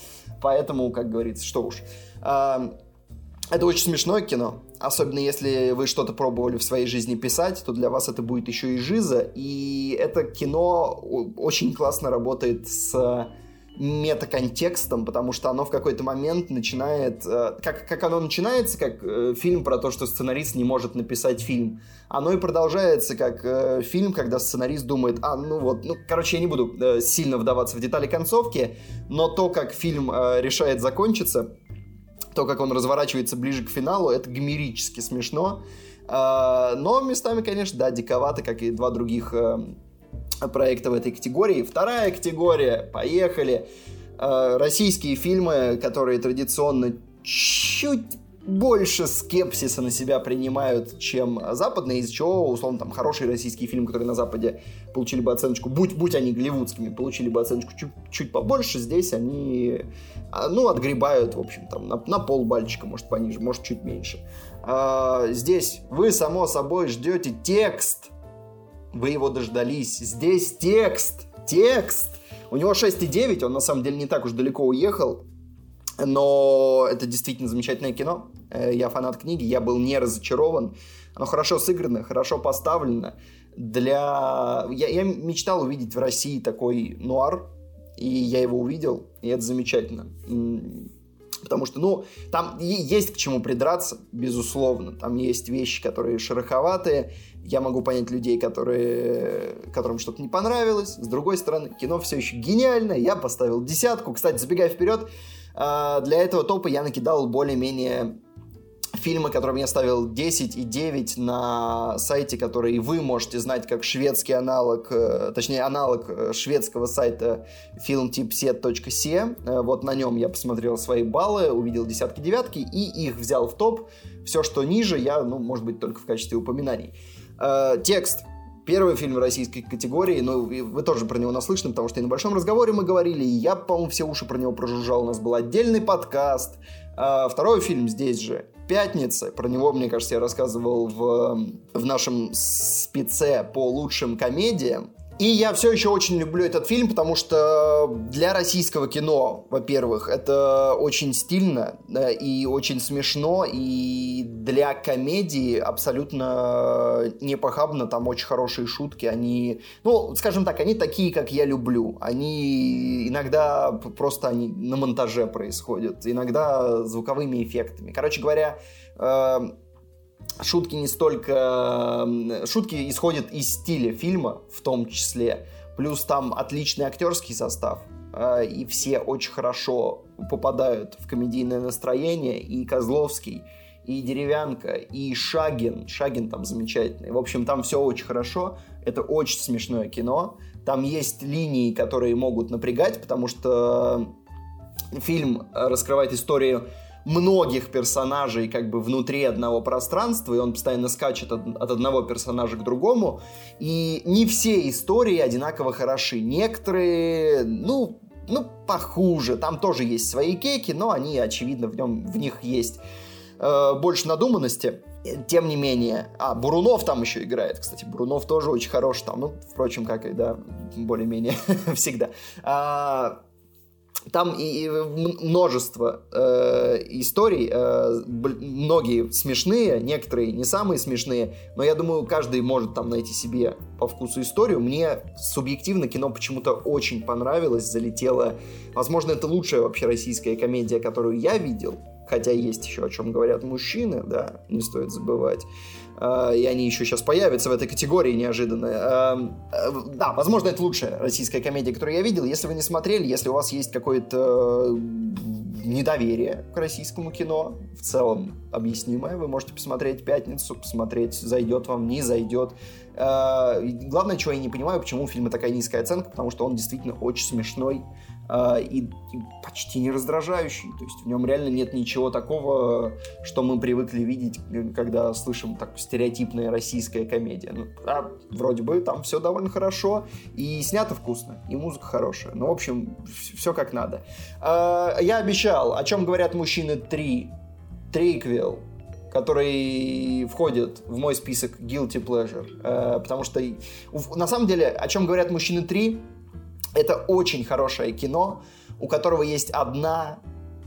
Поэтому, как говорится, что уж. Это очень смешное кино. Особенно если вы что-то пробовали в своей жизни писать, то для вас это будет еще и жиза. И это кино очень классно работает с метаконтекстом, потому что оно в какой-то момент начинает... Э, как, как оно начинается, как э, фильм про то, что сценарист не может написать фильм, оно и продолжается как э, фильм, когда сценарист думает, а, ну вот, ну, короче, я не буду сильно вдаваться в детали концовки, но то, как фильм решает закончиться, то, как он разворачивается ближе к финалу, это гомерически смешно. Э, но местами, конечно, да, диковато, как и два других... Э, проекта в этой категории. Вторая категория, поехали. Э, российские фильмы, которые традиционно чуть больше скепсиса на себя принимают, чем западные, из-за чего, условно, там, хорошие российские фильмы, которые на Западе получили бы оценочку, будь, будь они голливудскими, получили бы оценочку чуть, чуть побольше, здесь они, а, ну, отгребают, в общем, там, на, на пол бальчика, может, пониже, может, чуть меньше. А, здесь вы, само собой, ждете текст, вы его дождались. Здесь текст, текст. У него 6,9, он на самом деле не так уж далеко уехал. Но это действительно замечательное кино. Э, я фанат книги, я был не разочарован. Оно хорошо сыграно, хорошо поставлено. Для... Я, я мечтал увидеть в России такой нуар, и я его увидел, и это замечательно. Потому что, ну, там есть к чему придраться, безусловно. Там есть вещи, которые шероховатые. Я могу понять людей, которые, которым что-то не понравилось. С другой стороны, кино все еще гениальное. Я поставил десятку. Кстати, забегая вперед, для этого топа я накидал более-менее фильмы, которым я ставил 10 и 9 на сайте, который вы можете знать как шведский аналог, э, точнее аналог э, шведского сайта filmtipset.se. Э, вот на нем я посмотрел свои баллы, увидел десятки, девятки и их взял в топ. Все, что ниже, я, ну, может быть, только в качестве упоминаний. Текст Первый фильм российской категории, ну, вы тоже про него наслышаны, потому что и на большом разговоре мы говорили, и я, по-моему, все уши про него прожужжал, у нас был отдельный подкаст. А второй фильм здесь же, «Пятница», про него, мне кажется, я рассказывал в, в нашем спеце по лучшим комедиям. И я все еще очень люблю этот фильм, потому что для российского кино, во-первых, это очень стильно и очень смешно, и для комедии абсолютно непохабно, там очень хорошие шутки, они, ну, скажем так, они такие, как я люблю. Они иногда просто они на монтаже происходят, иногда звуковыми эффектами. Короче говоря, э, шутки не столько... Шутки исходят из стиля фильма, в том числе. Плюс там отличный актерский состав. А, и все очень хорошо попадают в комедийное настроение. И Козловский, и Деревянка, и Шагин. Шагин там замечательный. В общем, там все очень хорошо. Это очень смешное кино. Там есть линии, которые могут напрягать, потому что фильм раскрывает историю многих персонажей как бы внутри одного пространства, и он постоянно скачет от, от одного персонажа к другому, и не все истории одинаково хороши. Некоторые, ну, ну, похуже. Там тоже есть свои кейки, но они, очевидно, в, нем, в них есть э, больше надуманности. Тем не менее. А, Бурунов там еще играет, кстати. Бурунов тоже очень хорош там. Ну, впрочем, как и, да, более-менее всегда. А, там и множество э, историй, э, многие смешные, некоторые не самые смешные, но я думаю, каждый может там найти себе по вкусу историю. Мне субъективно кино почему-то очень понравилось, залетело. Возможно, это лучшая вообще российская комедия, которую я видел, хотя есть еще о чем говорят мужчины, да, не стоит забывать. А, и они еще сейчас появятся в этой категории неожиданно. А, э, да, возможно, это лучшая российская комедия, которую я видел. Если вы не смотрели, если у вас есть какое-то недоверие к российскому кино, в целом объяснимое, вы можете посмотреть «Пятницу», посмотреть, зайдет вам, не зайдет. Главное, чего я не понимаю, почему у фильма такая низкая оценка, потому что он действительно очень смешной, а, и, и почти не раздражающий. То есть в нем реально нет ничего такого, что мы привыкли видеть, когда слышим так стереотипная российская комедия. Ну, а вроде бы там все довольно хорошо, и снято вкусно, и музыка хорошая. Ну, в общем, все как надо. А, я обещал, о чем говорят мужчины 3. Триквел, который входит в мой список Guilty Pleasure. А, потому что на самом деле, о чем говорят мужчины 3, это очень хорошее кино, у которого есть одна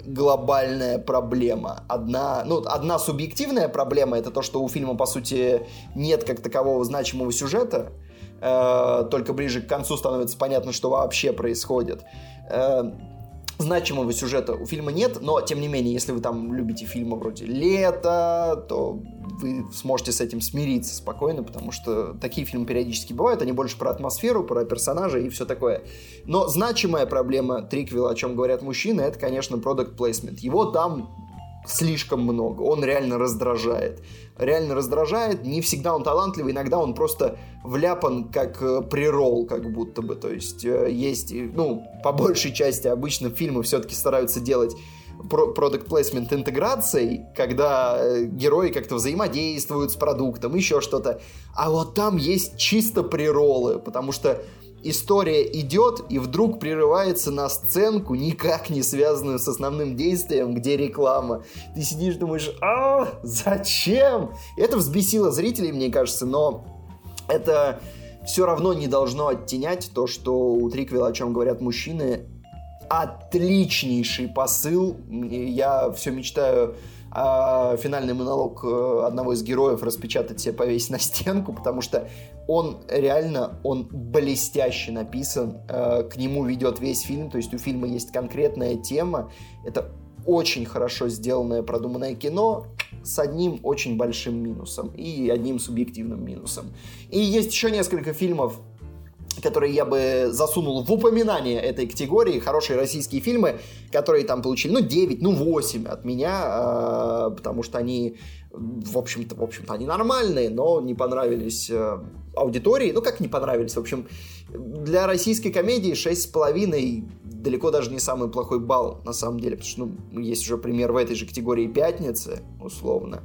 глобальная проблема. Одна, ну, одна субъективная проблема это то, что у фильма, по сути, нет как такового значимого сюжета. Э, только ближе к концу становится понятно, что вообще происходит. Э, значимого сюжета у фильма нет, но, тем не менее, если вы там любите фильмы вроде «Лето», то вы сможете с этим смириться спокойно, потому что такие фильмы периодически бывают, они больше про атмосферу, про персонажа и все такое. Но значимая проблема триквела, о чем говорят мужчины, это, конечно, product placement. Его там слишком много, он реально раздражает. Реально раздражает, не всегда он талантливый, иногда он просто вляпан как э, прирол, как будто бы. То есть э, есть, ну, по большей части обычно фильмы все-таки стараются делать продукт placement интеграцией, когда э, герои как-то взаимодействуют с продуктом, еще что-то. А вот там есть чисто приролы, потому что история идет и вдруг прерывается на сценку, никак не связанную с основным действием, где реклама. Ты сидишь, думаешь, а, зачем? Это взбесило зрителей, мне кажется, но это все равно не должно оттенять то, что у Триквела, о чем говорят мужчины, отличнейший посыл. Я все мечтаю а финальный монолог э, одного из героев распечатать себе повесить на стенку, потому что он реально, он блестяще написан, э, к нему ведет весь фильм, то есть у фильма есть конкретная тема, это очень хорошо сделанное, продуманное кино с одним очень большим минусом и одним субъективным минусом. И есть еще несколько фильмов, которые я бы засунул в упоминание этой категории, хорошие российские фильмы, которые там получили, ну, 9, ну, 8 от меня, э, потому что они, в общем-то, в общем-то, они нормальные, но не понравились э, аудитории, ну, как не понравились, в общем, для российской комедии 6,5 далеко даже не самый плохой балл, на самом деле, потому что, ну, есть уже пример в этой же категории «Пятницы», условно,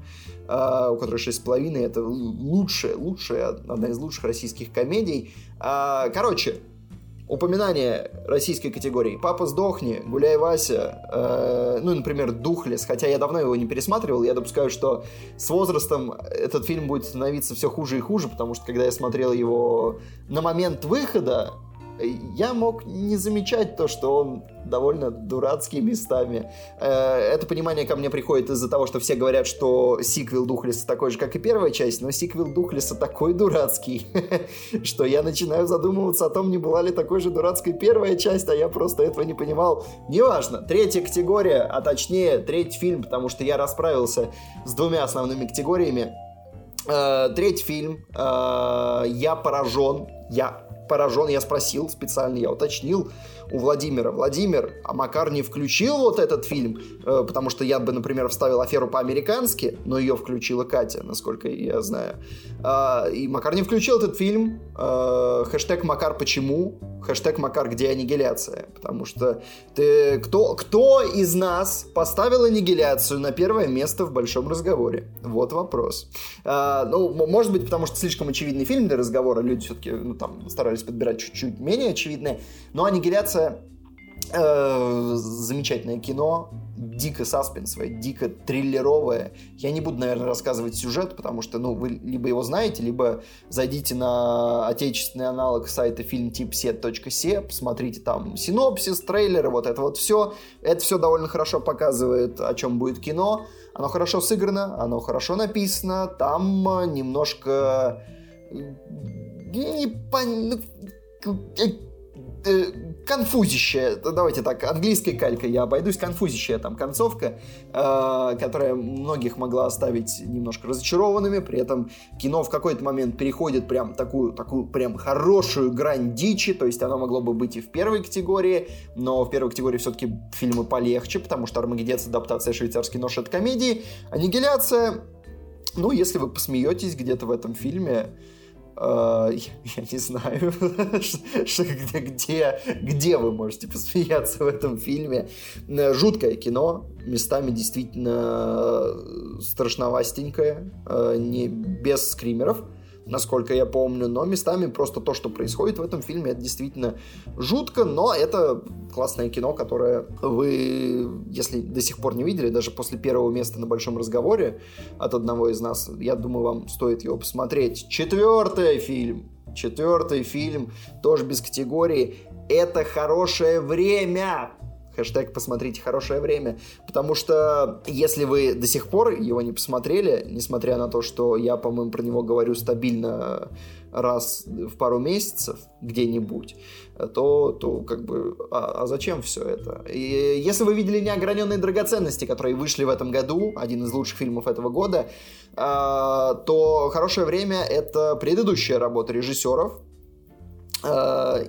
Uh, у которой 6,5, это лучшая, лучшая, одна из лучших российских комедий. Uh, короче, упоминание российской категории «Папа, сдохни», «Гуляй, Вася», э, ну, например, «Духлес», хотя я давно его не пересматривал, я допускаю, что с возрастом этот фильм будет становиться все хуже и хуже, потому что когда я смотрел его на момент выхода, я мог не замечать то, что он довольно дурацкий местами. Э, это понимание ко мне приходит из-за того, что все говорят, что сиквел Духлиса такой же, как и первая часть, но сиквел Духлиса такой дурацкий, что я начинаю задумываться о том, не была ли такой же дурацкой первая часть, а я просто этого не понимал. Неважно, третья категория, а точнее третий фильм, потому что я расправился с двумя основными категориями. Э, третий фильм, э, я поражен, я поражен, я спросил специально, я уточнил у Владимира. Владимир, а Макар не включил вот этот фильм? Э, потому что я бы, например, вставил аферу по-американски, но ее включила Катя, насколько я знаю. А, и Макар не включил этот фильм. Э, хэштег Макар почему? Хэштег Макар где аннигиляция? Потому что ты, кто, кто из нас поставил аннигиляцию на первое место в большом разговоре? Вот вопрос. А, ну, может быть, потому что слишком очевидный фильм для разговора, люди все-таки ну, там старались подбирать чуть-чуть менее очевидные, но аннигиляция э, замечательное кино, дико саспенсовое, дико триллеровое. Я не буду, наверное, рассказывать сюжет, потому что, ну, вы либо его знаете, либо зайдите на отечественный аналог сайта фильмтипсет.се, посмотрите там синопсис, трейлеры, вот это вот все. Это все довольно хорошо показывает, о чем будет кино. Оно хорошо сыграно, оно хорошо написано, там немножко не пон э, конфузящая, давайте так, английской калькой я обойдусь, конфузящая там концовка, э, которая многих могла оставить немножко разочарованными, при этом кино в какой-то момент переходит прям такую, такую прям хорошую грань дичи, то есть оно могло бы быть и в первой категории, но в первой категории все-таки фильмы полегче, потому что «Армагеддец» адаптация швейцарский нож от комедии, «Аннигиляция», ну, если вы посмеетесь где-то в этом фильме, я, я не знаю, где, где, где вы можете посмеяться в этом фильме. Э, жуткое кино, местами действительно страшновастенькое, э, не без скримеров насколько я помню, но местами просто то, что происходит в этом фильме, это действительно жутко, но это классное кино, которое вы, если до сих пор не видели, даже после первого места на большом разговоре от одного из нас, я думаю, вам стоит его посмотреть. Четвертый фильм, четвертый фильм, тоже без категории, это хорошее время. Хэштег «Посмотрите хорошее время». Потому что если вы до сих пор его не посмотрели, несмотря на то, что я, по-моему, про него говорю стабильно раз в пару месяцев где-нибудь, то, то как бы, а, а зачем все это? И если вы видели «Неограненные драгоценности», которые вышли в этом году, один из лучших фильмов этого года, а, то «Хорошее время» — это предыдущая работа режиссеров, Э,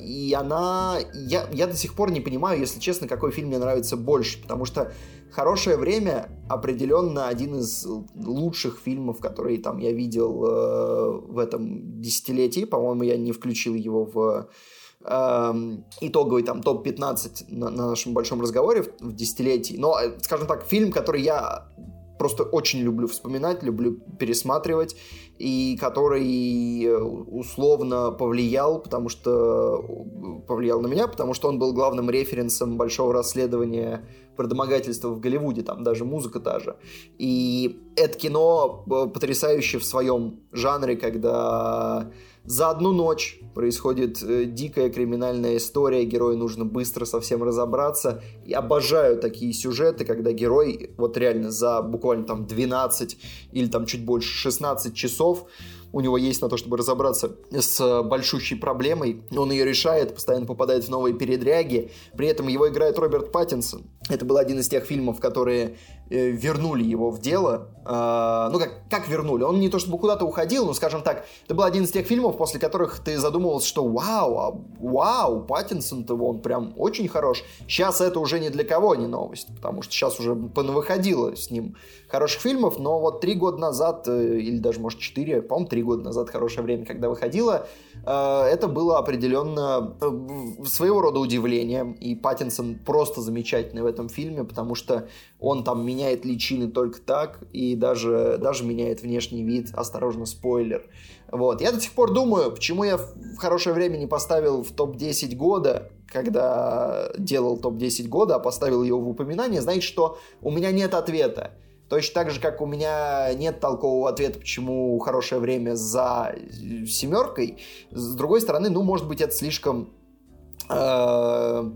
и она... Я, я до сих пор не понимаю, если честно, какой фильм мне нравится больше, потому что «Хорошее время» определенно один из лучших фильмов, которые там я видел э, в этом десятилетии. По-моему, я не включил его в э, итоговый там топ-15 на, на нашем большом разговоре в, в десятилетии. Но, э, скажем так, фильм, который я просто очень люблю вспоминать, люблю пересматривать, и который э, условно повлиял, потому что повлиял на меня, потому что он был главным референсом большого расследования про домогательство в Голливуде, там даже музыка та же. И это кино э, потрясающе в своем жанре, когда За одну ночь происходит э, дикая криминальная история, герою нужно быстро совсем разобраться. И обожаю такие сюжеты, когда герой вот реально за буквально там 12 или там чуть больше 16 часов у него есть на то, чтобы разобраться с большущей проблемой. Он ее решает, постоянно попадает в новые передряги. При этом его играет Роберт Паттинсон. Это был один из тех фильмов, которые вернули его в дело. Э, ну, как, как вернули? Он не то чтобы куда-то уходил, но, скажем так, это был один из тех фильмов, после которых ты задумывался, что вау, а, вау, Паттинсон-то он прям очень хорош. Сейчас это уже ни для кого не новость, потому что сейчас уже понавыходило с ним хороших фильмов, но вот три года назад, э, или даже, может, четыре, по-моему, три года назад, хорошее время, когда выходило, э, это было определенно э, своего рода удивлением, и Паттинсон просто замечательный в этом фильме, потому что он там меняет личины только так, и даже, даже меняет внешний вид, осторожно, спойлер. Вот. Я до сих пор думаю, почему я в хорошее время не поставил в топ-10 года, когда делал топ-10 года, а поставил его в упоминание, значит, что у меня нет ответа. Точно так же, как у меня нет толкового ответа, почему хорошее время за семеркой. С другой стороны, ну, может быть, это слишком... Э,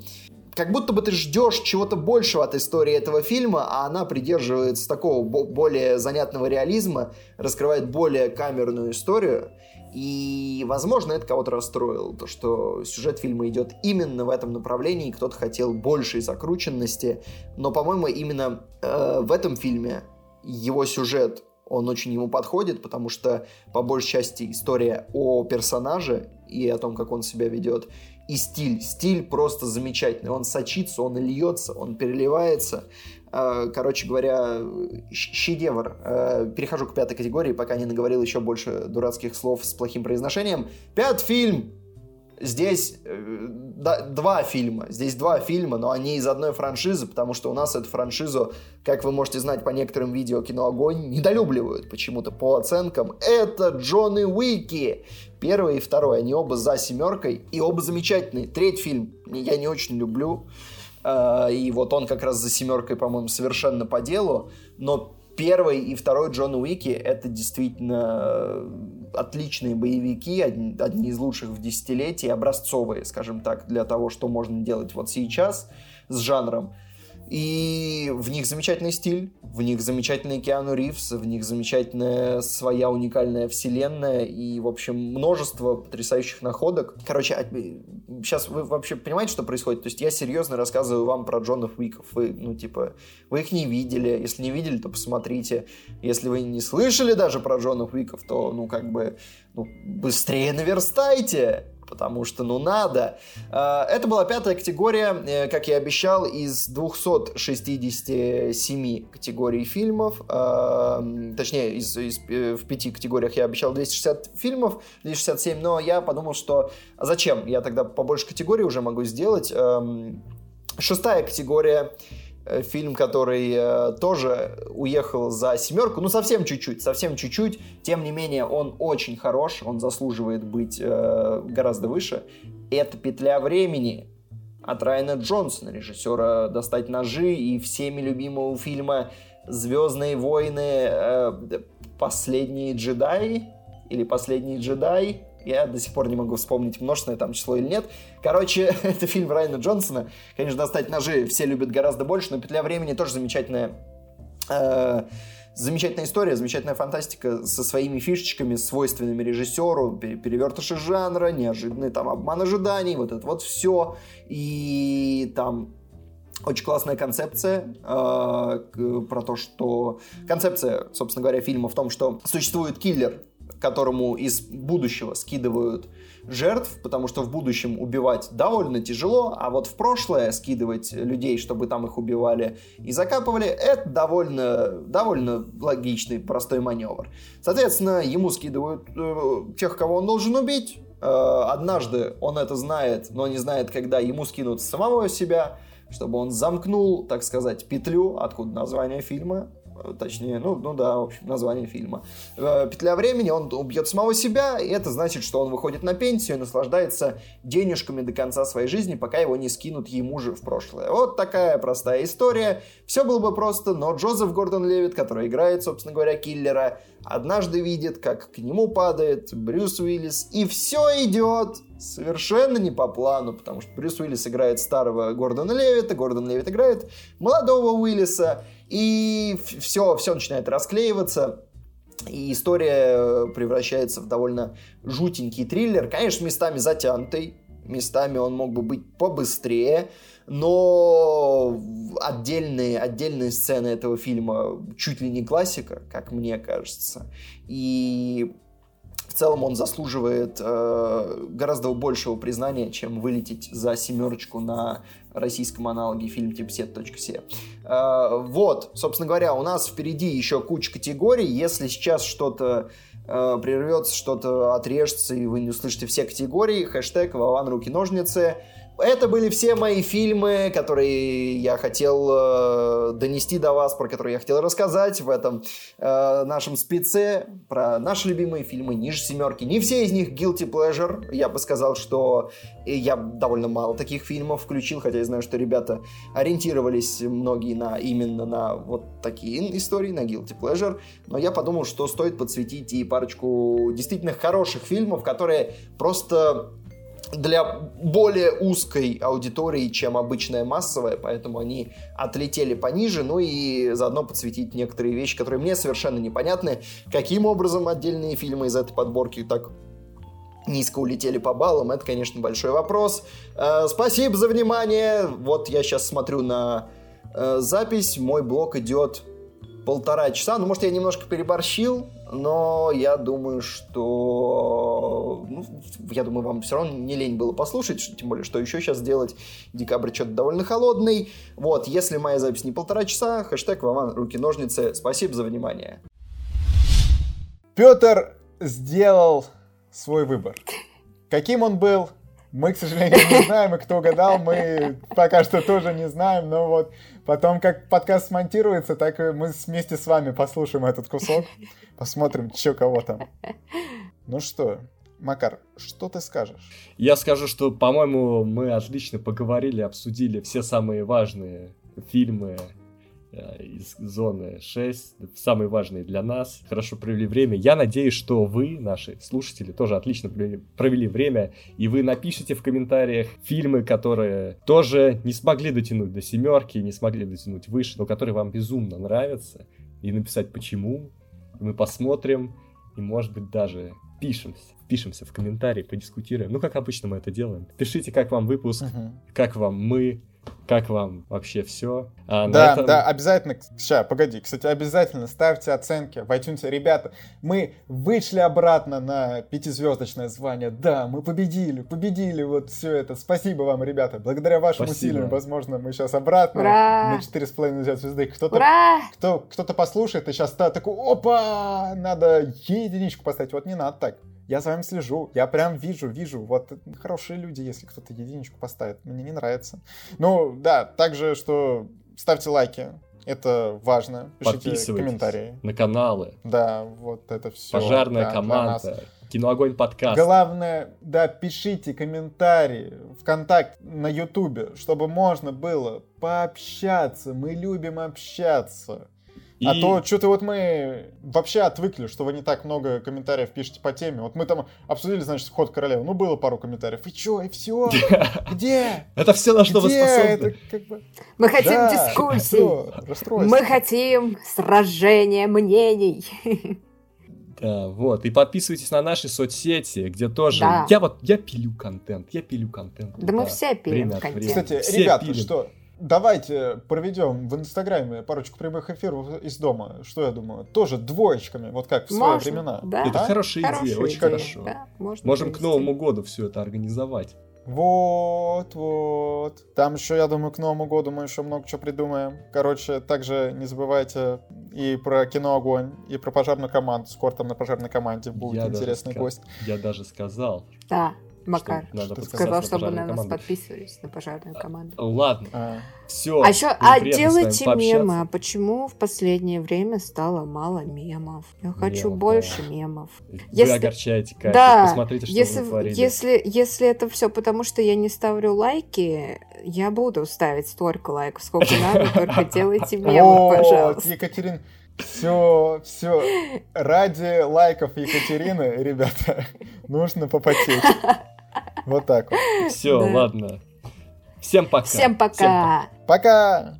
как будто бы ты ждешь чего-то большего от истории этого фильма, а она придерживается такого более занятного реализма, раскрывает более камерную историю. И, возможно, это кого-то расстроило, то, что сюжет фильма идет именно в этом направлении, кто-то хотел большей закрученности, но, по-моему, именно э, в этом фильме его сюжет, он очень ему подходит, потому что, по большей части, история о персонаже и о том, как он себя ведет, и стиль. Стиль просто замечательный. Он сочится, он льется, он переливается. Э, короче говоря, шедевр. Э, перехожу к пятой категории, пока не наговорил еще больше дурацких слов с плохим произношением. Пятый фильм. Здесь э, да, два фильма. Здесь два фильма, но они из одной франшизы, потому что у нас эту франшизу, как вы можете знать по некоторым видео кино Огонь, недолюбливают почему-то по оценкам. Это Джонни Уики. Первый и второй. Они оба за семеркой. И оба замечательные. Третий фильм я не очень люблю. А, и вот он как раз за семеркой, по-моему, совершенно по делу. Но первый и второй Джон Уики это действительно отличные боевики, одни, одни из лучших в десятилетии, образцовые, скажем так, для того, что можно делать вот сейчас с жанром. И в них замечательный стиль, в них замечательный Киану Ривз, в них замечательная своя уникальная вселенная и, в общем, множество потрясающих находок. Короче, сейчас вы вообще понимаете, что происходит? То есть я серьезно рассказываю вам про Джона Уиков. Вы, ну, типа, вы их не видели. Если не видели, то посмотрите. Если вы не слышали даже про Джона Уиков, то, ну, как бы, ну, быстрее наверстайте потому что, ну, надо. А, это была пятая категория, э, как я обещал, из 267 категорий фильмов, а, точнее, из, из, э, в пяти категориях я обещал 260 фильмов, 267, но я подумал, что а зачем? Я тогда побольше категорий уже могу сделать. Шестая категория фильм, который э, тоже уехал за семерку, ну совсем чуть-чуть, совсем чуть-чуть, тем не менее он очень хорош, он заслуживает быть э, гораздо выше. Это «Петля времени» от Райана Джонсона, режиссера «Достать ножи» и всеми любимого фильма «Звездные войны. Э, последние джедаи» или «Последний джедай», я до сих пор не могу вспомнить, множественное там число или нет. Короче, это фильм Райана Джонсона. Конечно, «Достать ножи» все любят гораздо больше, но «Петля времени» тоже замечательная... Э, замечательная история, замечательная фантастика со своими фишечками, свойственными режиссеру, перевертыши жанра, неожиданный там обман ожиданий, вот это вот все. И там очень классная концепция э, про то, что... Концепция, собственно говоря, фильма в том, что существует киллер, которому из будущего скидывают жертв, потому что в будущем убивать довольно тяжело, а вот в прошлое скидывать людей, чтобы там их убивали и закапывали, это довольно, довольно логичный, простой маневр. Соответственно, ему скидывают э, тех, кого он должен убить. Э, однажды он это знает, но не знает, когда ему скинут самого себя, чтобы он замкнул, так сказать, петлю, откуда название фильма, точнее, ну, ну да, в общем, название фильма. Э, «Петля времени», он убьет самого себя, и это значит, что он выходит на пенсию и наслаждается денежками до конца своей жизни, пока его не скинут ему же в прошлое. Вот такая простая история. Все было бы просто, но Джозеф Гордон Левит, который играет, собственно говоря, киллера, однажды видит, как к нему падает Брюс Уиллис, и все идет совершенно не по плану, потому что Брюс Уиллис играет старого Гордона Левита, Гордон Левит играет молодого Уиллиса, и все, все начинает расклеиваться. И история превращается в довольно жутенький триллер. Конечно, местами затянутый, местами он мог бы быть побыстрее, но отдельные, отдельные сцены этого фильма чуть ли не классика, как мне кажется. И в целом он заслуживает э, гораздо большего признания, чем вылететь за семерочку на российском аналоге фильм типсет.се. Э, вот, собственно говоря, у нас впереди еще куча категорий. Если сейчас что-то э, прервется, что-то отрежется, и вы не услышите все категории, хэштег Вован руки-ножницы – это были все мои фильмы, которые я хотел э, донести до вас, про которые я хотел рассказать в этом э, нашем спеце, про наши любимые фильмы ниже семерки. Не все из них guilty pleasure. Я бы сказал, что я довольно мало таких фильмов включил, хотя я знаю, что ребята ориентировались многие на именно на вот такие истории, на guilty pleasure. Но я подумал, что стоит подсветить и парочку действительно хороших фильмов, которые просто для более узкой аудитории, чем обычная массовая, поэтому они отлетели пониже, ну и заодно подсветить некоторые вещи, которые мне совершенно непонятны, каким образом отдельные фильмы из этой подборки так низко улетели по баллам, это, конечно, большой вопрос. Э, спасибо за внимание. Вот я сейчас смотрю на э, запись, мой блог идет полтора часа. Ну, может, я немножко переборщил, но я думаю, что... Ну, я думаю, вам все равно не лень было послушать, тем более, что еще сейчас делать. Декабрь что-то довольно холодный. Вот, если моя запись не полтора часа, хэштег Вован руки-ножницы. Спасибо за внимание. Петр сделал свой выбор. Каким он был, мы, к сожалению, не знаем, и кто угадал, мы пока что тоже не знаем, но вот потом, как подкаст смонтируется, так мы вместе с вами послушаем этот кусок, посмотрим, что кого там. Ну что, Макар, что ты скажешь? Я скажу, что, по-моему, мы отлично поговорили, обсудили все самые важные фильмы из зоны 6, самые важные для нас. Хорошо провели время. Я надеюсь, что вы, наши слушатели, тоже отлично провели время, и вы напишите в комментариях фильмы, которые тоже не смогли дотянуть до семерки, не смогли дотянуть выше, но которые вам безумно нравятся, и написать почему. И мы посмотрим, и, может быть, даже пишемся пишемся в комментарии, подискутируем. Ну, как обычно мы это делаем. Пишите, как вам выпуск, uh-huh. как вам мы, как вам вообще все? А да, этом... да, обязательно. Сейчас, погоди. Кстати, обязательно ставьте оценки в iTunes. Ребята, мы вышли обратно на пятизвездочное звание. Да, мы победили, победили вот все это. Спасибо вам, ребята. Благодаря вашим Спасибо. усилиям, возможно, мы сейчас обратно Ура! на 4,5 звезды. Кто-то, кто, кто-то послушает и сейчас такой, опа, надо единичку поставить. Вот не надо так я за вами слежу, я прям вижу, вижу, вот хорошие люди, если кто-то единичку поставит, мне не нравится. Ну, да, также, что ставьте лайки, это важно, пишите комментарии. на каналы. Да, вот это все. Пожарная да, команда. Киноогонь подкаст. Главное, да, пишите комментарии ВКонтакте, на Ютубе, чтобы можно было пообщаться. Мы любим общаться. И... А то что-то вот мы вообще отвыкли, что вы не так много комментариев пишете по теме. Вот мы там обсудили, значит, ход королевы. Ну, было пару комментариев. И чё, и все? Где? Это все, на что вы способны. Мы хотим дискуссий. Мы хотим сражения мнений. Да, вот. И подписывайтесь на наши соцсети, где тоже... Да. Я вот, я пилю контент, я пилю контент. Да, да мы все пилим контент. Кстати, все ребята, пилим. что давайте проведем в Инстаграме парочку прямых эфиров из дома. Что я думаю? Тоже двоечками, вот как в свои Можно, времена. Да. Это а? хорошая, хорошая идея, очень идея. хорошо. Да, Можем к Новому году все это организовать. Вот, вот. Там еще, я думаю, к Новому году мы еще много чего придумаем. Короче, также не забывайте и про кино «Огонь», и про пожарную команду. Скоро там на пожарной команде будет я интересный гость. Я даже сказал. Да. Макар. Что надо Что Сказал, на чтобы на нас подписывались, на пожарную команду. Ладно, А, все. А еще, а делайте мемы. А почему в последнее время стало мало мемов? Я хочу Мемов, больше да. мемов. Вы Если- огорчаете, Катя. Да, Посмотрите, что Если, вы если, если это все потому, что я не ставлю лайки, я буду ставить столько лайков, сколько надо, только делайте мемы, пожалуйста. Екатерин, все, все. Ради лайков Екатерины, ребята, нужно попотеть. Вот так вот. Все, Да. ладно. Всем пока. Всем пока! Пока!